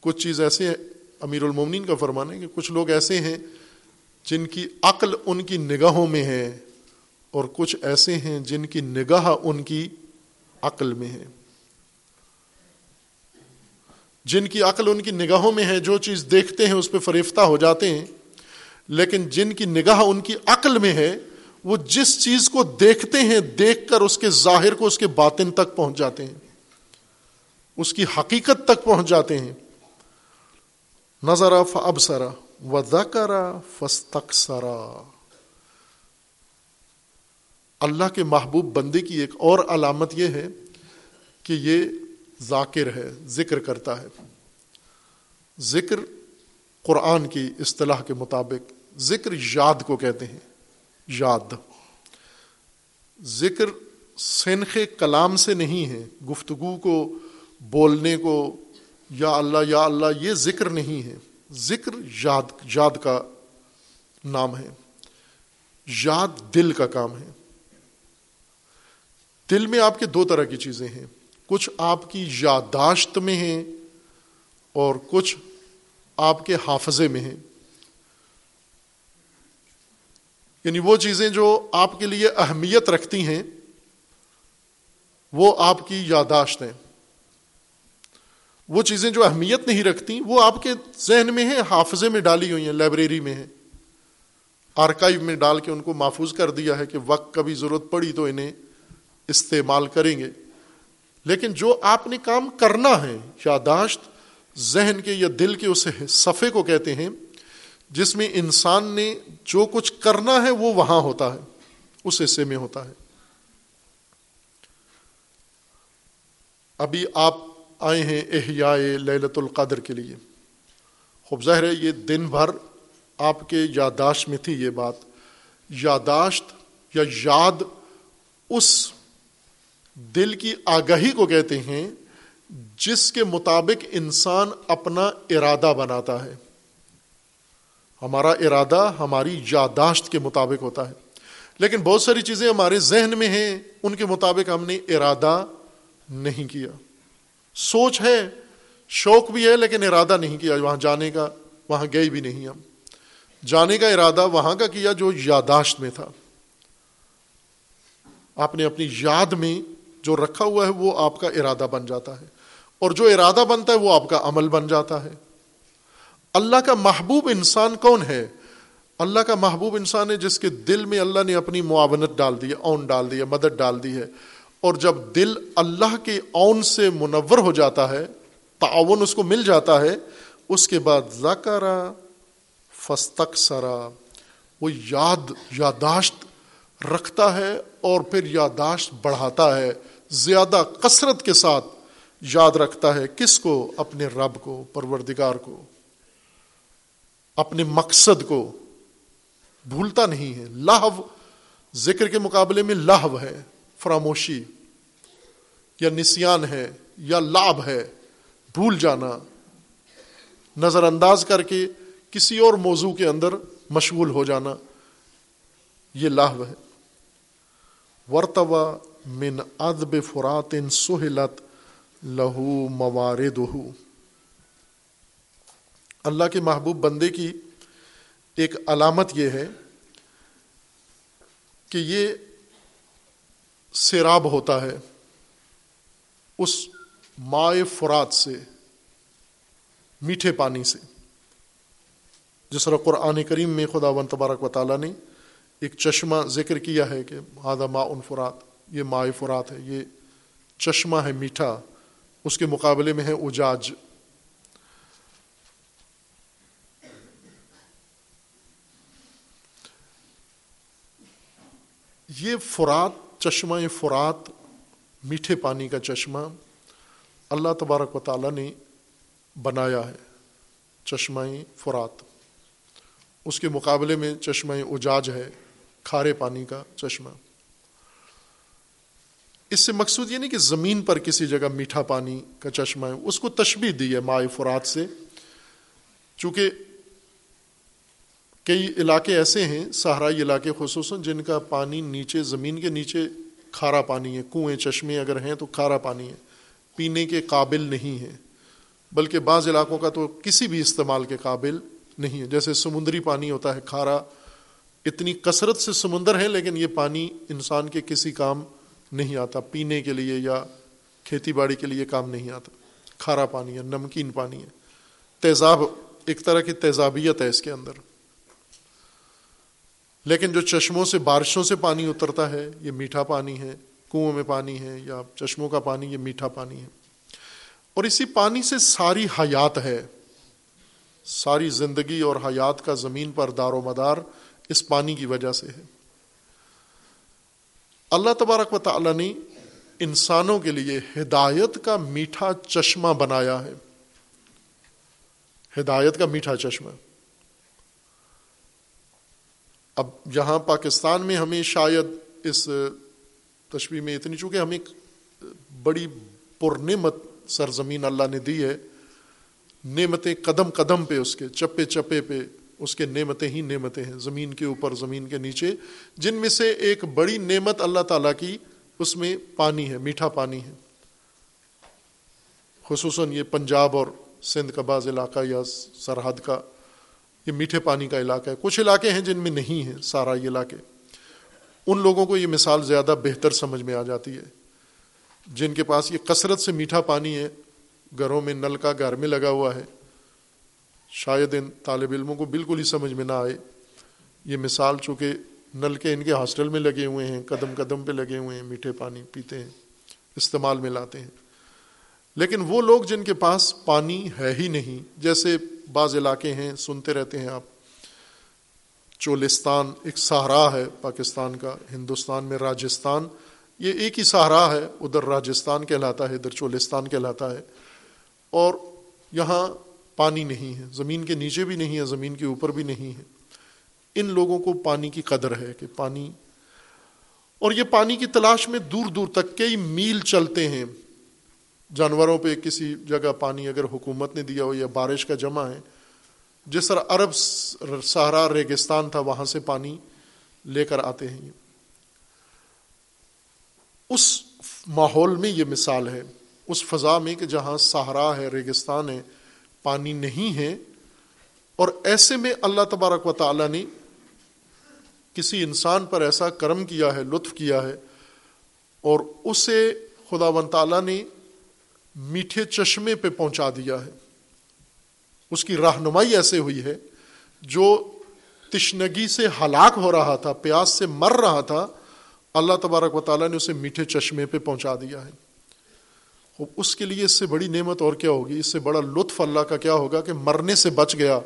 کچھ چیز ایسے ہیں، امیر المومنین کا فرمان ہے کہ کچھ لوگ ایسے ہیں جن کی عقل ان کی نگاہوں میں ہے اور کچھ ایسے ہیں جن کی نگاہ ان کی عقل میں ہے۔ جن کی عقل ان کی نگاہوں میں ہے، جو چیز دیکھتے ہیں، اس پہ فریفتہ ہو جاتے ہیں، لیکن جن کی نگاہ ان کی عقل میں ہے، وہ جس چیز کو دیکھتے ہیں، دیکھ کر اس کے ظاہر کو اس کے باطن تک پہنچ جاتے ہیں، اس کی حقیقت تک پہنچ جاتے ہیں۔ نظر اب سرا و ذکرا فستک سرا اللہ کے محبوب بندے کی ایک اور علامت یہ ہے کہ یہ ذاکر ہے، ذکر کرتا ہے۔ ذکر قرآن کی اصطلاح کے مطابق ذکر یاد کو کہتے ہیں۔ یاد۔ ذکر سینخ کلام سے نہیں ہے، گفتگو کو، بولنے کو، یا اللہ یا اللہ، یہ ذکر نہیں ہے۔ ذکر یاد یاد کا نام ہے، یاد دل کا کام ہے۔ دل میں آپ کے دو طرح کی چیزیں ہیں۔ کچھ آپ کی یادداشت میں ہیں اور کچھ آپ کے حافظے میں ہیں۔ یعنی وہ چیزیں جو آپ کے لیے اہمیت رکھتی ہیں، وہ آپ کی یاداشت ہیں۔ وہ چیزیں جو اہمیت نہیں رکھتی وہ آپ کے ذہن میں ہیں، حافظے میں ڈالی ہوئی ہیں، لائبریری میں ہیں۔ آرکائیو میں ڈال کے ان کو محفوظ کر دیا ہے کہ وقت کبھی ضرورت پڑی تو انہیں استعمال کریں گے۔ لیکن جو آپ نے کام کرنا ہے، یاداشت ذہن کے یا دل کے اس صفے کو کہتے ہیں، جس میں انسان نے جو کچھ کرنا ہے، وہ وہاں ہوتا ہے، اس حصے میں ہوتا ہے۔ ابھی آپ آئے ہیں احیاء للت القدر کے لیے۔ خوب ظاہر ہے، یہ دن بھر آپ کے یاداشت میں تھی یہ بات۔ یاداشت یا یاد اس دل کی آگاہی کو کہتے ہیں جس کے مطابق انسان اپنا ارادہ بناتا ہے۔ ہمارا ارادہ ہماری یاداشت کے مطابق ہوتا ہے۔ لیکن بہت ساری چیزیں ہمارے ذہن میں ہیں، ان کے مطابق ہم نے ارادہ نہیں کیا۔ سوچ ہے، شوق بھی ہے، لیکن ارادہ نہیں کیا، وہاں جانے کا، وہاں گئے بھی نہیں ہم۔ جانے کا ارادہ وہاں کا کیا جو یاداشت میں تھا۔ آپ نے اپنی یاد میں جو رکھا ہوا ہے، وہ آپ کا ارادہ بن جاتا ہے۔ اور جو ارادہ بنتا ہے، وہ آپ کا عمل بن جاتا ہے۔ اللہ کا محبوب انسان کون ہے؟ اللہ کا محبوب انسان ہے جس کے دل میں اللہ نے اپنی معاونت ڈال دی ہے، اون ڈال دی ہے، مدد ڈال دی ہے۔ اور جب دل اللہ کے اون سے منور ہو جاتا ہے، تعاون اس کو مل جاتا ہے، اس کے بعد ذکر فستک سرا وہ یاد، یاداشت رکھتا ہے اور پھر یاداشت بڑھاتا ہے، زیادہ کثرت کے ساتھ یاد رکھتا ہے کس کو؟ اپنے رب کو، پروردگار کو، اپنے مقصد کو۔ بھولتا نہیں ہے لاہو ذکر کے مقابلے میں لاہو ہے۔ فراموشی، یا نسیان ہے، یا لابھ ہے، بھول جانا۔ نظر انداز کر کے کسی اور موضوع کے اندر مشغول ہو جانا۔ یہ لاہو ہے۔ ورتوا من ادب فرات سہلت لہو موارد اللہ کے محبوب بندے کی ایک علامت یہ ہے کہ یہ سیراب ہوتا ہے، اس مائع فرات سے، میٹھے پانی سے۔ جس طرح قرآن کریم میں خدا ون تبارک و تعالیٰ نے ایک چشمہ ذکر کیا ہے کہ ہادہ ما ان فرات، یہ مائع فرات ہے، یہ چشمہ ہے میٹھا، اس کے مقابلے میں ہے اجاج۔ یہ فرات چشمہ فرات، میٹھے پانی کا چشمہ اللہ تبارک و تعالیٰ نے بنایا ہے، چشمہ فرات۔ اس کے مقابلے میں چشمہ اجاج ہے، کھارے پانی کا چشمہ۔ اس سے مقصود یہ نہیں کہ زمین پر کسی جگہ میٹھا پانی کا چشمہ ہے، اس کو تشبیح دی ہے مائع فرات سے، چونکہ کئی علاقے ایسے ہیں، صحرائی علاقے خصوصاً، جن کا پانی نیچے، زمین کے نیچے کھارا پانی ہے۔ کنویں، چشمے اگر ہیں تو کھارا پانی ہے۔ پینے کے قابل نہیں ہے۔ بلکہ بعض علاقوں کا تو کسی بھی استعمال کے قابل نہیں ہے۔ جیسے سمندری پانی ہوتا ہے، کھارا۔ اتنی کثرت سے سمندر ہے لیکن یہ پانی انسان کے کسی کام نہیں آتا۔ پینے کے لیے یا کھیتی باڑی کے لیے کام نہیں آتا۔ کھارا پانی ہے، نمکین پانی ہے۔ تیزاب، ایک طرح کی تیزابیت ہے اس کے اندر۔ لیکن جو چشموں سے بارشوں سے پانی اترتا ہے، یہ میٹھا پانی ہے کنویں میں پانی ہے، یا چشموں کا پانی، یہ میٹھا پانی ہے۔ اور اسی پانی سے ساری حیات ہے۔ ساری زندگی اور حیات کا زمین پر دار و مدار اس پانی کی وجہ سے ہے۔ اللہ تبارک و تعالی نے انسانوں کے لیے ہدایت کا میٹھا چشمہ بنایا ہے۔ ہدایت کا میٹھا چشمہ۔ اب یہاں پاکستان میں ہمیں شاید اس تشبیح میں اتنی، چونکہ ہمیں بڑی پرنعمت سرزمین اللہ نے دی ہے، نعمتیں قدم قدم پہ اس کے، چپے چپے پہ اس کے نعمتیں ہی نعمتیں ہیں، زمین کے اوپر، زمین کے نیچے، جن میں سے ایک بڑی نعمت اللہ تعالیٰ کی اس میں پانی ہے، میٹھا پانی ہے۔ خصوصاً یہ پنجاب اور سندھ کا بعض علاقہ یا سرحد کا یہ میٹھے پانی کا علاقہ ہے۔ کچھ علاقے ہیں جن میں نہیں ہیں، سارا یہ علاقے۔ ان لوگوں کو یہ مثال زیادہ بہتر سمجھ میں آ جاتی ہے۔ جن کے پاس یہ کثرت سے میٹھا پانی ہے، گھروں میں نل کا گھر میں لگا ہوا ہے۔ شاید ان طالب علموں کو بالکل ہی سمجھ میں نہ آئے۔ یہ مثال چونکہ نل کے ان کے ہاسٹل میں لگے ہوئے ہیں، قدم قدم پہ لگے ہوئے ہیں، میٹھے پانی پیتے ہیں، استعمال میں لاتے ہیں۔ لیکن وہ لوگ جن کے پاس پانی ہے ہی نہیں، جیسے بعض علاقے ہیں، سنتے رہتے ہیں آپ۔ چولستان ایک سہارا ہے پاکستان کا، ہندوستان میں راجستھان۔ یہ ایک ہی سہارا ہے، ادھر راجستھان کہلاتا ہے، ادھر چولستان کہلاتا ہے۔ اور یہاں پانی نہیں ہے، زمین کے نیچے بھی نہیں ہے، زمین کے اوپر بھی نہیں ہے۔ ان لوگوں کو پانی کی قدر ہے کہ پانی۔ اور یہ پانی کی تلاش میں دور دور تک کئی میل چلتے ہیں۔ جانوروں پہ کسی جگہ پانی اگر حکومت نے دیا ہو یا بارش کا جمع ہے، جس طرح عرب سہارا ریگستان تھا، وہاں سے پانی لے کر آتے ہیں۔ اس ماحول میں یہ مثال ہے، اس فضا میں کہ جہاں سہارا ہے، ریگستان ہے، پانی نہیں ہے، اور ایسے میں اللہ تبارک و تعالی نے کسی انسان پر ایسا کرم کیا ہے، لطف کیا ہے، اور اسے خدا و تعالیٰ نے میٹھے چشمے پہ پہنچا دیا ہے۔ اس کی رہنمائی ایسے ہوئی ہے جو تشنگی سے ہلاک ہو رہا تھا، پیاس سے مر رہا تھا۔ اللہ تبارک و تعالیٰ نے اسے میٹھے چشمے پہ پہنچا دیا ہے۔ اس کے لیے اس سے بڑی نعمت اور کیا ہوگی؟ اس سے بڑا لطف اللہ کا کیا ہوگا کہ مرنے سے بچ گیا،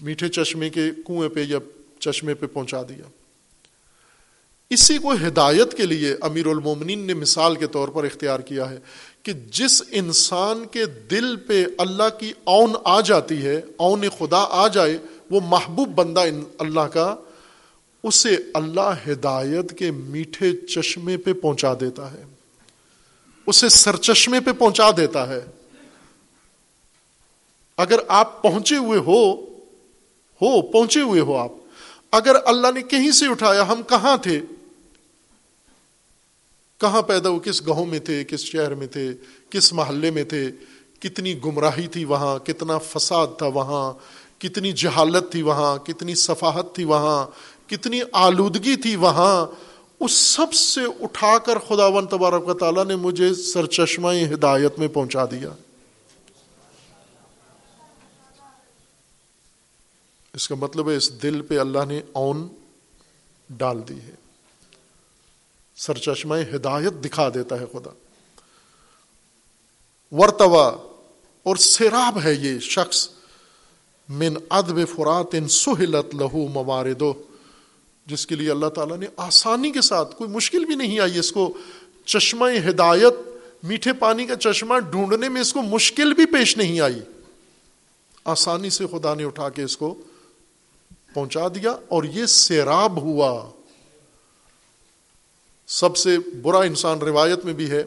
میٹھے چشمے کے کنویں پہ یا چشمے پہ پہنچا دیا۔ اسی کو ہدایت کے لیے امیر المومنین نے مثال کے طور پر اختیار کیا ہے کہ جس انسان کے دل پہ اللہ کی اون آ جاتی ہے اون خدا آ جائے، وہ محبوب بندہ اللہ کا، اسے اللہ ہدایت کے میٹھے چشمے پہ پہنچا دیتا ہے۔ اسے سرچشمے پہ پہنچا دیتا ہے۔ اگر آپ پہنچے ہوئے ہو ہو، پہنچے ہوئے ہو آپ۔ اگر اللہ نے کہیں سے اٹھایا، ہم کہاں تھے؟ کہاں پیدا ہو؟ کس گاؤں میں تھے؟ کس شہر میں تھے؟ کس محلے میں تھے؟ کتنی گمراہی تھی وہاں؟ کتنا فساد تھا وہاں؟ کتنی جہالت تھی وہاں؟ کتنی صفاحت تھی وہاں؟ کتنی آلودگی تھی وہاں؟ اس سب سے اٹھا کر خدا ون تبارک و تعالیٰ نے مجھے سرچشمہ ہدایت میں پہنچا دیا۔ اس کا مطلب ہے اس دل پہ اللہ نے اون ڈال دی ہے۔ سرچشمہ ہدایت دکھا دیتا ہے خدا۔ ورتوا، اور سیراب ہے یہ شخص۔ من ادب فرات ان سہلت لہو مواردو جس کے لیے اللہ تعالیٰ نے آسانی کے ساتھ، کوئی مشکل بھی نہیں آئی اس کو۔ چشمہ ہدایت، میٹھے پانی کا چشمہ ڈھونڈنے میں اس کو مشکل بھی پیش نہیں آئی۔ آسانی سے خدا نے اٹھا کے اس کو پہنچا دیا اور یہ سیراب ہوا۔ سب سے برا انسان روایت میں بھی ہے،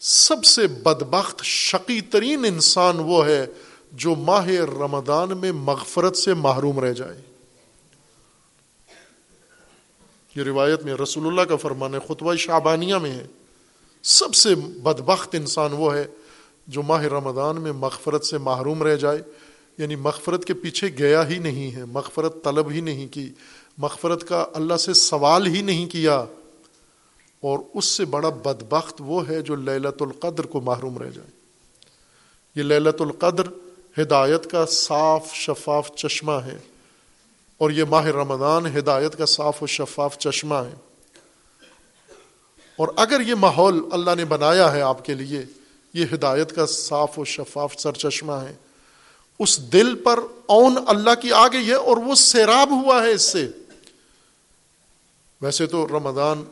سب سے بدبخت، شقی ترین انسان وہ ہے جو ماہ رمضان میں مغفرت سے محروم رہ جائے۔ یہ روایت میں رسول اللہ کا فرمان ہے خطبہ شعبانیہ میں ہے۔ سب سے بدبخت انسان وہ ہے جو ماہ رمضان میں مغفرت سے محروم رہ جائے۔ یعنی مغفرت کے پیچھے گیا ہی نہیں ہے، مغفرت طلب ہی نہیں کی، مغفرت کا اللہ سے سوال ہی نہیں کیا۔ اور اس سے بڑا بدبخت وہ ہے جو للت القدر کو محروم رہ جائے۔ یہ للت القدر ہدایت کا صاف شفاف چشمہ ہے اور یہ ماہ رمضان ہدایت کا صاف و شفاف چشمہ ہے۔ اور اگر یہ ماحول اللہ نے بنایا ہے آپ کے لیے، یہ ہدایت کا صاف و شفاف سر چشمہ ہے۔ اس دل پر اون اللہ کی آ گئی ہے اور وہ سیراب ہوا ہے اس سے۔ ویسے تو رمضان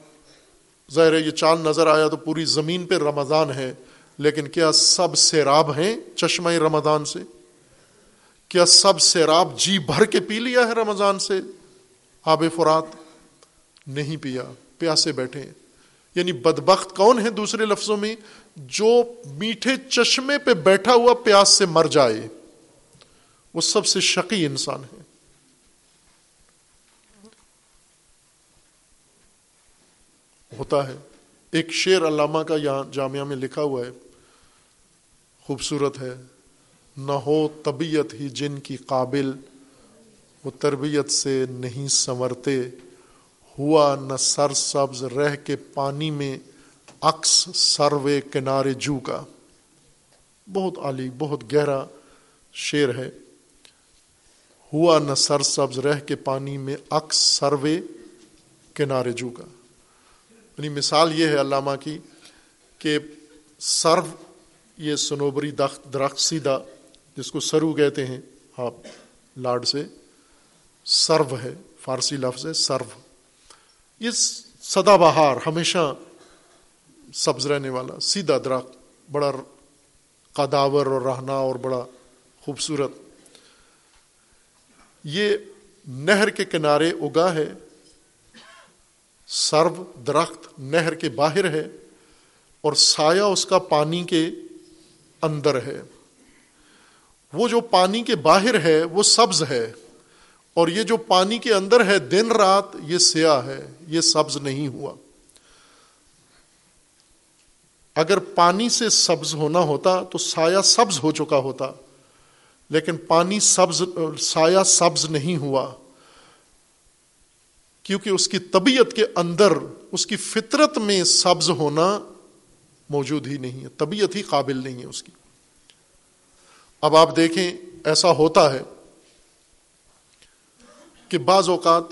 ظاہر ہے یہ چاند نظر آیا تو پوری زمین پہ رمضان ہے، لیکن کیا سب سیراب ہیں چشمہ رمضان سے؟ کیا سب سیراب جی بھر کے پی لیا ہے رمضان سے؟ آب فرات نہیں پیا، پیاسے بیٹھے ہیں۔ یعنی بدبخت کون ہے دوسرے لفظوں میں؟ جو میٹھے چشمے پہ بیٹھا ہوا پیاس سے مر جائے۔ وہ سب سے شقی انسان ہے۔ ہوتا ہے۔ ایک شعر علامہ کا یہاں جامعہ میں لکھا ہوا ہے۔ خوبصورت ہے۔ نہ ہو طبیعت ہی جن کی قابل، وہ تربیت سے نہیں سنورتے۔ ہوا نہ سر سبز رہ کے پانی میں عکس سروے کنارے جو کا۔ بہت عالی، بہت گہرا شعر ہے۔ ہوا نہ سر سبز رہ کے پانی میں عکس سروے کنارے جو کا۔ یعنی مثال یہ ہے علامہ کی کہ سرو یہ سنوبری درخت سیدھا جس کو سرو کہتے ہیں آپ لاڈ سے، سرو ہے، فارسی لفظ ہے، سرو۔ یہ سدا بہار، ہمیشہ سبز رہنے والا، سیدھا درخت، بڑا قداور اور رہنا اور بڑا خوبصورت۔ یہ نہر کے کنارے اگا ہے سرو درخت نہر کے باہر ہے اور سایہ اس کا پانی کے اندر ہے۔ وہ جو پانی کے باہر ہے، وہ سبز ہے۔ اور یہ جو پانی کے اندر ہے دن رات، یہ سیاہ ہے۔ یہ سبز نہیں ہوا۔ اگر پانی سے سبز ہونا ہوتا تو سایہ سبز ہو چکا ہوتا، لیکن پانی سبز، سایہ سبز نہیں ہوا۔ کیونکہ اس کی طبیعت کے اندر اس کی فطرت میں سبز ہونا موجود ہی نہیں ہے، طبیعت ہی قابل نہیں ہے اس کی۔ اب آپ دیکھیں، ایسا ہوتا ہے کہ بعض اوقات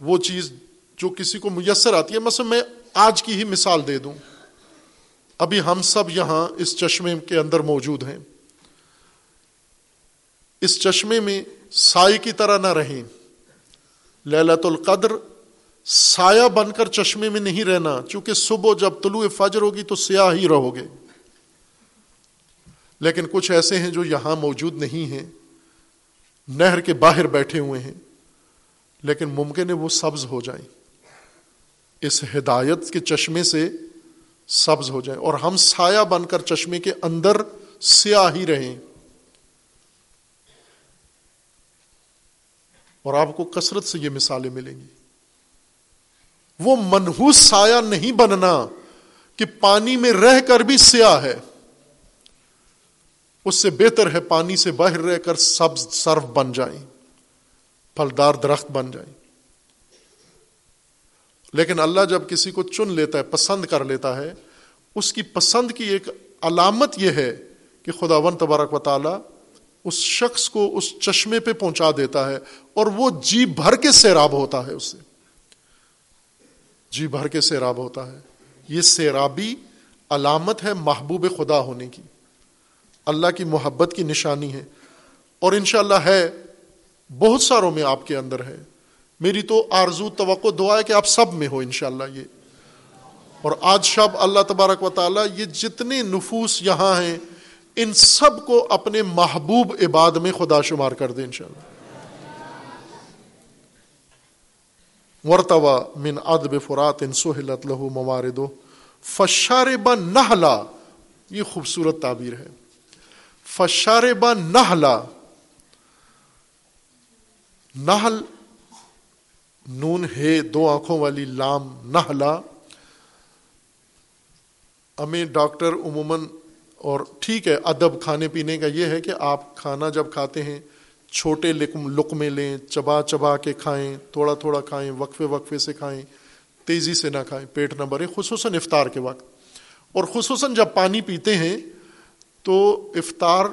وہ چیز جو کسی کو میسر آتی ہے، مثلا میں آج کی ہی مثال دے دوں۔ ابھی ہم سب یہاں اس چشمے کے اندر موجود ہیں۔ اس چشمے میں سائے کی طرح نہ رہیں۔ للت القدر سایہ بن کر چشمے میں نہیں رہنا، چونکہ صبح جب طلوع فجر ہوگی تو سیاہ ہی رہو گے۔ لیکن کچھ ایسے ہیں جو یہاں موجود نہیں ہیں، نہر کے باہر بیٹھے ہوئے ہیں، لیکن ممکن ہے وہ سبز ہو جائیں۔ اس ہدایت کے چشمے سے سبز ہو جائیں۔ اور ہم سایہ بن کر چشمے کے اندر سیاہ ہی رہیں۔ اور آپ کو کثرت سے یہ مثالیں ملیں گی۔ وہ منحوس سایہ نہیں بننا کہ پانی میں رہ کر بھی سیاہ ہے۔ اس سے بہتر ہے پانی سے باہر رہ کر سبز سرف بن جائیں، پھلدار درخت بن جائیں۔ لیکن اللہ جب کسی کو چن لیتا ہے، پسند کر لیتا ہے، اس کی پسند کی ایک علامت یہ ہے کہ خدا ون تبارک و تعالی اس شخص کو اس چشمے پہ پہنچا دیتا ہے اور وہ جی بھر کے سیراب ہوتا ہے اس سے جی بھر کے سیراب ہوتا ہے۔ یہ سیرابی علامت ہے محبوب خدا ہونے کی۔ اللہ کی محبت کی نشانی ہے۔ اور انشاءاللہ ہے، بہت ساروں میں آپ کے اندر ہے۔ میری تو آرزو توقع، دعا ہے کہ آپ سب میں ہو انشاءاللہ یہ۔ اور آج شب اللہ تبارک و تعالی یہ جتنے نفوس یہاں ہیں ان سب کو اپنے محبوب عباد میں خدا شمار کر دے انشاءاللہ۔ ورتوا من ادب فرات ان سہلت لہو موارد فشار بن نہلا یہ خوبصورت تعبیر ہے۔ فشار با نہلا نہل نون ہے، دو آنکھوں والی لام نہلا ہمیں ڈاکٹر عموماً اور ٹھیک ہے، ادب کھانے پینے کا یہ ہے کہ آپ کھانا جب کھاتے ہیں، چھوٹے لقمے لیں، چبا چبا کے کھائیں، تھوڑا تھوڑا کھائیں، وقفے وقفے سے کھائیں، تیزی سے نہ کھائیں، پیٹ نہ بھرے خصوصاً افطار کے وقت۔ اور خصوصاً جب پانی پیتے ہیں، تو افطار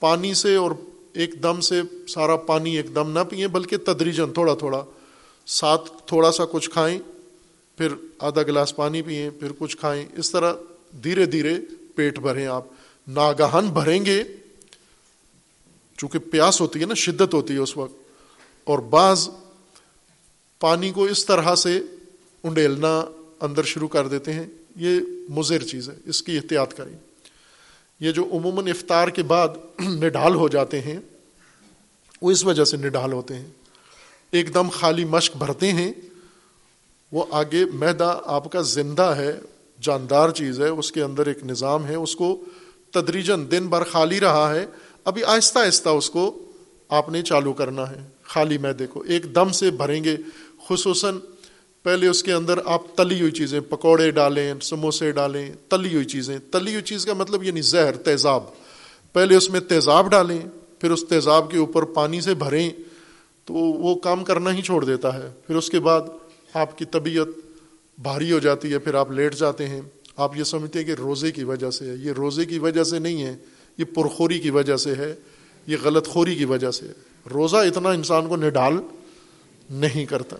پانی سے اور ایک دم سے سارا پانی ایک دم نہ پئیں بلکہ تدریجن تھوڑا تھوڑا، ساتھ تھوڑا سا کچھ کھائیں، پھر آدھا گلاس پانی پئیں پھر کچھ کھائیں، اس طرح دھیرے دھیرے پیٹ بھریں آپ، ناگہان بھریں گے۔ چونکہ پیاس ہوتی ہے نا، شدت ہوتی ہے اس وقت۔ اور بعض پانی کو اس طرح سے انڈیلنا اندر شروع کر دیتے ہیں۔ یہ مضر چیز ہے، اس کی احتیاط کریں۔ یہ جو عموماً افطار کے بعد نڈال ہو جاتے ہیں، وہ اس وجہ سے نڈال ہوتے ہیں۔ ایک دم خالی مشق بھرتے ہیں، وہ آگے میدا آپ کا زندہ ہے۔ جاندار چیز ہے، اس کے اندر ایک نظام ہے، اس کو تدریجن دن بھر خالی رہا ہے۔ ابھی آہستہ آہستہ اس کو آپ نے چالو کرنا ہے۔ خالی میدے کو ایک دم سے بھریں گے۔ خصوصاً پہلے اس کے اندر آپ تلی ہوئی چیزیں، پکوڑے ڈالیں، سموسے ڈالیں، تلی ہوئی چیزیں۔ تلی ہوئی چیز کا مطلب یعنی زہر، تیزاب۔ پہلے اس میں تیزاب ڈالیں، پھر اس تیزاب کے اوپر پانی سے بھریں، تو وہ کام کرنا ہی چھوڑ دیتا ہے۔ پھر اس کے بعد آپ کی طبیعت بھاری ہو جاتی ہے، پھر آپ لیٹ جاتے ہیں۔ آپ یہ سمجھتے ہیں کہ روزے کی وجہ سے ہے۔ یہ روزے کی وجہ سے نہیں ہے، یہ پرخوری کی وجہ سے ہے۔ یہ غلط خوری کی وجہ سے ہے۔ روزہ اتنا انسان کو نڈال نہیں کرتا۔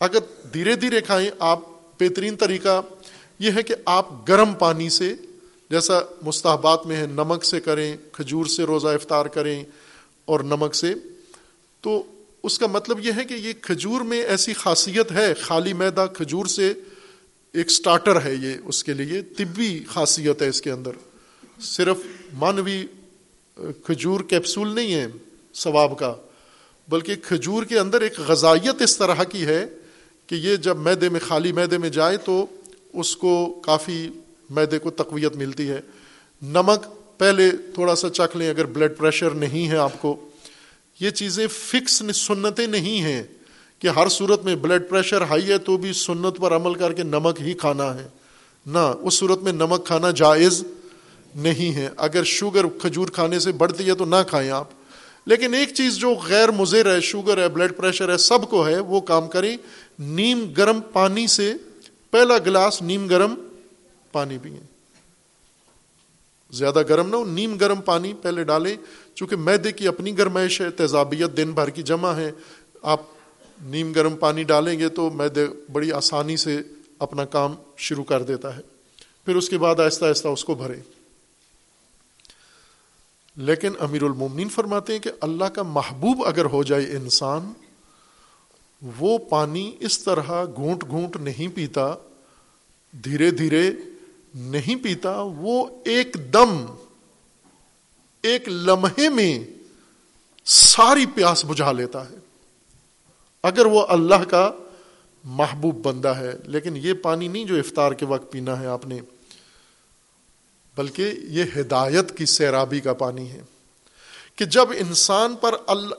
اگر دھیرے دھیرے کھائیں، آپ بہترین طریقہ یہ ہے کہ آپ گرم پانی سے، جیسا مستحبات میں ہے نمک سے کریں، کھجور سے روزہ افطار کریں اور نمک سے، تو اس کا مطلب یہ ہے کہ یہ کھجور میں ایسی خاصیت ہے، خالی میدا کھجور سے ایک سٹارٹر ہے یہ اس کے لیے، طبی خاصیت ہے اس کے اندر۔ صرف مانوی کھجور کیپسول نہیں ہے ثواب کا، بلکہ کھجور کے اندر ایک غذائیت اس طرح کی ہے کہ یہ جب میدے میں، خالی میدے میں جائے تو اس کو کافی میدے کو تقویت ملتی ہے۔ نمک پہلے تھوڑا سا چکھ لیں، اگر بلڈ پریشر نہیں ہے آپ کو۔ یہ چیزیں فکس سنتیں نہیں ہیں کہ ہر صورت میں بلڈ پریشر ہائی ہے تو بھی سنت پر عمل کر کے نمک ہی کھانا ہے۔ نہ، اس صورت میں نمک کھانا جائز نہیں ہے۔ اگر شوگر کھجور کھانے سے بڑھتی ہے تو نہ کھائیں آپ۔ لیکن ایک چیز جو غیر مضر ہے شوگر ہے بلڈ پریشر ہے، سب کو ہے، وہ کام کریں۔ نیم گرم پانی سے پہلا گلاس نیم گرم پانی پئیں۔ زیادہ گرم نہ ہو، نیم گرم پانی پہلے ڈالیں۔ چونکہ میدے کی اپنی گرمائش ہے، تیزابیت دن بھر کی جمع ہے۔ آپ نیم گرم پانی ڈالیں گے تو میدے بڑی آسانی سے اپنا کام شروع کر دیتا ہے۔ پھر اس کے بعد آہستہ آہستہ اس کو بھریں۔ لیکن امیر المومنین فرماتے ہیں کہ اللہ کا محبوب اگر ہو جائے انسان، وہ پانی اس طرح گھونٹ گھونٹ نہیں پیتا۔ دھیرے دھیرے نہیں پیتا، وہ ایک دم، ایک لمحے میں ساری پیاس بجھا لیتا ہے۔ اگر وہ اللہ کا محبوب بندہ ہے، لیکن یہ پانی نہیں جو افطار کے وقت پینا ہے آپ نے، بلکہ یہ ہدایت کی سیرابی کا پانی ہے۔ کہ جب انسان پر اللہ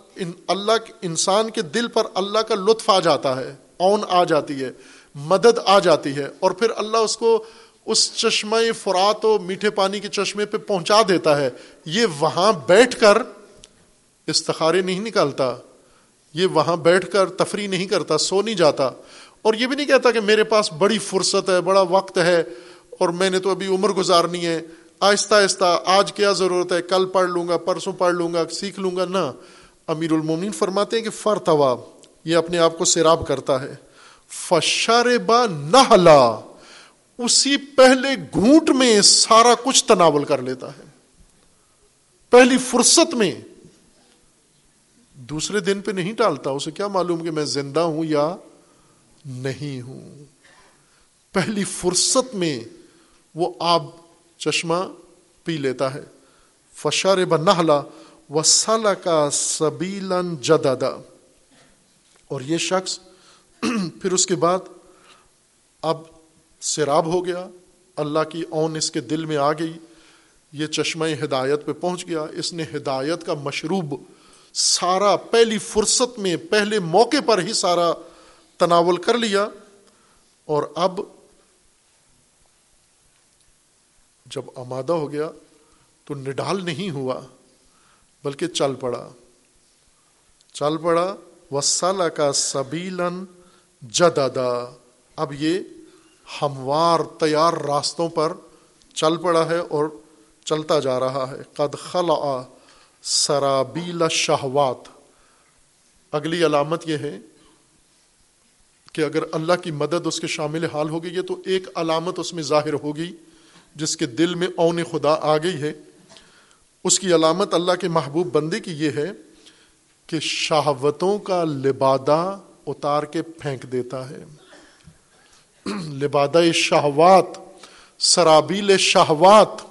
اللہ انسان کے دل پر اللہ کا لطف آ جاتا ہے، اون آ جاتی ہے، مدد آ جاتی ہے، اور پھر اللہ اس کو اس چشمہ فرات و میٹھے پانی کے چشمے پہ پہنچا دیتا ہے۔ یہ وہاں بیٹھ کر استخارے نہیں نکالتا۔ یہ وہاں بیٹھ کر تفریح نہیں کرتا، سو نہیں جاتا۔ اور یہ بھی نہیں کہتا کہ میرے پاس بڑی فرصت ہے، بڑا وقت ہے اور میں نے تو ابھی عمر گزارنی ہے۔ آہستہ آہستہ، آج کیا ضرورت ہے؟ کل پڑھ لوں گا، پرسوں پڑھ لوں گا، سیکھ لوں گا۔ نہ، امیر المومن فرماتے ہیں کہ فر طواب، یہ اپنے آپ کو سیراب کرتا ہے۔ فشار با نہ اسی پہلے گھونٹ میں سارا کچھ تناول کر لیتا ہے۔ پہلی فرصت میں دوسرے دن پہ نہیں ٹالتا، اسے کیا معلوم کہ میں زندہ ہوں یا نہیں ہوں۔ پہلی فرصت میں وہ آب چشمہ پی لیتا ہے۔ فشار بنہلا وسالہ کا سبیلن جدادا اور یہ شخص پھر اس کے بعد اب سیراب ہو گیا، اللہ کی اون اس کے دل میں آ گئی، یہ چشمہ ہدایت پہ پہنچ گیا۔ اس نے ہدایت کا مشروب سارا، پہلی فرصت میں، پہلے موقع پر ہی سارا تناول کر لیا۔ اور اب جب آمادہ ہو گیا تو نڈال نہیں ہوا، بلکہ چل پڑا۔ چل پڑا وسال کا سبیلن جدادا اب یہ ہموار تیار راستوں پر چل پڑا ہے اور چلتا جا رہا ہے۔ قد خلا سرابیل شہوات اگلی علامت یہ ہے کہ اگر اللہ کی مدد اس کے شامل حال ہو گئی ہے تو ایک علامت اس میں ظاہر ہوگی جس کے دل میں اون خدا آ گئی ہے۔ اس کی علامت اللہ کے محبوب بندے کی یہ ہے کہ شہوتوں کا لبادہ اتار کے پھینک دیتا ہے۔ لبادہ شہوات، سرابیل شہوات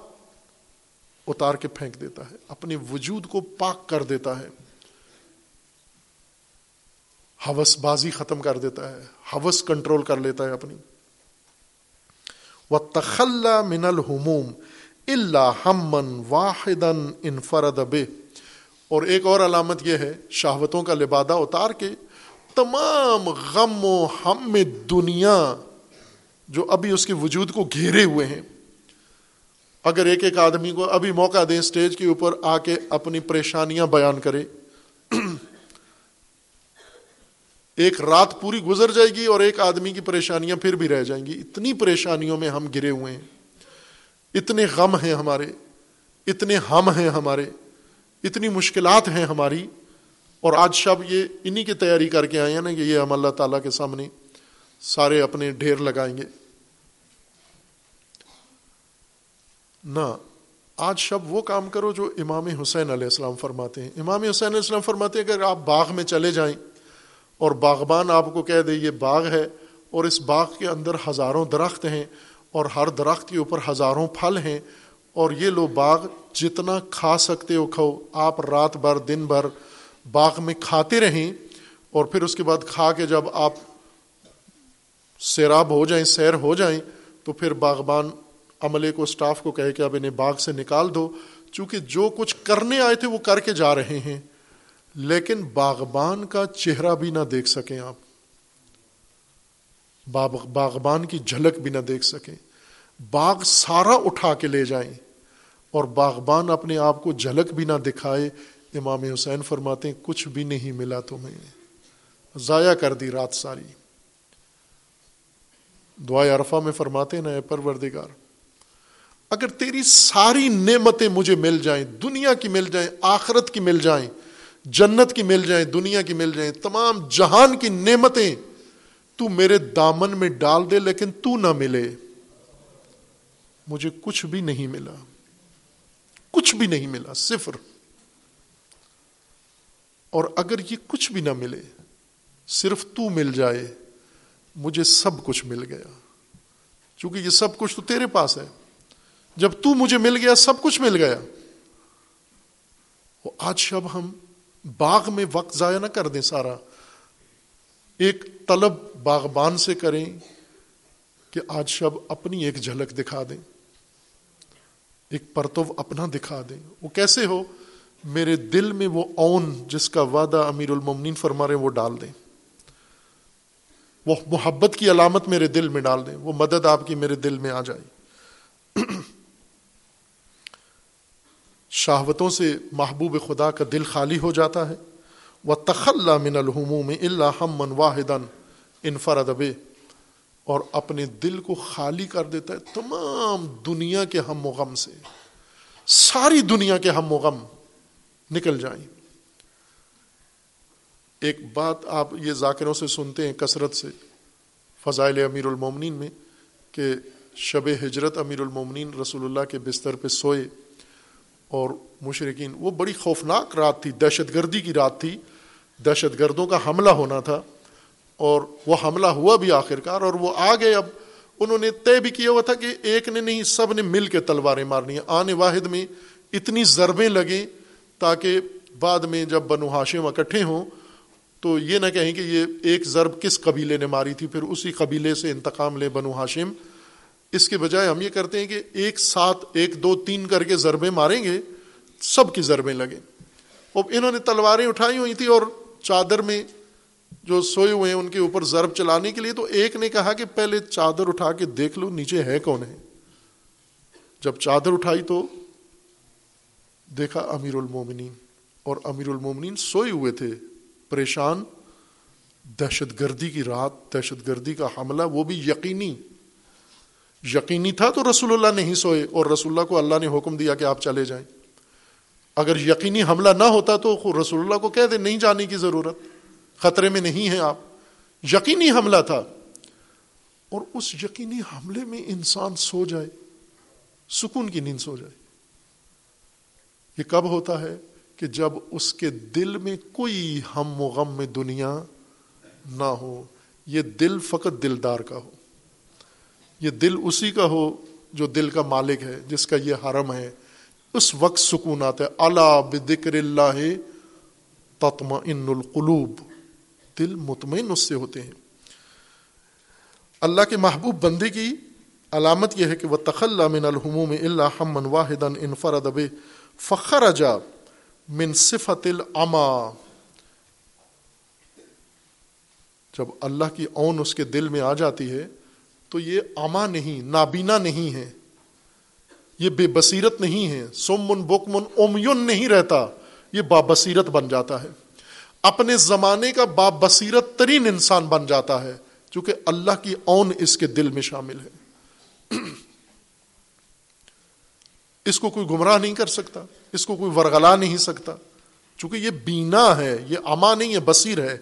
اتار کے پھینک دیتا ہے اپنے وجود کو پاک کر دیتا ہے ہوس بازی ختم کر دیتا ہے ہوس کنٹرول کر لیتا ہے اپنی۔ و تخلا من الحموم اللہ ہمن واحد انفرد بے اور ایک اور علامت یہ ہے، شہوتوں کا لبادہ اتار کے تمام غم و ہم دنیا جو ابھی اس کے وجود کو گھیرے ہوئے ہیں۔ اگر ایک ایک آدمی کو ابھی موقع دیں اسٹیج کے اوپر آ کے اپنی پریشانیاں بیان کرے۔ ایک رات پوری گزر جائے گی اور ایک آدمی کی پریشانیاں پھر بھی رہ جائیں گی۔ اتنی پریشانیوں میں ہم گرے ہوئے ہیں۔ اتنے غم ہیں ہمارے۔ اتنے ہم ہیں ہمارے۔ اتنی مشکلات ہیں ہماری۔ اور آج شب یہ انہی کی تیاری کر کے آئے ہیں نا کہ یہ ہم اللہ تعالیٰ کے سامنے سارے اپنے ڈھیر لگائیں گے۔ نہ، آج شب وہ کام کرو جو امام حسین علیہ السلام فرماتے ہیں۔ امام حسین علیہ السلام فرماتے ہیں کہ اگر آپ باغ میں چلے جائیں اور باغبان آپ کو کہہ دے یہ باغ ہے اور اس باغ کے اندر ہزاروں درخت ہیں اور ہر درخت کے اوپر ہزاروں پھل ہیں اور یہ لو باغ جتنا کھا سکتے ہو کھو آپ رات بھر، دن بھر باغ میں کھاتے رہیں اور پھر اس کے بعد کھا کے جب آپ سیراب ہو جائیں، سیر ہو جائیں تو پھر باغبان عملے کو اسٹاف کو کہے کہ اب انہیں باغ سے نکال دو۔ چونکہ جو کچھ کرنے آئے تھے وہ کر کے جا رہے ہیں۔ لیکن باغبان کا چہرہ بھی نہ دیکھ سکیں آپ۔ باغبان کی جھلک بھی نہ دیکھ سکیں۔ باغ سارا اٹھا کے لے جائیں۔ اور باغبان اپنے آپ کو جھلک بھی نہ دکھائے۔ امام حسین فرماتے ہیں، کچھ بھی نہیں ملا تمہیں۔ ضائع کر دی رات ساری۔ دعائیں عرفہ میں فرماتے نا پروردگار اگر تیری ساری نعمتیں مجھے مل جائیں، دنیا کی مل جائیں، آخرت کی مل جائیں، جنت کی مل جائیں، دنیا کی مل جائیں، تمام جہان کی نعمتیں تو میرے دامن میں ڈال دے، لیکن تو نہ ملے۔ مجھے کچھ بھی نہیں ملا۔ کچھ بھی نہیں ملا، صفر۔ اور اگر یہ کچھ بھی نہ ملے، صرف تو مل جائے، مجھے سب کچھ مل گیا۔ چونکہ یہ سب کچھ تو تیرے پاس ہے۔ جب تو مجھے مل گیا، سب کچھ مل گیا۔ آج شب ہم باغ میں وقت ضائع نہ کر دیں سارا۔ ایک طلب باغبان سے کریں کہ آج شب اپنی ایک جھلک دکھا دیں۔ ایک پرتو اپنا دکھا دیں۔ وہ کیسے ہو؟ میرے دل میں وہ اون جس کا وعدہ امیر المومنین فرما رہے وہ ڈال دیں۔ وہ محبت کی علامت میرے دل میں ڈال دیں۔ وہ مدد آپ کی میرے دل میں آ جائے۔ شہوتوں سے محبوب خدا کا دل خالی ہو جاتا ہے۔ وہ تخلا من الحموم اللہ ہم من واحد انفرد اور اپنے دل کو خالی کر دیتا ہے تمام دنیا کے ہم و غم سے۔ ساری دنیا کے ہم و غم نکل جائیں۔ ایک بات آپ یہ ذاکروں سے سنتے ہیں کثرت سے، فضائل امیر المومنین میں، کہ شب ہجرت امیر المومنین رسول اللہ کے بستر پہ سوئے۔ اور مشرقین وہ بڑی خوفناک رات تھی، دہشت گردی کی رات تھی۔ دہشت گردوں کا حملہ ہونا تھا اور وہ حملہ ہوا بھی آخر کار اور وہ آ گئے۔ اب انہوں نے طے بھی کیا ہوا تھا کہ ایک نے نہیں، سب نے مل کے تلواریں مارنی ہیں۔ آنے واحد میں اتنی ضربیں لگیں تاکہ بعد میں جب بنو ہاشم اکٹھے ہوں تو یہ نہ کہیں کہ یہ ایک ضرب کس قبیلے نے ماری تھی، پھر اسی قبیلے سے انتقام لے بنو ہاشم۔ اس کے بجائے ہم یہ کرتے ہیں کہ ایک ساتھ ایک دو، تین کر کے ضربے ماریں گے، سب کی ضربیں لگیں۔ اور انہوں نے تلواریں اٹھائی ہوئی تھی اور چادر میں جو سوئے ہوئے ہیں، ان کے اوپر ضرب چلانے کے لیے تو ایک نے کہا کہ پہلے چادر اٹھا کے دیکھ لو، نیچے ہے کون ہے۔ جب چادر اٹھائی تو دیکھا امیر المومنین اور امیر المومنین سوئے ہوئے تھے، پریشان۔ دہشت گردی کی رات، دہشت گردی کا حملہ، وہ بھی یقینی یقینی تھا تو رسول اللہ نہیں سوئے اور رسول اللہ کو اللہ نے حکم دیا کہ آپ چلے جائیں۔ اگر یقینی حملہ نہ ہوتا تو رسول اللہ کو کہہ دے نہیں جانے کی ضرورت۔ خطرے میں نہیں ہے آپ۔ یقینی حملہ تھا۔ اور اس یقینی حملے میں انسان سو جائے۔ سکون کی نیند سو جائے۔ یہ کب ہوتا ہے کہ جب اس کے دل میں کوئی ہم و غم میں دنیا نہ ہو، یہ دل فقط دلدار کا ہو۔ یہ دل اسی کا ہو جو دل کا مالک ہے، جس کا یہ حرم ہے۔ اس وقت سکون آتا ہے۔ اللہ بکر اللہ تتما ان القلوب۔ دل مطمئن اس سے ہوتے ہیں۔ اللہ کے محبوب بندے کی علامت یہ ہے کہ وہ تخلا من الحموم اللہ ہمن واحد انفرد فخر اجا من صفت العما جب اللہ کی اون اس کے دل میں آ جاتی ہے تو یہ اما نہیں، نابینا نہیں ہے یہ بے بصیرت نہیں ہے سمن، بکمن اومیون نہیں رہتا۔ یہ بابصیرت بن جاتا ہے۔ اپنے زمانے کا بابصیرت ترین انسان بن جاتا ہے، چونکہ اللہ کی اون اس کے دل میں شامل ہے۔ اس کو کوئی گمراہ نہیں کر سکتا، اس کو کوئی ورگلا نہیں سکتا۔ چونکہ یہ بینا ہے، یہ اما نہیں ہے بصیر ہے۔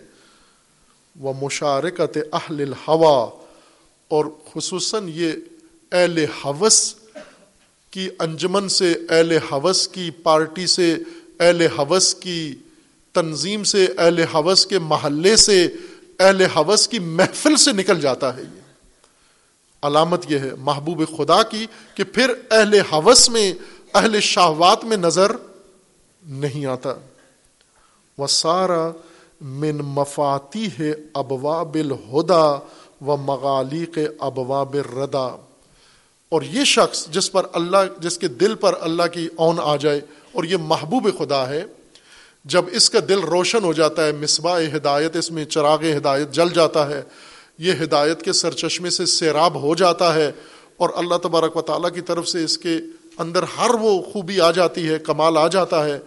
وہ مشارکت اہل الحوا اور خصوصاً یہ اہل حوث کی انجمن سے، اہل حوث کی پارٹی سے، اہل حوث کی تنظیم سے، اہل حوث کے محلے سے، اہل حوث کی محفل سے نکل جاتا ہے یہ۔ علامت یہ ہے محبوب خدا کی کہ پھر اہل حوث میں، اہل شاہوات میں نظر نہیں آتا۔ وہ سارا من مفاتی ہے ابوا بالہدا و مغالی کے ابوا ردا اور یہ شخص جس پر اللہ، جس کے دل پر اللہ کی اون آ جائے، اور یہ محبوب خدا ہے، جب اس کا دل روشن ہو جاتا ہے، مصباح ہدایت، اس میں چراغ ہدایت جل جاتا ہے، یہ ہدایت کے سرچشمے سے سیراب ہو جاتا ہے، اور اللہ تبارک و تعالیٰ کی طرف سے اس کے اندر ہر وہ خوبی آ جاتی ہے، کمال آ جاتا ہے،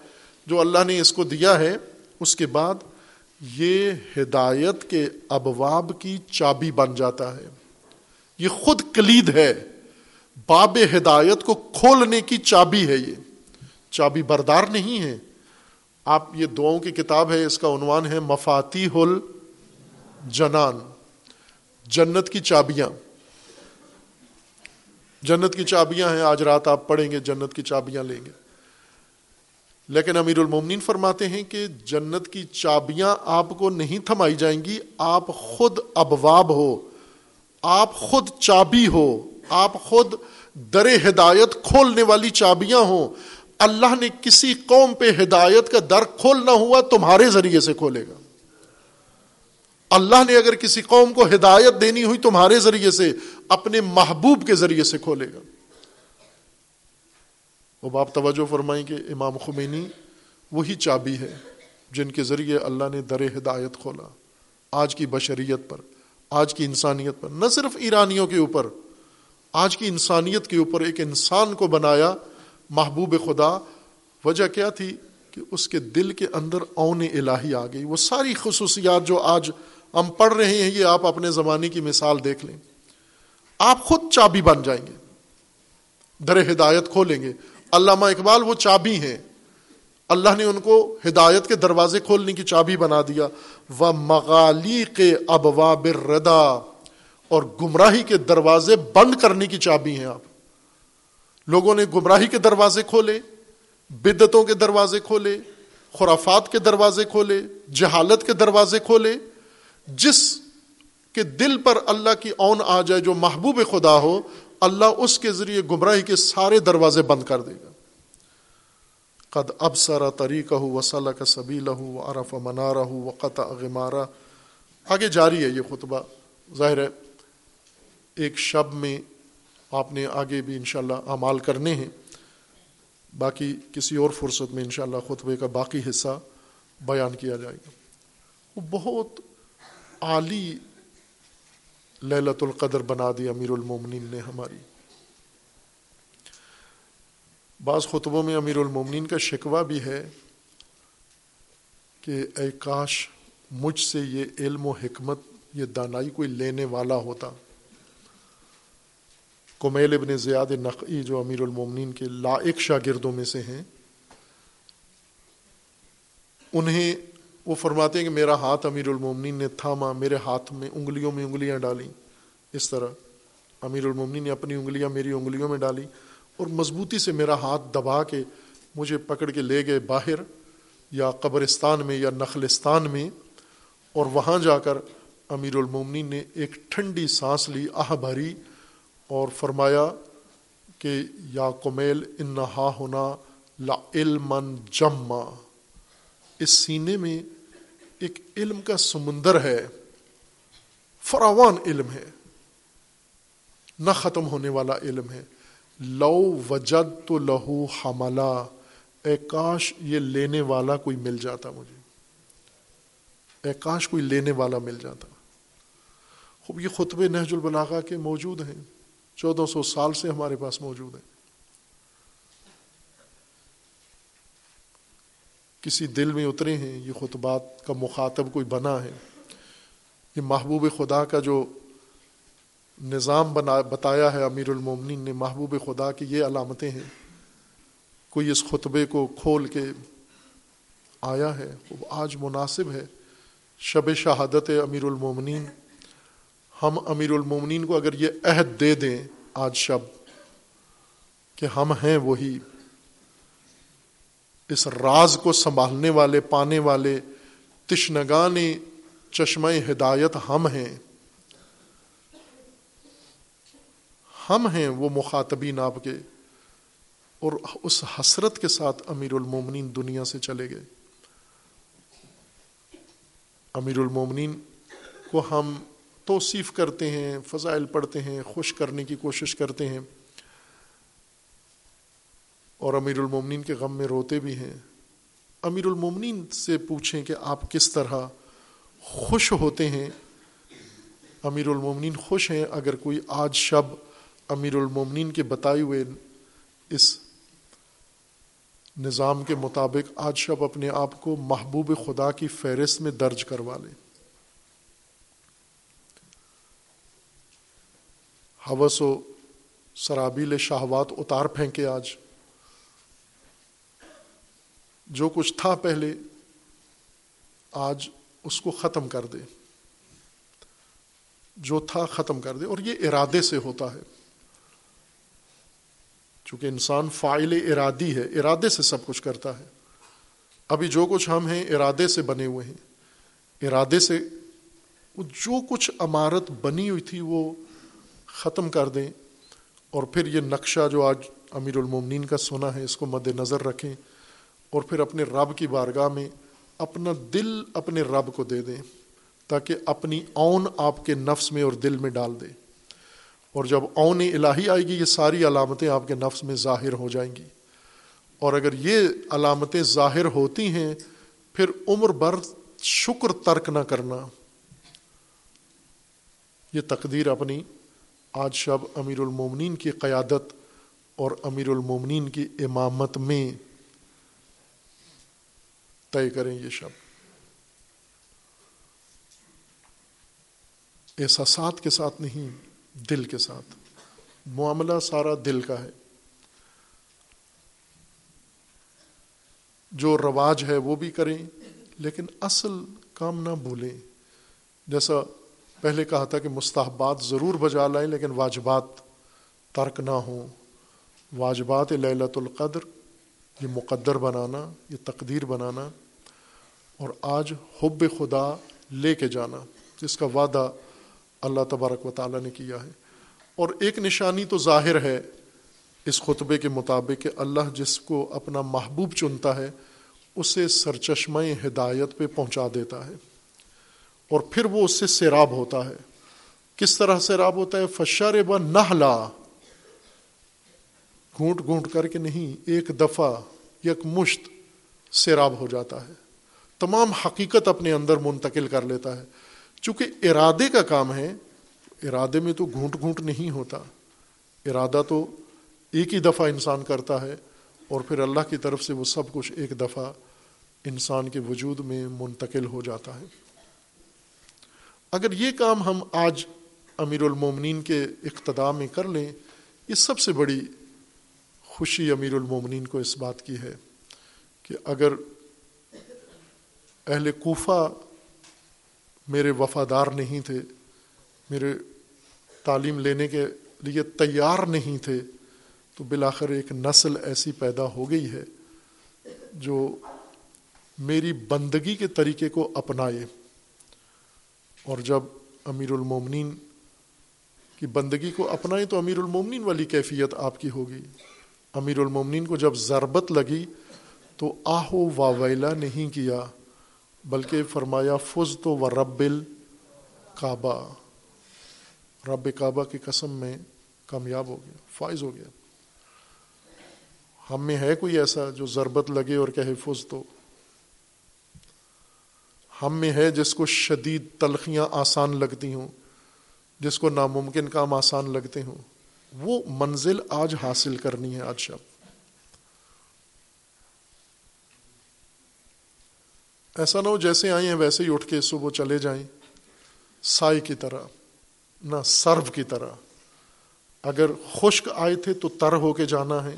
جو اللہ نے اس کو دیا ہے، اس کے بعد یہ ہدایت کے ابواب کی چابی بن جاتا ہے۔ یہ خود کلید ہے۔ باب ہدایت کو کھولنے کی چابی ہے یہ۔ چابی بردار نہیں ہے۔ آپ یہ دعاؤں کی کتاب ہے، اس کا عنوان ہے مفاتی ہل جنان۔ جنت کی چابیاں۔ جنت کی چابیاں ہیں۔ آج رات آپ پڑھیں گے، جنت کی چابیاں لیں گے۔ لیکن امیر المومنین فرماتے ہیں کہ جنت کی چابیاں آپ کو نہیں تھمائی جائیں گی، آپ خود ابواب ہو، آپ خود چابی ہو، آپ خود در ہدایت کھولنے والی چابیاں ہوں۔ اللہ نے کسی قوم پہ ہدایت کا در کھولنا ہوا تمہارے ذریعے سے کھولے گا۔ اللہ نے اگر کسی قوم کو ہدایت دینی ہوئی تمہارے ذریعے سے، اپنے محبوب کے ذریعے سے کھولے گا۔ وہ باپ توجہ فرمائیں کہ امام خمینی وہی چابی ہے جن کے ذریعے اللہ نے در ہدایت کھولا آج کی بشریت پر، آج کی انسانیت پر، نہ صرف ایرانیوں کے اوپر، آج کی انسانیت کے اوپر ایک انسان کو بنایا محبوب خدا۔ وجہ کیا تھی؟ کہ اس کے دل کے اندر اون الہی آ گئی۔ وہ ساری خصوصیات جو آج ہم پڑھ رہے ہیں، یہ آپ اپنے زمانے کی مثال دیکھ لیں۔ آپ خود چابی بن جائیں گے، در ہدایت کھولیں گے۔ علامہ اقبال وہ چابی ہیں۔ اللہ نے ان کو ہدایت کے دروازے کھولنے کی چابی بنا دیا۔ وہ مغالی کے ابوا ردا اور گمراہی کے دروازے بند کرنے کی چابی ہیں آپ۔ لوگوں نے گمراہی کے دروازے کھولے بدتوں کے دروازے کھولے، خرافات کے دروازے کھولے، جہالت کے دروازے کھولے۔ جس کے دل پر اللہ کی اون آ جائے، جو محبوب خدا ہو اللہ اس کے ذریعے گمراہی کے سارے دروازے بند کر دے گا۔ قد اب سارا طریقہ ہو وسلح کا سبھی لہو عرف منارا ہو وقت اغمارا آگے جاری ہے یہ خطبہ۔ ظاہر ہے، ایک شب میں آپ نے آگے بھی انشاءاللہ اعمال کرنے ہیں۔ باقی کسی اور فرصت میں انشاءاللہ خطبے کا باقی حصہ بیان کیا جائے گا۔ وہ بہت عالی للت القدر بنا دی امیر المومنین نے ہماری۔ بعض خطبوں میں امیر المومنین کا شکوہ بھی ہے کہ اے کاش مجھ سے یہ علم و حکمت، یہ دانائی کوئی لینے والا ہوتا۔ کمیل ابن زیاد نقی جو امیر المومنین کے لائق شاگردوں میں سے ہیں، انہیں وہ فرماتے ہیں کہ میرا ہاتھ امیر المومنین نے تھاما، میرے ہاتھ میں انگلیوں میں انگلیاں ڈالیں اس طرح امیر المومنین نے اپنی انگلیاں میری انگلیوں میں ڈالی اور مضبوطی سے میرا ہاتھ دبا کے مجھے پکڑ کے لے گئے باہر یا قبرستان میں یا نخلستان میں اور وہاں جا کر امیر المومنین نے ایک ٹھنڈی سانس لی، آہ بھری اور فرمایا کہ یا کمیل انہا ہونا لا علم جما۔ اس سینے میں ایک علم کا سمندر ہے، فراوان علم ہے، نہ ختم ہونے والا علم ہے۔ لو وجد تو لہو حملہ اے کاش یہ لینے والا کوئی مل جاتا مجھے۔ اے کاش کوئی لینے والا مل جاتا۔ خوب، یہ خطبے نہج البلاغا کے موجود ہیں۔ چودہ سو سال سے ہمارے پاس موجود ہیں۔ کسی دل میں اترے ہیں، یہ خطبات کا مخاطب کوئی بنا ہے۔ یہ محبوب خدا کا جو نظام بنا، بتایا ہے امیر المومنین نے، محبوب خدا کی یہ علامتیں ہیں۔ کوئی اس خطبے کو کھول کے آیا ہے، وہ آج مناسب ہے۔ شب شہادت امیر المومنین۔ ہم امیر المومنین کو اگر یہ عہد دے دیں آج شب کہ ہم ہیں وہی۔ اس راز کو سنبھالنے والے، پانے والے تشنگان چشمہ ہدایت ہم ہیں۔ ہم ہیں وہ مخاطبین آپ کے۔ اور اس حسرت کے ساتھ امیر المومنین دنیا سے چلے گئے۔ امیر المومنین کو ہم توصیف کرتے ہیں، فضائل پڑھتے ہیں، خوش کرنے کی کوشش کرتے ہیں۔ اور امیر المومنین کے غم میں روتے بھی ہیں۔ امیر المومنین سے پوچھیں کہ آپ کس طرح خوش ہوتے ہیں؟ امیر المومنین خوش ہیں اگر کوئی آج شب امیر المومنین کے بتائے ہوئے اس نظام کے مطابق آج شب اپنے آپ کو محبوب خدا کی فہرست میں درج کروا لے۔ حوث و سرابیل شہوات اتار پھینکے آج۔ جو کچھ تھا پہلے، آج اس کو ختم کر دے۔ جو تھا ختم کر دے۔ اور یہ ارادے سے ہوتا ہے۔ چونکہ انسان فائل ارادی ہے، ارادے سے سب کچھ کرتا ہے۔ ابھی جو کچھ ہم ہیں، ارادے سے بنے ہوئے ہیں۔ ارادے سے جو کچھ عمارت بنی ہوئی تھی، وہ ختم کر دیں۔ اور پھر یہ نقشہ جو آج امیر المومنین کا سنا ہے، اس کو مد نظر رکھیں۔ اور پھر اپنے رب کی بارگاہ میں اپنا دل اپنے رب کو دے دیں تاکہ اپنی اون آپ کے نفس میں اور دل میں ڈال دے۔ اور جب اون الہی آئے گی، یہ ساری علامتیں آپ کے نفس میں ظاہر ہو جائیں گی۔ اور اگر یہ علامتیں ظاہر ہوتی ہیں، پھر عمر بھر شکر ترک نہ کرنا۔ یہ تقدیر اپنی آج شب امیر المومنین کی قیادت اور امیر المومنین کی امامت میں طے کریں یہ شب۔ احساسات کے ساتھ نہیں، دل کے ساتھ۔ معاملہ سارا دل کا ہے۔ جو رواج ہے وہ بھی کریں، لیکن اصل کام نہ بھولیں۔ جیسا پہلے کہا تھا کہ مستحبات ضرور بجا لائیں، لیکن واجبات ترک نہ ہوں۔ واجبات للت القدر، یہ مقدر بنانا، یہ تقدیر بنانا۔ اور آج حب خدا لے کے جانا، جس کا وعدہ اللہ تبارک و تعالیٰ نے کیا ہے۔ اور ایک نشانی تو ظاہر ہے اس خطبے کے مطابق کہ اللہ جس کو اپنا محبوب چنتا ہے، اسے سرچشمہ ہدایت پہ پہنچا دیتا ہے۔ اور پھر وہ اس سے سیراب ہوتا ہے۔ کس طرح سیراب ہوتا ہے؟ فشر و نہلا گھونٹ گھونٹ کر کے نہیں، ایک دفعہ یک مشت سیراب ہو جاتا ہے۔ تمام حقیقت اپنے اندر منتقل کر لیتا ہے۔ چونکہ ارادے کا کام ہے، ارادے میں تو گھونٹ گھونٹ نہیں ہوتا۔ ارادہ تو ایک ہی دفعہ انسان کرتا ہے اور پھر اللہ کی طرف سے وہ سب کچھ ایک دفعہ انسان کے وجود میں منتقل ہو جاتا ہے۔ اگر یہ کام ہم آج امیر المومنین کے اقتدا میں کر لیں، یہ سب سے بڑی خوشی امیر المومنین کو اس بات کی ہے کہ اگر اہل کوفہ میرے وفادار نہیں تھے، میرے تعلیم لینے کے لیے تیار نہیں تھے، تو بالآخر ایک نسل ایسی پیدا ہو گئی ہے جو میری بندگی کے طریقے کو اپنائے۔ اور جب امیر المومنین کی بندگی کو اپنائے تو امیر المومنین والی کیفیت آپ کی ہوگی۔ امیر المومنین کو جب ضربت لگی تو آہو واویلا نہیں کیا۔ بلکہ فرمایا، فز تو و رب کعبہ۔ رب کعبہ کی قسم میں کامیاب ہو گیا، فائز ہو گیا۔ ہم میں ہے کوئی ایسا جو ضربت لگے اور کہے، فز تو؟ ہم میں ہے جس کو شدید تلخیاں آسان لگتی ہوں، جس کو ناممکن کام آسان لگتے ہوں۔ وہ منزل آج حاصل کرنی ہے، آج شب۔ ایسا نہ ہو جیسے آئے ہیں، ویسے ہی اٹھ کے صبح چلے جائیں۔ سائی کی طرح، نہ سرو کی طرح۔ اگر خشک آئے تھے تو تر ہو کے جانا ہے۔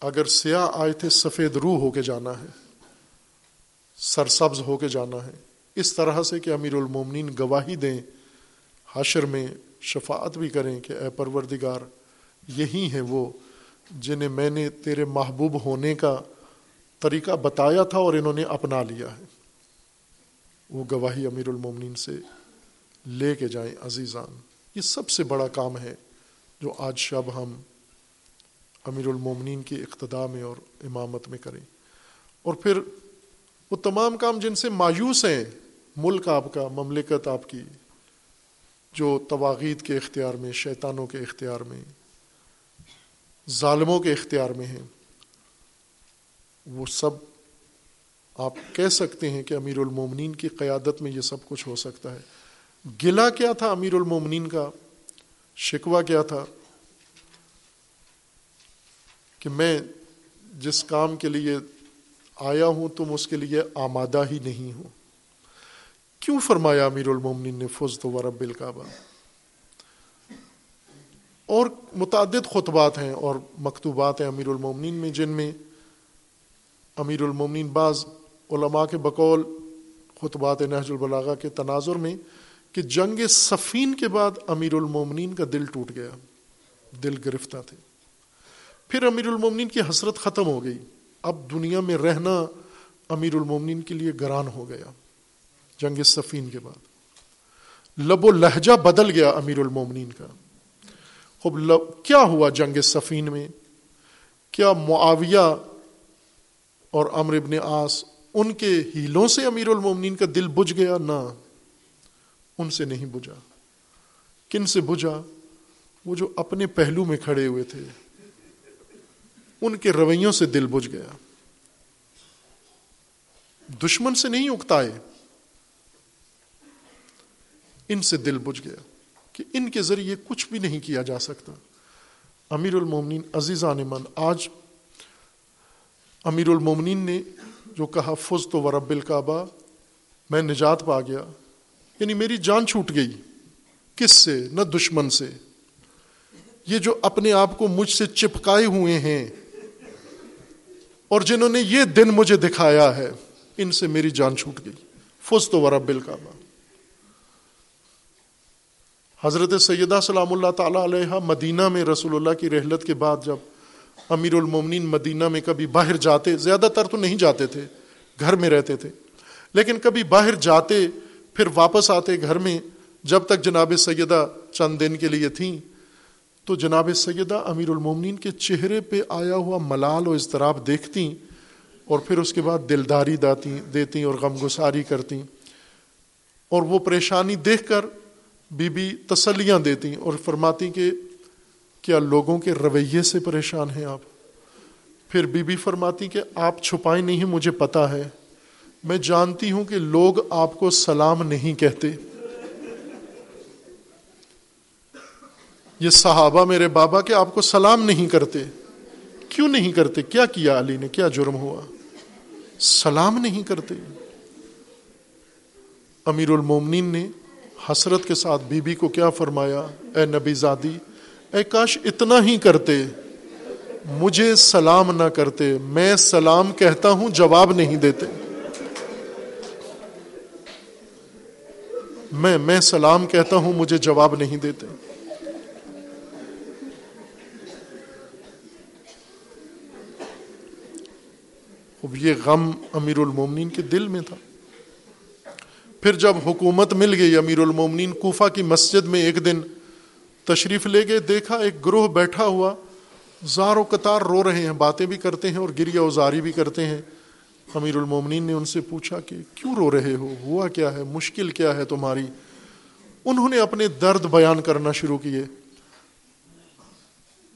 اگر سیاہ آئے تھے، سفید روح ہو کے جانا ہے۔ سرسبز ہو کے جانا ہے۔ اس طرح سے کہ امیر المومنین گواہی دیں، حشر میں شفاعت بھی کریں کہ اے پروردگار، یہی ہیں وہ جنہیں میں نے تیرے محبوب ہونے کا طریقہ بتایا تھا اور انہوں نے اپنا لیا ہے۔ وہ گواہی امیر المومنین سے لے کے جائیں عزیزان۔ یہ سب سے بڑا کام ہے جو آج شب ہم امیر المومنین کی اقتدا میں اور امامت میں کریں۔ اور پھر وہ تمام کام جن سے مایوس ہیں، ملک آپ کا، مملکت آپ کی، جو تواغید کے اختیار میں، شیطانوں کے اختیار میں، ظالموں کے اختیار میں ہیں۔ وہ سب آپ کہہ سکتے ہیں کہ امیر المومنین کی قیادت میں یہ سب کچھ ہو سکتا ہے۔ گلا کیا تھا امیر المومنین کا؟ شکوہ کیا تھا؟ کہ میں جس کام کے لیے آیا ہوں، تم اس کے لیے آمادہ ہی نہیں ہو۔ کیوں فرمایا امیر المومنین نے؟ فض تو ورب الکعبہ۔ اور متعدد خطبات ہیں اور مکتوبات ہیں امیر المومنین میں، جن میں امیر المومنین بعض علماء کے بقول خطبات نہج البلاغہ کے تناظر میں کہ جنگ سفین کے بعد امیر المومنین کا دل ٹوٹ گیا، دل گرفتہ تھے۔ پھر امیر المومنین کی حسرت ختم ہو گئی۔ اب دنیا میں رہنا امیر المومنین کے لیے گران ہو گیا، جنگ سفین کے بعد۔ لب و لہجہ بدل گیا امیر المومنین کا۔ خوب، لب، کیا ہوا جنگ سفین میں؟ کیا معاویہ اور امر ابن آس ان کے ہیلوں سے امیر المومنین کا دل بجھ گیا؟ نہ، ان سے نہیں بجھا۔ کن سے بجھا؟ وہ جو اپنے پہلو میں کھڑے ہوئے تھے۔ ان کے رویوں سے دل بجھ گیا۔ دشمن سے نہیں اکتائے، ان سے دل بجھ گیا کہ ان کے ذریعے کچھ بھی نہیں کیا جا سکتا۔ امیر المومنین عزیزان من، آج امیر المومنین نے جو کہا، فز تو ورب الکعبہ، میں نجات پا گیا. یعنی میری جان چھوٹ گئی۔ کس سے؟ نہ دشمن سے۔ یہ جو اپنے آپ کو مجھ سے چپکائے ہوئے ہیں اور جنہوں نے یہ دن مجھے دکھایا ہے، ان سے میری جان چھوٹ گئی۔ فس تو ورب الکعبہ۔ حضرت سیدہ سلام اللہ تعالی علیہ مدینہ میں رسول اللہ کی رحلت کے بعد جب امیر المومنین مدینہ میں کبھی باہر جاتے، زیادہ تر تو نہیں جاتے تھے، گھر میں رہتے تھے۔ لیکن کبھی باہر جاتے، پھر واپس آتے گھر میں، جب تک جناب سیدہ چند دن کے لیے تھیں۔ تو جناب سیدہ امیر المومنین کے چہرے پہ آیا ہوا ملال و اضطراب دیکھتی اور پھر اس کے بعد دلداری داتی دیتی اور غم گساری کرتی اور وہ پریشانی دیکھ کر بی بی تسلیاں دیتی اور فرماتی کہ کیا لوگوں کے رویے سے پریشان ہیں آپ؟ پھر بی بی فرماتی کہ آپ چھپائیں نہیں مجھے پتا ہے۔ میں جانتی ہوں کہ لوگ آپ کو سلام نہیں کہتے۔ یہ صحابہ میرے بابا کہ آپ کو سلام نہیں کرتے۔ کیوں نہیں کرتے؟ کیا کیا علی نے؟ کیا جرم ہوا؟ سلام نہیں کرتے۔ امیر المومنین نے حسرت کے ساتھ بی بی کو کیا فرمایا؟ اے نبی زادی اے کاش اتنا ہی کرتے، مجھے سلام نہ کرتے، میں سلام کہتا ہوں، جواب نہیں دیتے۔ میں میں سلام کہتا ہوں، مجھے جواب نہیں دیتے۔ اب یہ غم امیر المومنین کے دل میں تھا۔ پھر جب حکومت مل گئی امیر المومنین کوفہ کی مسجد میں ایک دن تشریف لے گئے، دیکھا ایک گروہ بیٹھا ہوا زار و قطار رو رہے ہیں، باتیں بھی کرتے ہیں اور گریا ازاری بھی کرتے ہیں۔ امیر المومنین نے ان سے پوچھا کہ کیوں رو رہے ہو؟ ہوا کیا ہے؟ مشکل کیا ہے تمہاری؟ انہوں نے اپنے درد بیان کرنا شروع کیے۔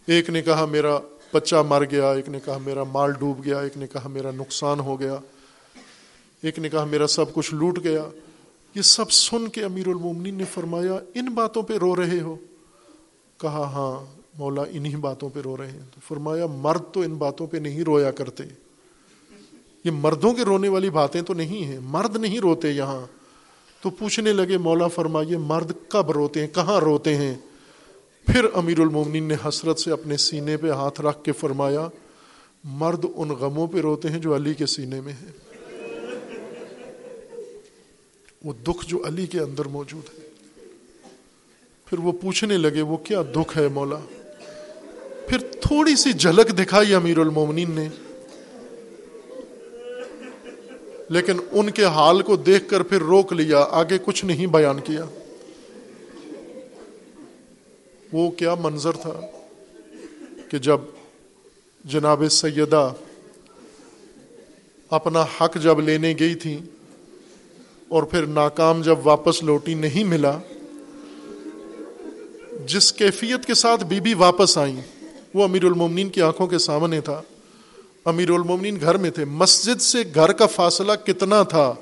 ایک نے کہا، میرا بچہ مر گیا۔ ایک نے کہا، میرا مال ڈوب گیا۔ ایک نے کہا، میرا نقصان ہو گیا۔ ایک نے کہا، میرا سب کچھ لوٹ گیا۔ یہ سب سن کے امیر المومنین نے فرمایا، ان باتوں پہ رو رہے ہو۔ کہا ہاں مولا انہی باتوں پہ رو رہے ہیں۔ تو فرمایا، مرد تو ان باتوں پہ نہیں رویا کرتے۔ یہ مردوں کے رونے والی باتیں تو نہیں ہیں۔ مرد نہیں روتے یہاں۔ تو پوچھنے لگے، مولا فرمائیے، مرد کب روتے ہیں؟ کہاں روتے ہیں؟ پھر امیر المومنین نے حسرت سے اپنے سینے پہ ہاتھ رکھ کے فرمایا، مرد ان غموں پہ روتے ہیں جو علی کے سینے میں ہیں۔ وہ دکھ جو علی کے اندر موجود ہے۔ پھر وہ پوچھنے لگے، وہ کیا دکھ ہے مولا؟ پھر تھوڑی سی جھلک دکھائی امیر المومنین نے۔ لیکن ان کے حال کو دیکھ کر پھر روک لیا، آگے کچھ نہیں بیان کیا۔ وہ کیا منظر تھا کہ جب جناب سیدہ اپنا حق جب لینے گئی تھی اور پھر ناکام جب واپس لوٹی نہیں ملا جس کیفیت کے ساتھ بی بی واپس آئیں، وہ امیر المومنین کی آنکھوں کے سامنے تھا۔ امیر المومنین گھر میں تھے۔ مسجد سے گھر کا فاصلہ کتنا تھا؟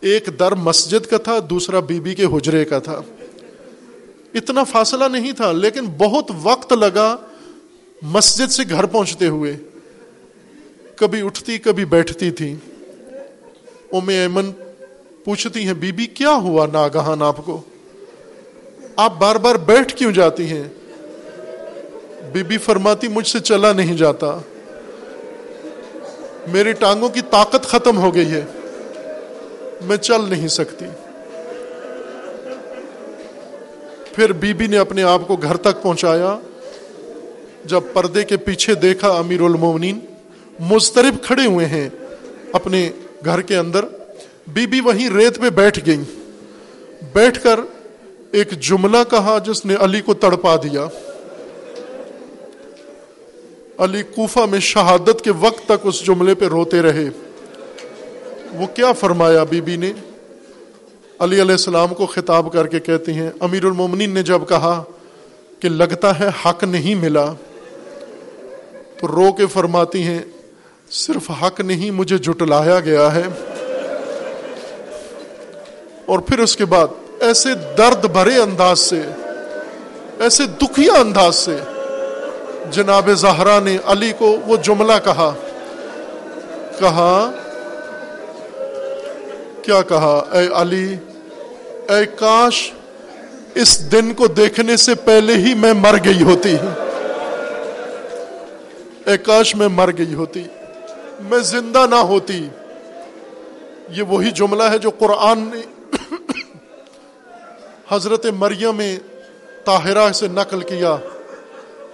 ایک در مسجد کا تھا، دوسرا بی بی کے حجرے کا تھا۔ اتنا فاصلہ نہیں تھا، لیکن بہت وقت لگا مسجد سے گھر پہنچتے ہوئے۔ کبھی اٹھتی، کبھی بیٹھتی تھی۔ ام ایمن پوچھتی ہیں بی بی کیا ہوا ناگہان آپ کو؟ آپ بار بار بیٹھ کیوں جاتی ہیں؟ بی بی فرماتی مجھ سے چلا نہیں جاتا۔ میری ٹانگوں کی طاقت ختم ہو گئی ہے۔ میں چل نہیں سکتی۔ پھر بی بی نے اپنے آپ کو گھر تک پہنچایا۔ جب پردے کے پیچھے دیکھا امیر المومنین مسترب کھڑے ہوئے ہیں اپنے گھر کے اندر۔ بی بی وہیں ریت پہ بیٹھ گئی بیٹھ کر ایک جملہ کہا جس نے علی کو تڑپا دیا۔ علی کوفہ میں شہادت کے وقت تک اس جملے پہ روتے رہے۔ وہ کیا فرمایا بی بی نے؟ علی علیہ السلام کو خطاب کر کے کہتے ہیں، امیر المومنین نے جب کہا کہ لگتا ہے حق نہیں ملا، تو رو کے فرماتی ہیں، صرف حق نہیں مجھے جٹلایا گیا ہے۔ اور پھر اس کے بعد ایسے درد بھرے انداز سے، ایسے دکھیا انداز سے، جناب زہرا نے علی کو وہ جملہ کہا کہا، کیا کہا؟ اے علی، اے کاش اس دن کو دیکھنے سے پہلے ہی میں مر گئی ہوتی۔ اے کاش میں مر گئی ہوتی، میں زندہ نہ ہوتی۔ یہ وہی جملہ ہے جو قرآن نے حضرت مریم طاہرہ سے نقل کیا۔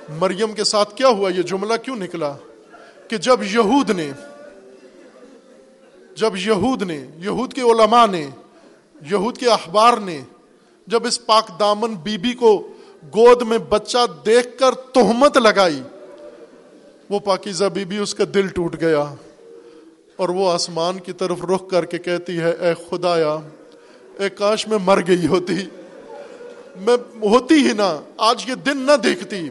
مریم کے ساتھ کیا ہوا یہ جملہ کیوں نکلا؟ کہ جب یہود نے، جب یہود نے، یہود کے علماء نے، یہود کے اخبار نے جب اس پاک دامن بی بی کو گود میں بچہ دیکھ کر تہمت لگائی، وہ پاکیزہ بی بی اس کا دل ٹوٹ گیا اور وہ آسمان کی طرف رخ کر کے کہتی ہے، اے خدایا، اے کاش میں مر گئی ہوتی۔ میں ہوتی ہی نہ، آج یہ دن نہ دیکھتی۔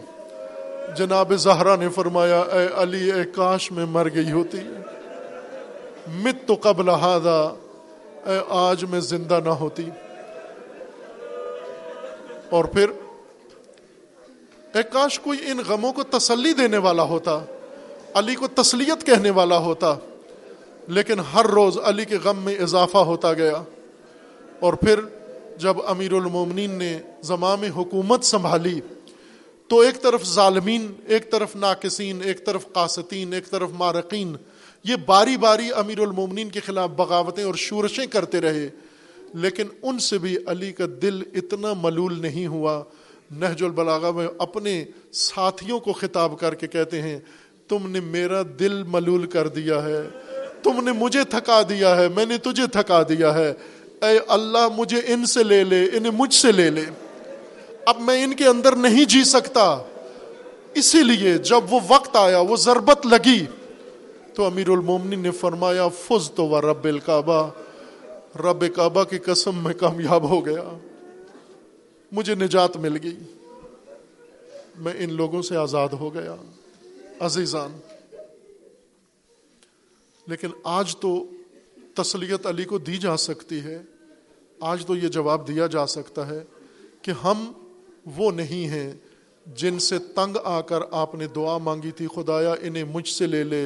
جناب زہرا نے فرمایا، اے علی، اے کاش میں مر گئی ہوتی۔ مت تو قبل ہادا اے آج میں زندہ نہ ہوتی۔ اور پھر، اے کاش کوئی ان غموں کو تسلی دینے والا ہوتا، علی کو تسلیت کہنے والا ہوتا، لیکن ہر روز علی کے غم میں اضافہ ہوتا گیا۔ اور پھر جب امیر المومنین نے زمام حکومت سنبھالی، تو ایک طرف ظالمین، ایک طرف ناقصین، ایک طرف قاستین، ایک طرف مارقین، یہ باری باری امیر المومنین کے خلاف بغاوتیں اور شورشیں کرتے رہے، لیکن ان سے بھی علی کا دل اتنا ملول نہیں ہوا۔ نہج البلاغا میں اپنے ساتھیوں کو خطاب کر کے کہتے ہیں، تم نے میرا دل ملول کر دیا ہے، تم نے مجھے تھکا دیا ہے، میں نے تجھے تھکا دیا ہے۔ اے اللہ مجھے ان سے لے لے، انہیں مجھ سے لے لے۔ اب میں ان کے اندر نہیں جی سکتا۔ اسی لیے جب وہ وقت آیا، وہ ضربت لگی۔ تو امیر المومنی نے فرمایا، فز تو وہ رب الکعبہ۔ رب کعبہ کی قسم میں کامیاب ہو گیا۔ مجھے نجات مل گئی۔ میں ان لوگوں سے آزاد ہو گیا۔ عزیزان، لیکن آج تو تسلیت علی کو دی جا سکتی ہے۔ آج تو یہ جواب دیا جا سکتا ہے کہ ہم وہ نہیں ہیں جن سے تنگ آ کر آپ نے دعا مانگی تھی، خدایا انہیں مجھ سے لے لے،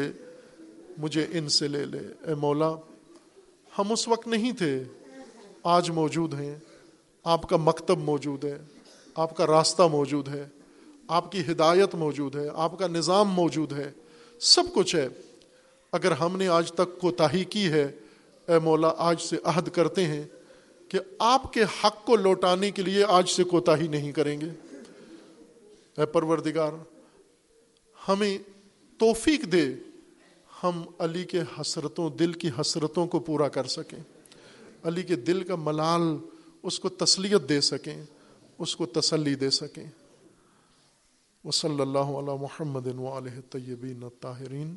مجھے ان سے لے لے۔ اے مولا، ہم اس وقت نہیں تھے، آج موجود ہیں۔ آپ کا مکتب موجود ہے، آپ کا راستہ موجود ہے، آپ کی ہدایت موجود ہے، آپ کا نظام موجود ہے۔ سب کچھ ہے۔ اگر ہم نے آج تک کوتاہی کی ہے، اے مولا، آج سے عہد کرتے ہیں۔ کہ آپ کے حق کو لوٹانے کے لیے آج سے کوتاہی نہیں کریں گے۔ اے پروردگار، ہمیں توفیق دے ہم علی کے حسرتوں، دل کی حسرتوں کو پورا کر سکیں۔ علی کے دل کا ملال اس کو تسلیت دے سکیں، اس کو تسلی دے سکیں۔ وہ صلی اللہ علیہ محمد طیبین طاہرین